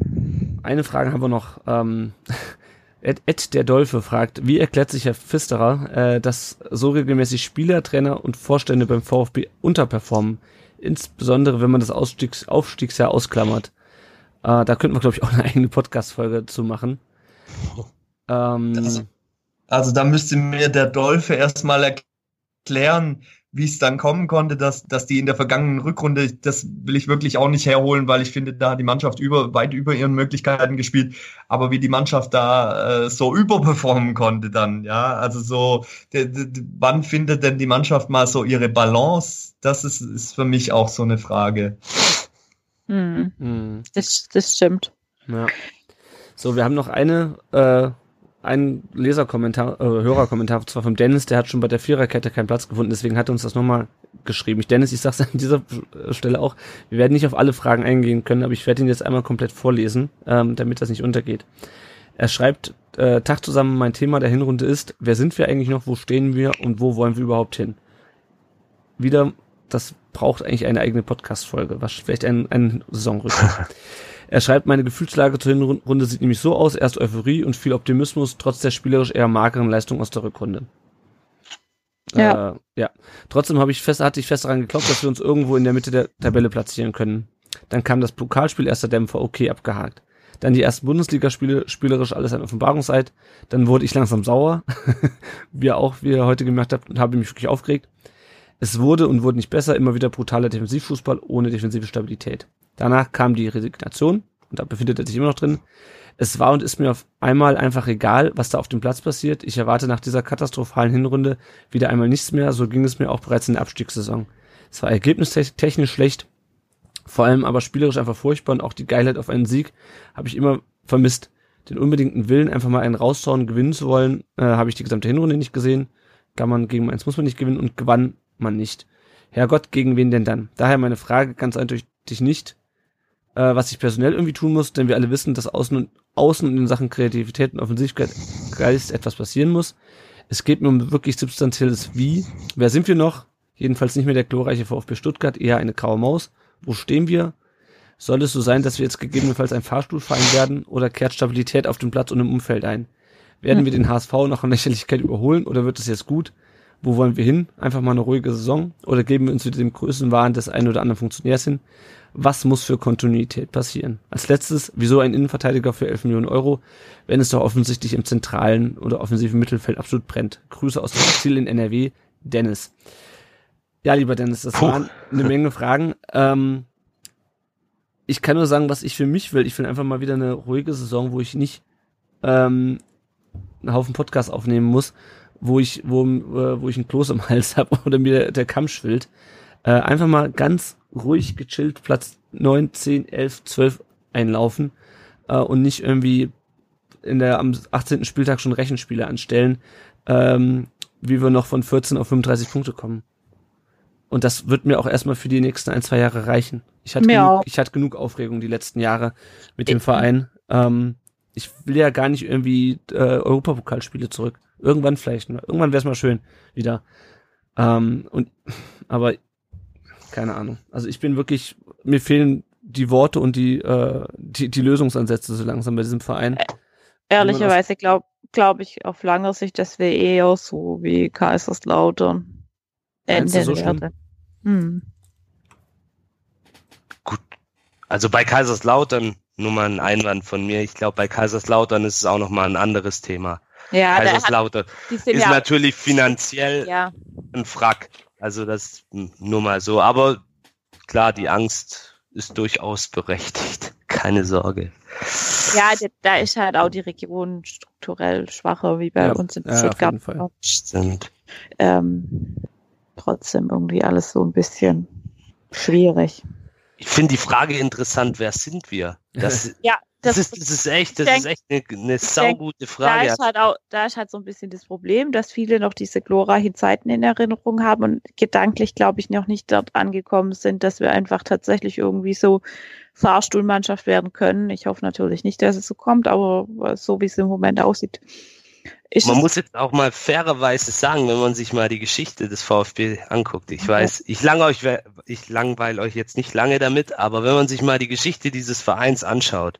Eine Frage haben wir noch. Ähm, Ed, Ed der Dolphe fragt, wie erklärt sich Herr Pfisterer, äh, dass so regelmäßig Spieler, Trainer und Vorstände beim VfB unterperformen? Insbesondere, wenn man das Ausstiegs Aufstiegsjahr ausklammert. Äh, da könnten wir, glaube ich, auch eine eigene Podcast-Folge zu machen. Ähm, Also, also da müsste mir der Dolphe erstmal erklären, wie es dann kommen konnte, dass, dass die in der vergangenen Rückrunde, das will ich wirklich auch nicht herholen, weil ich finde, da hat die Mannschaft über, weit über ihren Möglichkeiten gespielt, aber wie die Mannschaft da äh, so überperformen konnte dann, ja, also so, wann findet denn die Mannschaft mal so ihre Balance? Das ist, ist für mich auch so eine Frage. Hm. hm. Das, das stimmt. Ja. So, wir haben noch eine, äh, einen Leserkommentar, äh, Hörerkommentar, zwar vom Dennis, der hat schon bei der Viererkette keinen Platz gefunden, deswegen hat er uns das nochmal geschrieben. Ich, Dennis, ich sag's an dieser Stelle auch, wir werden nicht auf alle Fragen eingehen können, aber ich werde ihn jetzt einmal komplett vorlesen, ähm, damit das nicht untergeht. Er schreibt, äh, Tag zusammen, mein Thema der Hinrunde ist, wer sind wir eigentlich noch, wo stehen wir und wo wollen wir überhaupt hin? Wieder, das braucht eigentlich eine eigene Podcast-Folge, was vielleicht ein, ein Saisonrückblick. Er schreibt, meine Gefühlslage zur Hinrunde sieht nämlich so aus, erst Euphorie und viel Optimismus, trotz der spielerisch eher mageren Leistung aus der Rückrunde. Ja. Äh, ja. Trotzdem habe ich fest, hatte ich fest daran geglaubt, dass wir uns irgendwo in der Mitte der Tabelle platzieren können. Dann kam das Pokalspiel, erster Dämpfer, okay, abgehakt. Dann die ersten Bundesligaspiele, spielerisch alles ein Offenbarungseid. Dann wurde ich langsam sauer, wie ihr auch, wie ihr heute gemerkt habt, und habe mich wirklich aufgeregt. Es wurde und wurde nicht besser, immer wieder brutaler Defensivfußball ohne defensive Stabilität. Danach kam die Resignation, und da befindet er sich immer noch drin. Es war und ist mir auf einmal einfach egal, was da auf dem Platz passiert. Ich erwarte nach dieser katastrophalen Hinrunde wieder einmal nichts mehr. So ging es mir auch bereits in der Abstiegssaison. Es war ergebnistechnisch schlecht, vor allem aber spielerisch einfach furchtbar und auch die Geilheit auf einen Sieg habe ich immer vermisst. Den unbedingten Willen, einfach mal einen raushauen, gewinnen zu wollen, äh, habe ich die gesamte Hinrunde nicht gesehen. Kann man gegen eins muss man nicht gewinnen und gewann man nicht. Herrgott, gegen wen denn dann? Daher meine Frage ganz eindeutig nicht, äh, was ich personell irgendwie tun muss, denn wir alle wissen, dass außen und außen in Sachen Kreativität und Offensivgeist etwas passieren muss. Es geht mir um wirklich substanzielles Wie. Wer sind wir noch? Jedenfalls nicht mehr der glorreiche VfB Stuttgart, eher eine graue Maus. Wo stehen wir? Soll es so sein, dass wir jetzt gegebenenfalls ein Fahrstuhlverein werden oder kehrt Stabilität auf dem Platz und im Umfeld ein? Werden wir den HSV noch in Lächerlichkeit überholen oder wird es jetzt gut? Wo wollen wir hin? Einfach mal eine ruhige Saison oder geben wir uns wieder dem Größenwahn des einen oder anderen Funktionärs hin? Was muss für Kontinuität passieren? Als letztes, wieso ein Innenverteidiger für 11 Millionen Euro, wenn es doch offensichtlich im zentralen oder offensiven Mittelfeld absolut brennt? Grüße aus dem Ziel in NRW, Dennis. Ja, lieber Dennis, das Puh. waren eine Menge Fragen. Ähm, ich kann nur sagen, was ich für mich will. Ich will einfach mal wieder eine ruhige Saison, wo ich nicht ähm, einen Haufen Podcast aufnehmen muss, wo ich, wo, äh, wo ich ein Kloß im Hals habe oder mir der Kamm schwillt. Äh, einfach mal ganz ruhig gechillt Platz 9, 10, 11, 12 einlaufen äh, und nicht irgendwie in der am 18. Spieltag schon Rechenspiele anstellen, ähm, wie wir noch von 14 auf 35 Punkte kommen. Und das wird mir auch erstmal für die nächsten ein, zwei Jahre reichen. Ich hatte, genug, ich hatte genug Aufregung die letzten Jahre mit dem Verein. Ähm, ich will ja gar nicht irgendwie äh, Europapokalspiele zurück. Irgendwann vielleicht. Irgendwann wäre es mal schön wieder. Ähm, und aber keine Ahnung. Also ich bin wirklich, mir fehlen die Worte und die, äh, die, die Lösungsansätze so langsam bei diesem Verein. Ehrlicherweise glaube glaub ich auf lange Sicht, dass wir eher so wie Kaiserslautern enden so werden. Hm. Gut. Also bei Kaiserslautern nur mal ein Einwand von mir. Ich glaube, bei Kaiserslautern ist es auch noch mal ein anderes Thema. Ja, Kaiserslautern ist ja natürlich finanziell ja. ein Frack. Also das nur mal so. Aber klar, die Angst ist durchaus berechtigt. Keine Sorge. Ja, da ist halt auch die Region strukturell schwacher wie bei ja, uns in Stuttgart. Ja, Stimmt. Ähm, trotzdem irgendwie alles so ein bisschen schwierig. Ich finde die Frage interessant, wer sind wir? Das, ja, das, das, ist, das ist echt, das denk, ist echt eine, eine saugute Frage. Da ist, halt auch, da ist halt so ein bisschen das Problem, dass viele noch diese glorreichen Zeiten in Erinnerung haben und gedanklich, glaube ich, noch nicht dort angekommen sind, dass wir einfach tatsächlich irgendwie so Fahrstuhlmannschaft werden können. Ich hoffe natürlich nicht, dass es so kommt, aber so wie es im Moment aussieht, ist man muss jetzt auch mal fairerweise sagen, wenn man sich mal die Geschichte des VfB anguckt. Ich weiß, ich, lang euch, ich langweile euch jetzt nicht lange damit, aber wenn man sich mal die Geschichte dieses Vereins anschaut,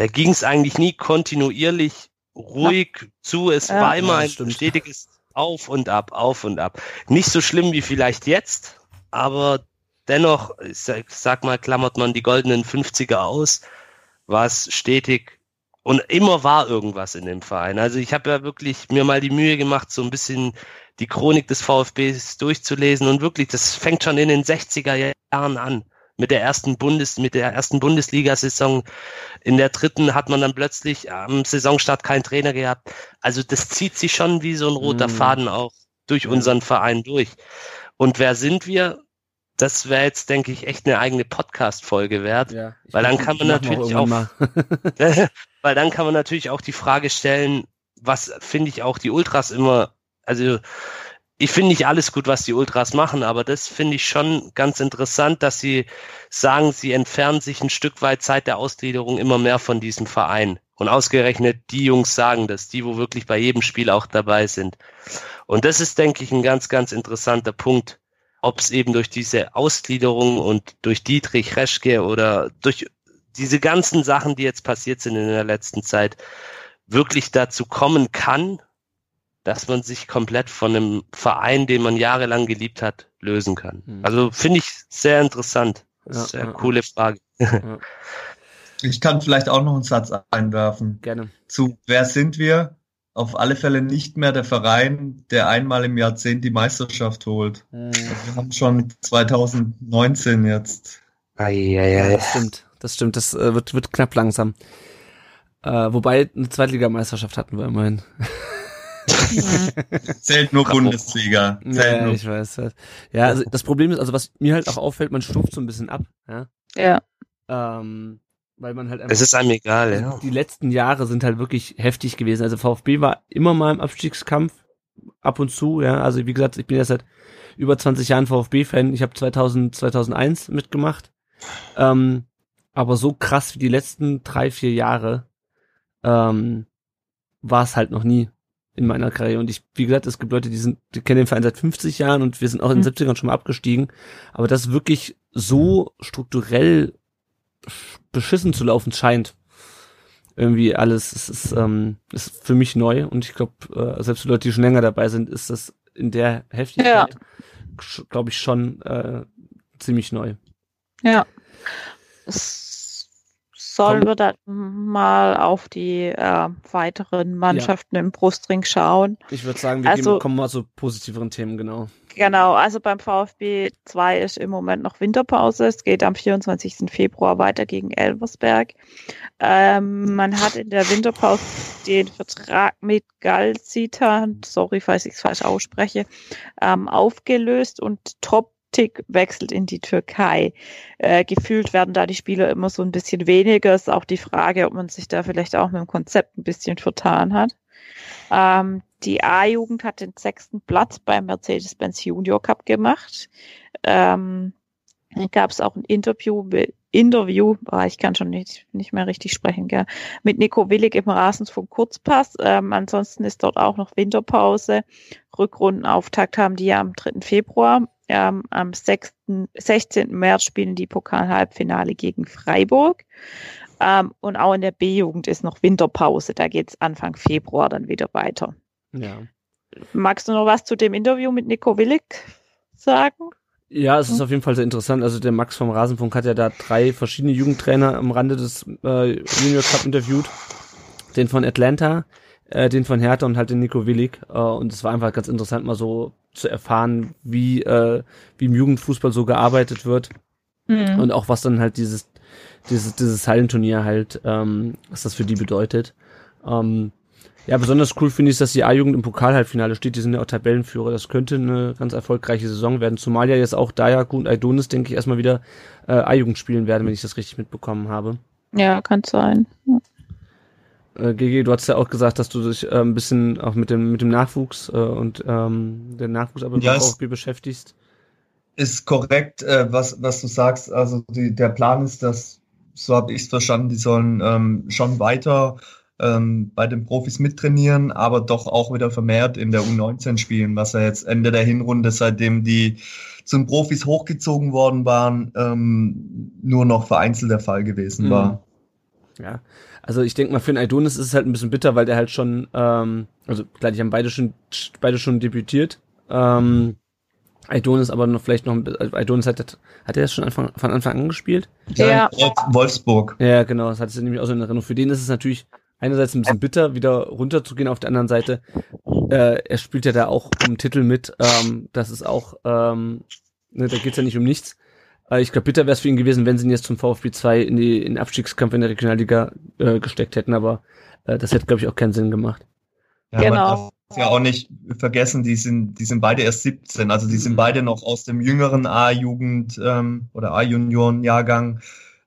da ging es eigentlich nie kontinuierlich ruhig ja. zu. Es ja, war immer ein stetiges Auf und Ab, Auf und Ab. Nicht so schlimm wie vielleicht jetzt, aber dennoch, ich sag mal, klammert man die goldenen 50er aus, war es stetig und immer war irgendwas in dem Verein. Also ich habe ja wirklich mir mal die Mühe gemacht, so ein bisschen die Chronik des VfBs durchzulesen und wirklich, das fängt schon in den 60er Jahren an. Mit der ersten Bundes, mit der ersten Bundesliga-Saison. In der dritten hat man dann plötzlich am Saisonstart keinen Trainer gehabt. Also das zieht sich schon wie so ein roter mhm. Faden auch durch unseren Verein durch. Und wer sind wir? das wäre jetzt, denke ich, echt eine eigene Podcast-Folge wert. Ja, weil dann kann man natürlich auch, weil dann kann man natürlich auch die Frage stellen, was finde ich auch die Ultras immer, also ich finde nicht alles gut, was die Ultras machen, aber das finde ich schon ganz interessant, dass sie sagen, sie entfernen sich ein Stück weit seit der Ausgliederung immer mehr von diesem Verein. Und ausgerechnet die Jungs sagen das, die, wo wirklich bei jedem Spiel auch dabei sind. Und das ist, denke ich, ein ganz, ganz interessanter Punkt ob es eben durch diese Ausgliederung und durch Dietrich Reschke oder durch diese ganzen Sachen, die jetzt passiert sind in der letzten Zeit, wirklich dazu kommen kann, dass man sich komplett von einem Verein, den man jahrelang geliebt hat, lösen kann. Mhm. Also finde ich sehr interessant. Ja, sehr ja, coole Frage. Ja. Ich kann vielleicht auch noch einen Satz einwerfen. Gerne. Zu wer sind wir? auf alle Fälle nicht mehr der Verein, der einmal im Jahrzehnt die Meisterschaft holt. Mhm. Wir haben schon 2019 jetzt. Ja, das stimmt, das stimmt, das äh, wird, wird knapp langsam. Äh, wobei eine Zweitligameisterschaft hatten wir immerhin. Zählt nur Bundesliga. Zählt Ja, nur. ich weiß. weiß. Ja, also das Problem ist, also was mir halt auch auffällt, man stumpft so ein bisschen ab, ja. Ja. Ähm, weil man halt einfach Es ist einem egal, ja. die letzten Jahre sind halt wirklich heftig gewesen. Also VfB war immer mal im Abstiegskampf, ab und zu, ja. Also wie gesagt, ich bin ja seit über 20 Jahren VfB-Fan. Ich habe 2000, 2001 mitgemacht. Ähm, aber so krass wie die letzten drei, vier Jahre ähm, war es halt noch nie in meiner Karriere. Und ich, wie gesagt, es gibt Leute, die sind, die kennen den Verein seit 50 Jahren und wir sind auch in den Mhm. 70ern schon mal abgestiegen. Aber das wirklich so strukturell beschissen zu laufen scheint. Irgendwie alles, es ist, ähm, ist für mich neu und ich glaube, äh, selbst für Leute, die schon länger dabei sind, ist das in der Heftigkeit, glaube ich, schon äh, ziemlich neu. Ja. Es sollen wir dann mal auf die äh, weiteren Mannschaften im Brustring schauen. Ich würde sagen, wir Also- gehen, kommen mal zu positiveren Themen, genau. Genau, also beim VfB 2 ist im Moment noch Winterpause. Es geht am 24. Februar weiter gegen Elversberg. Ähm, man hat in der Winterpause den Vertrag mit Galzitan, sorry, falls ich es falsch ausspreche, ähm, aufgelöst und Toptik wechselt in die Türkei. Äh, gefühlt werden da die Spieler immer so ein bisschen weniger. Ist auch die Frage, ob man sich da vielleicht auch mit dem Konzept ein bisschen vertan hat. Ähm, die A-Jugend hat den sechsten Platz beim Mercedes-Benz Junior Cup gemacht. Ähm, gab es auch ein Interview, Interview, boah, ich kann schon nicht, nicht mehr richtig sprechen, gell, mit Nico Willig im Rasenfunk Kurzpass. Ähm, ansonsten ist dort auch noch Winterpause. Rückrundenauftakt haben die ja am 3. Februar. Ähm, am 6., 16. März spielen die Pokal-Halbfinale gegen Freiburg. Ähm, und auch in der B-Jugend ist noch Winterpause. Da geht's Anfang Februar dann wieder weiter. Ja. Magst du noch was zu dem Interview mit Nico Willig sagen? Ja, es ist auf jeden Fall sehr interessant. Also der Max vom Rasenfunk hat ja da drei verschiedene Jugendtrainer am Rande des äh, Junior Cup interviewt. Den von Atlanta, äh, den von Hertha und halt den Nico Willig. Äh, und es war einfach ganz interessant, mal so zu erfahren, wie, äh, wie im Jugendfußball so gearbeitet wird. Und auch was dann halt dieses, dieses, dieses Hallenturnier halt, ähm, was das für die bedeutet. Ähm, ja, besonders cool finde ich, dass die A-Jugend im Pokalhalbfinale steht. Die sind ja auch Tabellenführer. Das könnte eine ganz erfolgreiche Saison werden. Zumal ja jetzt auch Dayak und Aidonis, denke ich, erstmal wieder äh, A-Jugend spielen werden, wenn ich das richtig mitbekommen habe. Ja, kann sein. Äh, GG, du hast ja auch gesagt, dass du dich äh, ein bisschen auch mit dem, mit dem Nachwuchs äh, und ähm, der Nachwuchsarbeit Ja, VfB beschäftigst. Ist korrekt, äh, was, was du sagst. Also die, der Plan ist, dass, so habe ich es verstanden, die sollen ähm, schon weiter ähm, bei den Profis mittrainieren, aber doch auch wieder vermehrt in der U19 spielen, was ja jetzt Ende der Hinrunde, seitdem die zum Profis hochgezogen worden waren, ähm, nur noch vereinzelt der Fall gewesen Mhm. war. Ja, also ich denke mal, für den Aidonis ist es halt ein bisschen bitter, weil der halt schon, ähm, also klar, die haben beide schon, beide schon debütiert. Ähm, Aidonis aber noch vielleicht noch, ein bi- also Aidonis hat, hat er das schon Anfang, von Anfang an gespielt? Ja. in Wolfsburg. Ja, genau, das hatte ich nämlich auch so in Erinnerung. Für den ist es natürlich einerseits ein bisschen bitter, wieder runterzugehen, auf der anderen Seite, äh, er spielt ja da auch um Titel mit, ähm, das ist auch, ähm, ne, da geht's ja nicht um nichts. Äh, ich glaube, bitter wäre es für ihn gewesen, wenn sie ihn jetzt zum VfB 2 in, die, in den Abstiegskampf in der Regionalliga äh, gesteckt hätten, aber äh, das hätte, glaube ich, auch keinen Sinn gemacht. Ja, Genau. man darf ja auch nicht vergessen, die sind, die sind beide erst 17, also die sind Mhm. beide noch aus dem jüngeren A-Jugend ähm, oder A-Junioren-Jahrgang.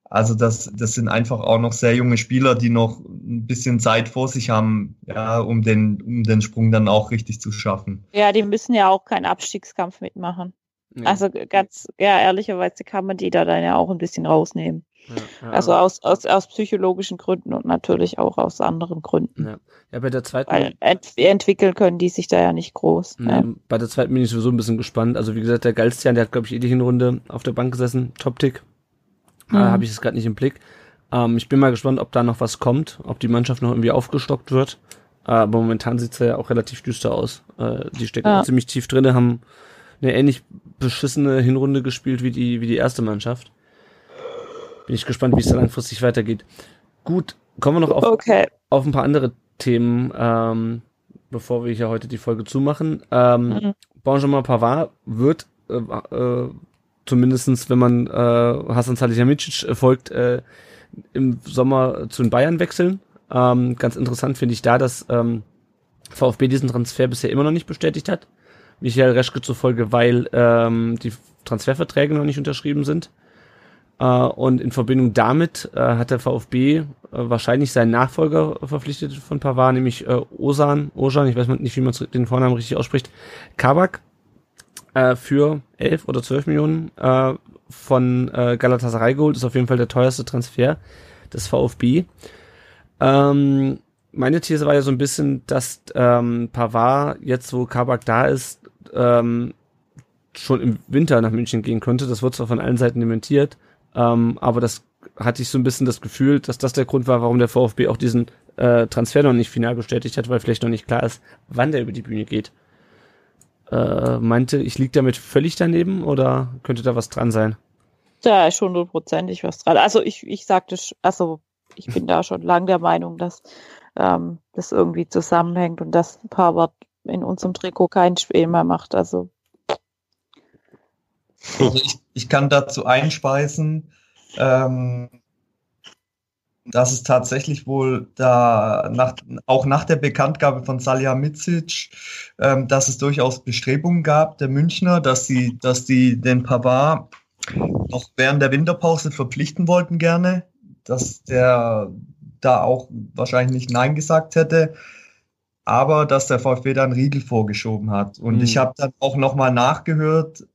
Also das, das sind einfach auch noch sehr junge Spieler, die noch ein bisschen Zeit vor sich haben, ja, um den, um den Sprung dann auch richtig zu schaffen. Ja, die müssen ja auch keinen Abstiegskampf mitmachen. Ja, Also ganz, ja, ehrlicherweise kann man die da dann ja auch ein bisschen rausnehmen. ja, ja, Also aus, aus, aus psychologischen Gründen und natürlich auch aus anderen Gründen. ja. ja, bei der zweiten, Weil ent entwickeln können die sich da ja nicht groß. Ja, Ne? bei der zweiten bin ich sowieso ein bisschen gespannt. Also wie gesagt, der Galstian, der hat, glaube ich, eh die Hinrunde auf der Bank gesessen. Top-Tick. Mhm. Äh, Habe ich es gerade nicht im Blick. Ähm, ich bin mal gespannt, ob da noch was kommt, ob die Mannschaft noch irgendwie aufgestockt wird. Äh, aber momentan sieht's ja auch relativ düster aus. Äh, die stecken ziemlich tief drinne, haben eine ähnlich beschissene Hinrunde gespielt wie die, wie die erste Mannschaft. Bin ich gespannt, wie es da langfristig weitergeht. Gut, kommen wir noch auf, Okay. auf ein paar andere Themen, ähm, bevor wir hier heute die Folge zumachen. Ähm, Mhm. Benjamin Pavard wird, äh, äh, zumindestens wenn man äh, Hasan Salihamidzic folgt, äh, im Sommer zu den Bayern wechseln. Ähm, ganz interessant finde ich da, dass ähm, VfB diesen Transfer bisher immer noch nicht bestätigt hat. Michael Reschke zufolge, weil ähm, die Transferverträge noch nicht unterschrieben sind. Äh, und in Verbindung damit äh, hat der VfB äh, wahrscheinlich seinen Nachfolger verpflichtet von Pavard, nämlich äh, Osan, Ojan, ich weiß nicht, wie man den Vornamen richtig ausspricht, Kabak äh, für 11 oder 12 Millionen äh, von äh, Galatasaray geholt. Ist auf jeden Fall der teuerste Transfer des VfB. Ähm, meine These war ja so ein bisschen, dass ähm, Pavard jetzt, wo Kabak da ist, ähm, schon im Winter nach München gehen könnte. Das wird zwar von allen Seiten dementiert, ähm, aber das hatte ich so ein bisschen das Gefühl, dass das der Grund war, warum der VfB auch diesen äh, Transfer noch nicht final bestätigt hat, weil vielleicht noch nicht klar ist, wann der über die Bühne geht. Äh, meinte, ich liege damit völlig daneben oder könnte da was dran sein? Da ist schon hundertprozentig was dran. Also ich, ich sagte, also ich bin da schon lang der Meinung, dass ähm, das irgendwie zusammenhängt und dass Harvard in unserem Trikot kein Spiel mehr macht. Also, also ich, ich kann dazu einspeisen, ähm, dass es tatsächlich wohl da nach, auch nach der Bekanntgabe von Salihamidzic, ähm, dass es durchaus Bestrebungen gab der Münchner, dass sie, dass die den Pavard noch während der Winterpause verpflichten wollten gerne, dass der da auch wahrscheinlich nicht Nein gesagt hätte, aber dass der VfB dann Riegel vorgeschoben hat. Und mhm. ich habe dann auch nochmal nachgehört,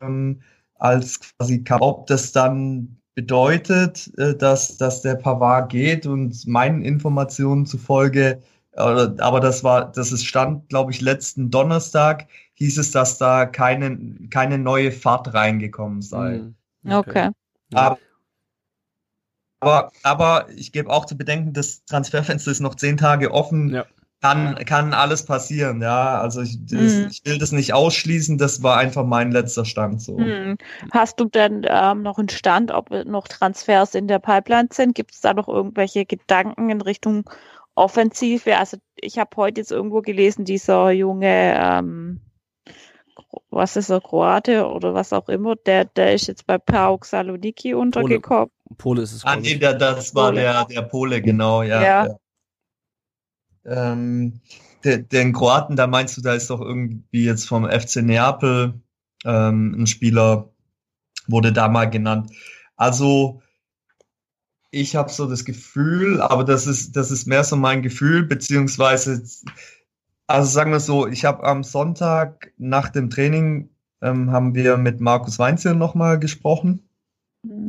ähm, als quasi ob das dann bedeutet, äh, dass, dass der Pavard geht und meinen Informationen zufolge, äh, aber das war, das ist stand, glaube ich, letzten Donnerstag, hieß es, dass da keine, keine neue Fahrt reingekommen sei. Mhm. Okay. okay. Aber aber, aber ich gebe auch zu bedenken, das Transferfenster ist noch zehn Tage offen. Ja. Kann, kann alles passieren, ja. Also ich, das, mhm. ich, will das nicht ausschließen, das war einfach mein letzter Stand so. Mhm. Hast du denn ähm, noch einen Stand, ob noch Transfers in der Pipeline sind? Gibt es da noch irgendwelche Gedanken in Richtung Offensive? Also ich habe heute jetzt irgendwo gelesen, dieser junge ähm, was ist er, Kroate oder was auch immer, der, der ist jetzt bei Pauk Saloniki untergekommen. Pole, Pole ist es. Ah, nee, der, das war Pole. der, der Pole, genau, ja. ja. ja. Ähm, der, den Kroaten, da meinst du, da ist doch irgendwie jetzt vom FC Neapel ähm, ein Spieler, wurde da mal genannt. Also, ich habe so das Gefühl, aber das ist, das ist mehr so mein Gefühl, beziehungsweise also sagen wir so, ich habe am Sonntag nach dem Training ähm, haben wir mit Markus Weinzel nochmal gesprochen. Mhm.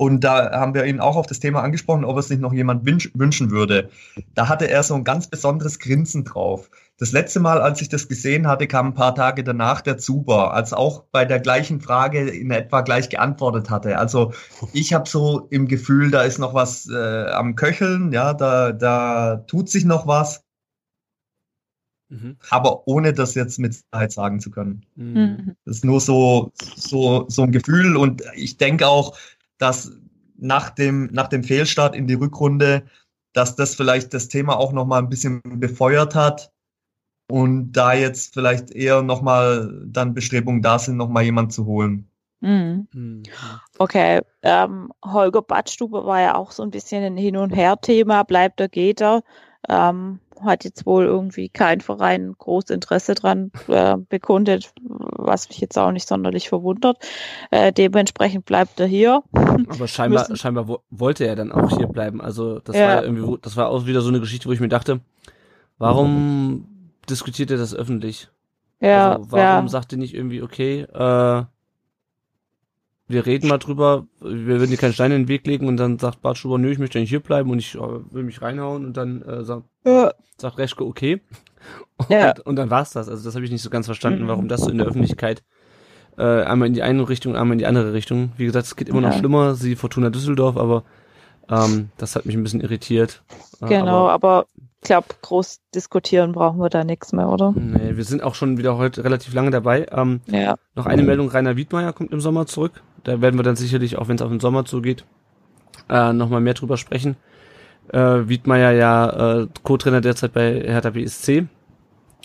Und da haben wir ihn auch auf das Thema angesprochen, ob es sich noch jemand wünsch wünschen würde. Da hatte er so ein ganz besonderes Grinsen drauf. Das letzte Mal, als ich das gesehen hatte, kam ein paar Tage danach der Zuber, als auch bei der gleichen Frage in etwa gleich geantwortet hatte. Also ich habe so im Gefühl, da ist noch was äh, am Köcheln, ja, da, da tut sich noch was. Mhm. Aber ohne das jetzt mit Sicherheit sagen zu können. Mhm. Das ist nur so, so, so ein Gefühl und ich denke auch, dass nach dem, nach dem Fehlstart in die Rückrunde, dass das vielleicht das Thema auch nochmal ein bisschen befeuert hat und da jetzt vielleicht eher nochmal dann Bestrebungen da sind, nochmal jemand zu holen. Mhm. mhm. Okay, ähm, Holger Badstube war ja auch so ein bisschen ein Hin- und Her-Thema, bleibt er, geht er. Ähm, hat jetzt wohl irgendwie kein Verein groß Interesse dran äh, bekundet, was mich jetzt auch nicht sonderlich verwundert. Äh, dementsprechend bleibt er hier. Aber scheinbar, scheinbar wo, wollte er dann auch hier bleiben. Also das ja. war irgendwie, das war auch wieder so eine Geschichte, wo ich mir dachte, warum diskutiert er das öffentlich? Ja. Also warum ja. sagt er nicht irgendwie, okay, äh, wir reden mal drüber, wir würden dir keinen Stein in den Weg legen und dann sagt Bart Schuber, nö, ich möchte nicht hier bleiben und ich äh, will mich reinhauen und dann äh, sagt, ja. sagt Reschke, okay. Und, ja. und dann war's das. Also das habe ich nicht so ganz verstanden, warum das so in der Öffentlichkeit äh, einmal in die eine Richtung, einmal in die andere Richtung. Wie gesagt, es geht immer ja. noch schlimmer, sie Fortuna Düsseldorf, aber ähm, das hat mich ein bisschen irritiert. Äh, genau, aber, aber ich glaube, groß diskutieren brauchen wir da nichts mehr, oder? Nee, wir sind auch schon wieder heute relativ lange dabei. Ähm, ja. Noch eine Meldung, Rainer Wiedmeier kommt im Sommer zurück. Da werden wir dann sicherlich, auch wenn es auf den Sommer zugeht, äh, nochmal mehr drüber sprechen. Äh, Wiedmeier ja äh, Co-Trainer derzeit bei Hertha BSC.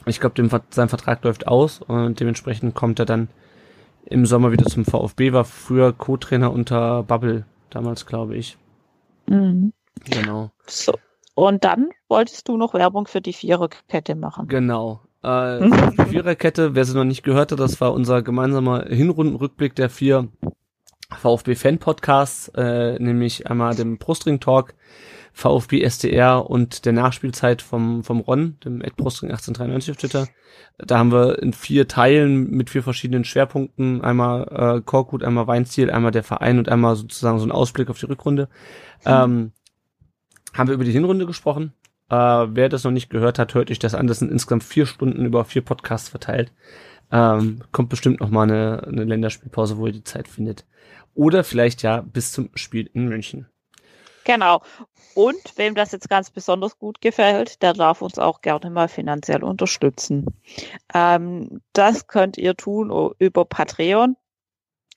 Ich glaube, sein Vertrag läuft aus und dementsprechend kommt er dann im Sommer wieder zum VfB, war früher Co-Trainer unter Bubble damals, glaube ich. Mhm. Genau. So. Und dann wolltest du noch Werbung für die Viererkette machen. Genau. Äh, Viererkette, wer sie noch nicht gehört hat, das war unser gemeinsamer Hinrundenrückblick der vier VfB-Fan-Podcasts, äh, nämlich einmal dem Brustring Talk, VfB SDR und der Nachspielzeit vom, vom Ron, dem Ed Brustring 1893 auf Twitter. Da haben wir in vier Teilen mit vier verschiedenen Schwerpunkten, einmal äh, Korkut, einmal Weinziel, einmal der Verein und einmal sozusagen so ein Ausblick auf die Rückrunde. Ähm, haben wir über die Hinrunde gesprochen. Äh, wer das noch nicht gehört hat, hört euch das an. Das sind insgesamt vier Stunden über vier Podcasts verteilt. Ähm, kommt bestimmt noch mal eine, eine Länderspielpause, wo ihr die Zeit findet. Oder vielleicht ja bis zum Spiel in München. Genau. Und wem das jetzt ganz besonders gut gefällt, der darf uns auch gerne mal finanziell unterstützen. Ähm, das könnt ihr tun über Patreon.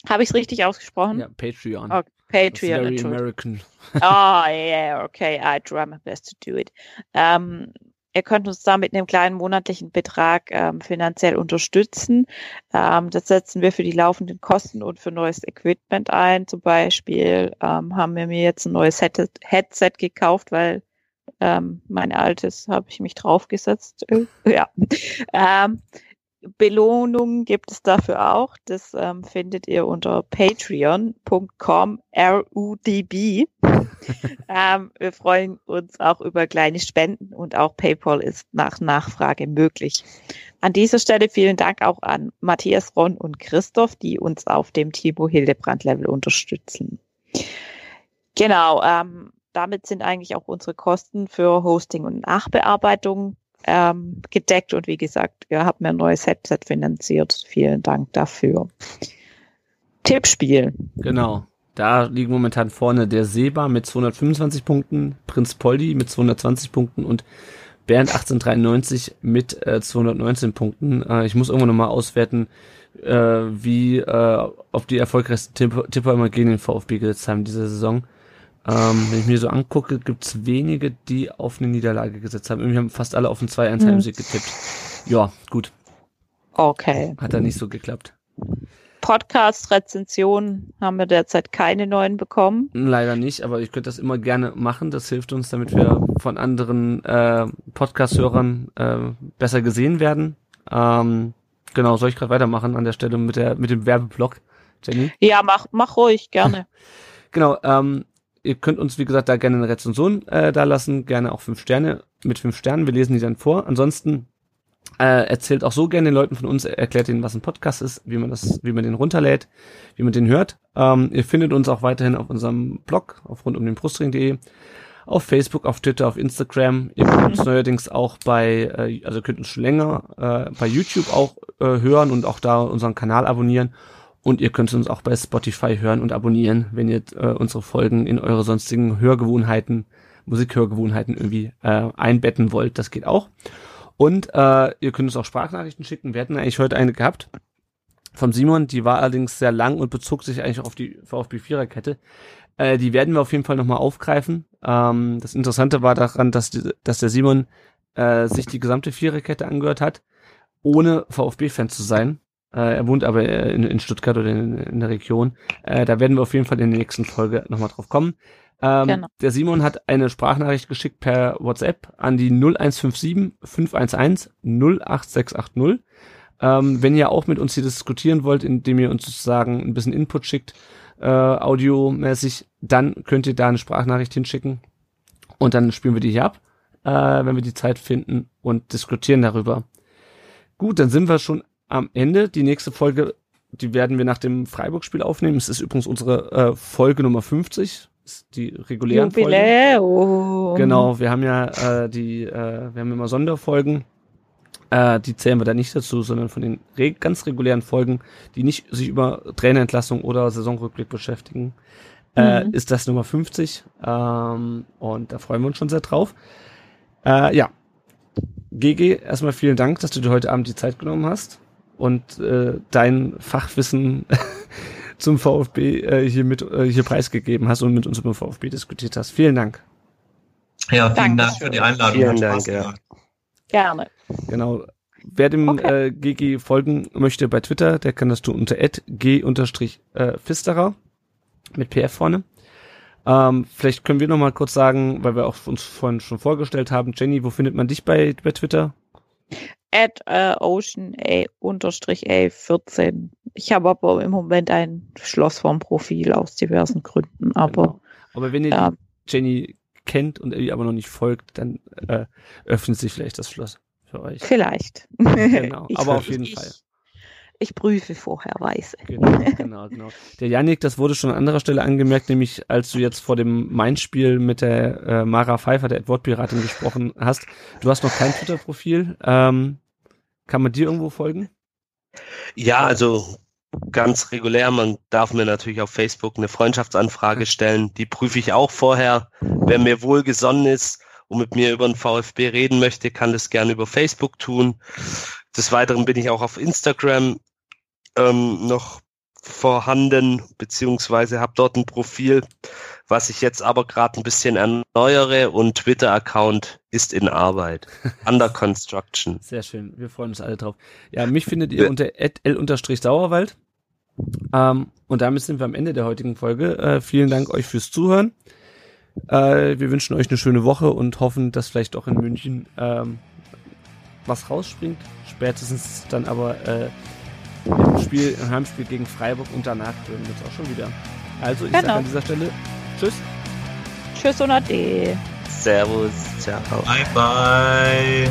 Habe ich es richtig ausgesprochen? Ja, Patreon. Okay, Patreon. very. American. Ah, yeah, okay, I try my best to do it. Ähm, ihr könnt uns da mit einem kleinen monatlichen Betrag ähm, finanziell unterstützen. Ähm, das setzen wir für die laufenden Kosten und für neues Equipment ein. Zum Beispiel ähm, haben wir mir jetzt ein neues Head Headset gekauft, weil ähm, mein altes habe ich mich draufgesetzt. Ja. Belohnungen gibt es dafür auch. Das ähm, findet ihr unter patreon.com rudb. ähm, wir freuen uns auch über kleine Spenden und auch PayPal ist nach Nachfrage möglich. An dieser Stelle vielen Dank auch an Matthias Ron und Christoph, die uns auf dem Timo Hildebrand Level unterstützen. Genau, ähm, damit sind eigentlich auch unsere Kosten für Hosting und Nachbearbeitung ähm, gedeckt und wie gesagt, ihr habt mir ein neues Headset finanziert. Vielen Dank dafür. Tippspiel. Genau. Da liegen momentan vorne der Seba mit 225 Punkten, Prinz Poldi mit 220 Punkten und Bernd 1893 mit äh, 219 Punkten. Äh, ich muss irgendwann nochmal auswerten, äh, wie äh, auf die erfolgreichsten Tipper immer gegen den VfB gesetzt haben diese Saison. Ähm, wenn ich mir so angucke, gibt's wenige, die auf eine Niederlage gesetzt haben. Irgendwie haben fast alle auf einen 2-1 Hm. Heimsieg getippt. Ja, gut. Okay. Hat da nicht so geklappt. Podcast-Rezensionen haben wir derzeit keine neuen bekommen. Leider nicht, aber ich könnte das immer gerne machen. Das hilft uns, damit wir von anderen äh, Podcast-Hörern äh, besser gesehen werden. Ähm, genau, soll ich gerade weitermachen an der Stelle mit der mit dem Werbeblock, Jenny? Ja, mach, mach ruhig, gerne. Genau, ähm, ihr könnt uns, wie gesagt, da gerne eine Rezension äh, da lassen, gerne auch fünf Sterne mit fünf Sternen. Wir lesen die dann vor. Ansonsten äh, erzählt auch so gerne den Leuten von uns, erklärt ihnen, was ein Podcast ist, wie man das, wie man den runterlädt, wie man den hört. Ähm, ihr findet uns auch weiterhin auf unserem Blog auf rund um den Brustring.de, auf Facebook, auf Twitter, auf Instagram. Ihr könnt uns neuerdings auch bei, äh, also könnt uns schon länger äh, bei YouTube auch äh, hören und auch da unseren Kanal abonnieren. Und ihr könnt uns auch bei Spotify hören und abonnieren, wenn ihr äh, unsere Folgen in eure sonstigen Hörgewohnheiten, Musikhörgewohnheiten irgendwie äh, einbetten wollt. Das geht auch. Und äh, ihr könnt uns auch Sprachnachrichten schicken. Wir hatten eigentlich heute eine gehabt vom Simon, die war allerdings sehr lang und bezog sich eigentlich auf die VfB Viererkette. Äh, die werden wir auf jeden Fall nochmal aufgreifen. Ähm, das Interessante war daran, dass, die, dass der Simon äh, sich die gesamte Viererkette angehört hat, ohne VfB-Fan zu sein. Äh, er wohnt aber äh, in, in Stuttgart oder in, in der Region. Äh, da werden wir auf jeden Fall in der nächsten Folge nochmal drauf kommen. Ähm, Genau. Der Simon hat eine Sprachnachricht geschickt per WhatsApp an die 0157 511 08680. Ähm, wenn ihr auch mit uns hier diskutieren wollt, indem ihr uns sozusagen ein bisschen Input schickt, äh, audiomäßig, dann könnt ihr da eine Sprachnachricht hinschicken und dann spielen wir die hier ab, äh, wenn wir die Zeit finden und diskutieren darüber. Gut, dann sind wir schon am Ende. Die nächste Folge, die werden wir nach dem Freiburg-Spiel aufnehmen. Es ist übrigens unsere äh, Folge Nummer 50, ist die regulären Folgen. Jubiläum. Genau, wir haben ja äh, die, äh, wir haben immer Sonderfolgen. Äh, die zählen wir da nicht dazu, sondern von den re ganz regulären Folgen, die nicht sich über Trainerentlassung oder Saisonrückblick beschäftigen, äh, Mhm. ist das Nummer 50. Ähm, und da freuen wir uns schon sehr drauf. Äh, ja. GG, erstmal vielen Dank, dass du dir heute Abend die Zeit genommen hast und äh, dein Fachwissen zum VfB äh, hier mit äh, hier preisgegeben hast und mit uns über den VfB diskutiert hast. Vielen Dank. Ja, vielen Danke. Dank für die Einladung. Vielen Dank, ja. Gerne. Genau. Wer dem Okay. äh, GG folgen möchte bei Twitter, der kann das tun unter g-fisterer mit PF vorne. Ähm, vielleicht können wir noch mal kurz sagen, weil wir auch uns vorhin schon vorgestellt haben, Jenny, wo findet man dich bei, bei Twitter? At äh, Ocean A unterstrich A14. Ich habe aber im Moment ein Schlossform-Profil aus diversen Gründen, aber. Genau. Aber wenn ihr ja. Jenny kennt und ihr aber noch nicht folgt, dann äh, öffnet sich vielleicht das Schloss für euch. Vielleicht. Genau, aber auf jeden ich, Fall. Ich prüfe vorherweise. Genau, genau, genau. Der Yannick, das wurde schon an anderer Stelle angemerkt, nämlich als du jetzt vor dem Main-Spiel mit der äh, Mara Pfeiffer, der Wortpiratin, gesprochen hast. Du hast noch kein Twitter-Profil. Ähm, kann man dir irgendwo folgen? Ja, also ganz regulär. Man darf mir natürlich auf Facebook eine Freundschaftsanfrage stellen. Die prüfe ich auch vorher. Wer mir wohlgesonnen ist und mit mir über den VfB reden möchte, kann das gerne über Facebook tun. Des Weiteren bin ich auch auf Instagram ähm, noch vorhanden, beziehungsweise habe dort ein Profil, was ich jetzt aber gerade ein bisschen erneuere und Twitter-Account ist in Arbeit. Under Construction. Sehr schön, wir freuen uns alle drauf. Ja, mich findet ihr unter l-sauerwald. Ähm, und damit sind wir am Ende der heutigen Folge. Äh, vielen Dank euch fürs Zuhören. Äh, wir wünschen euch eine schöne Woche und hoffen, dass vielleicht auch in München ähm, was rausspringt. Spätestens dann aber äh, im Spiel, im Heimspiel gegen Freiburg und danach wir uns auch schon wieder. Also ich genau. sage an dieser Stelle Tschüss. Tschüss und Ade. Servus. Ciao. Bye bye.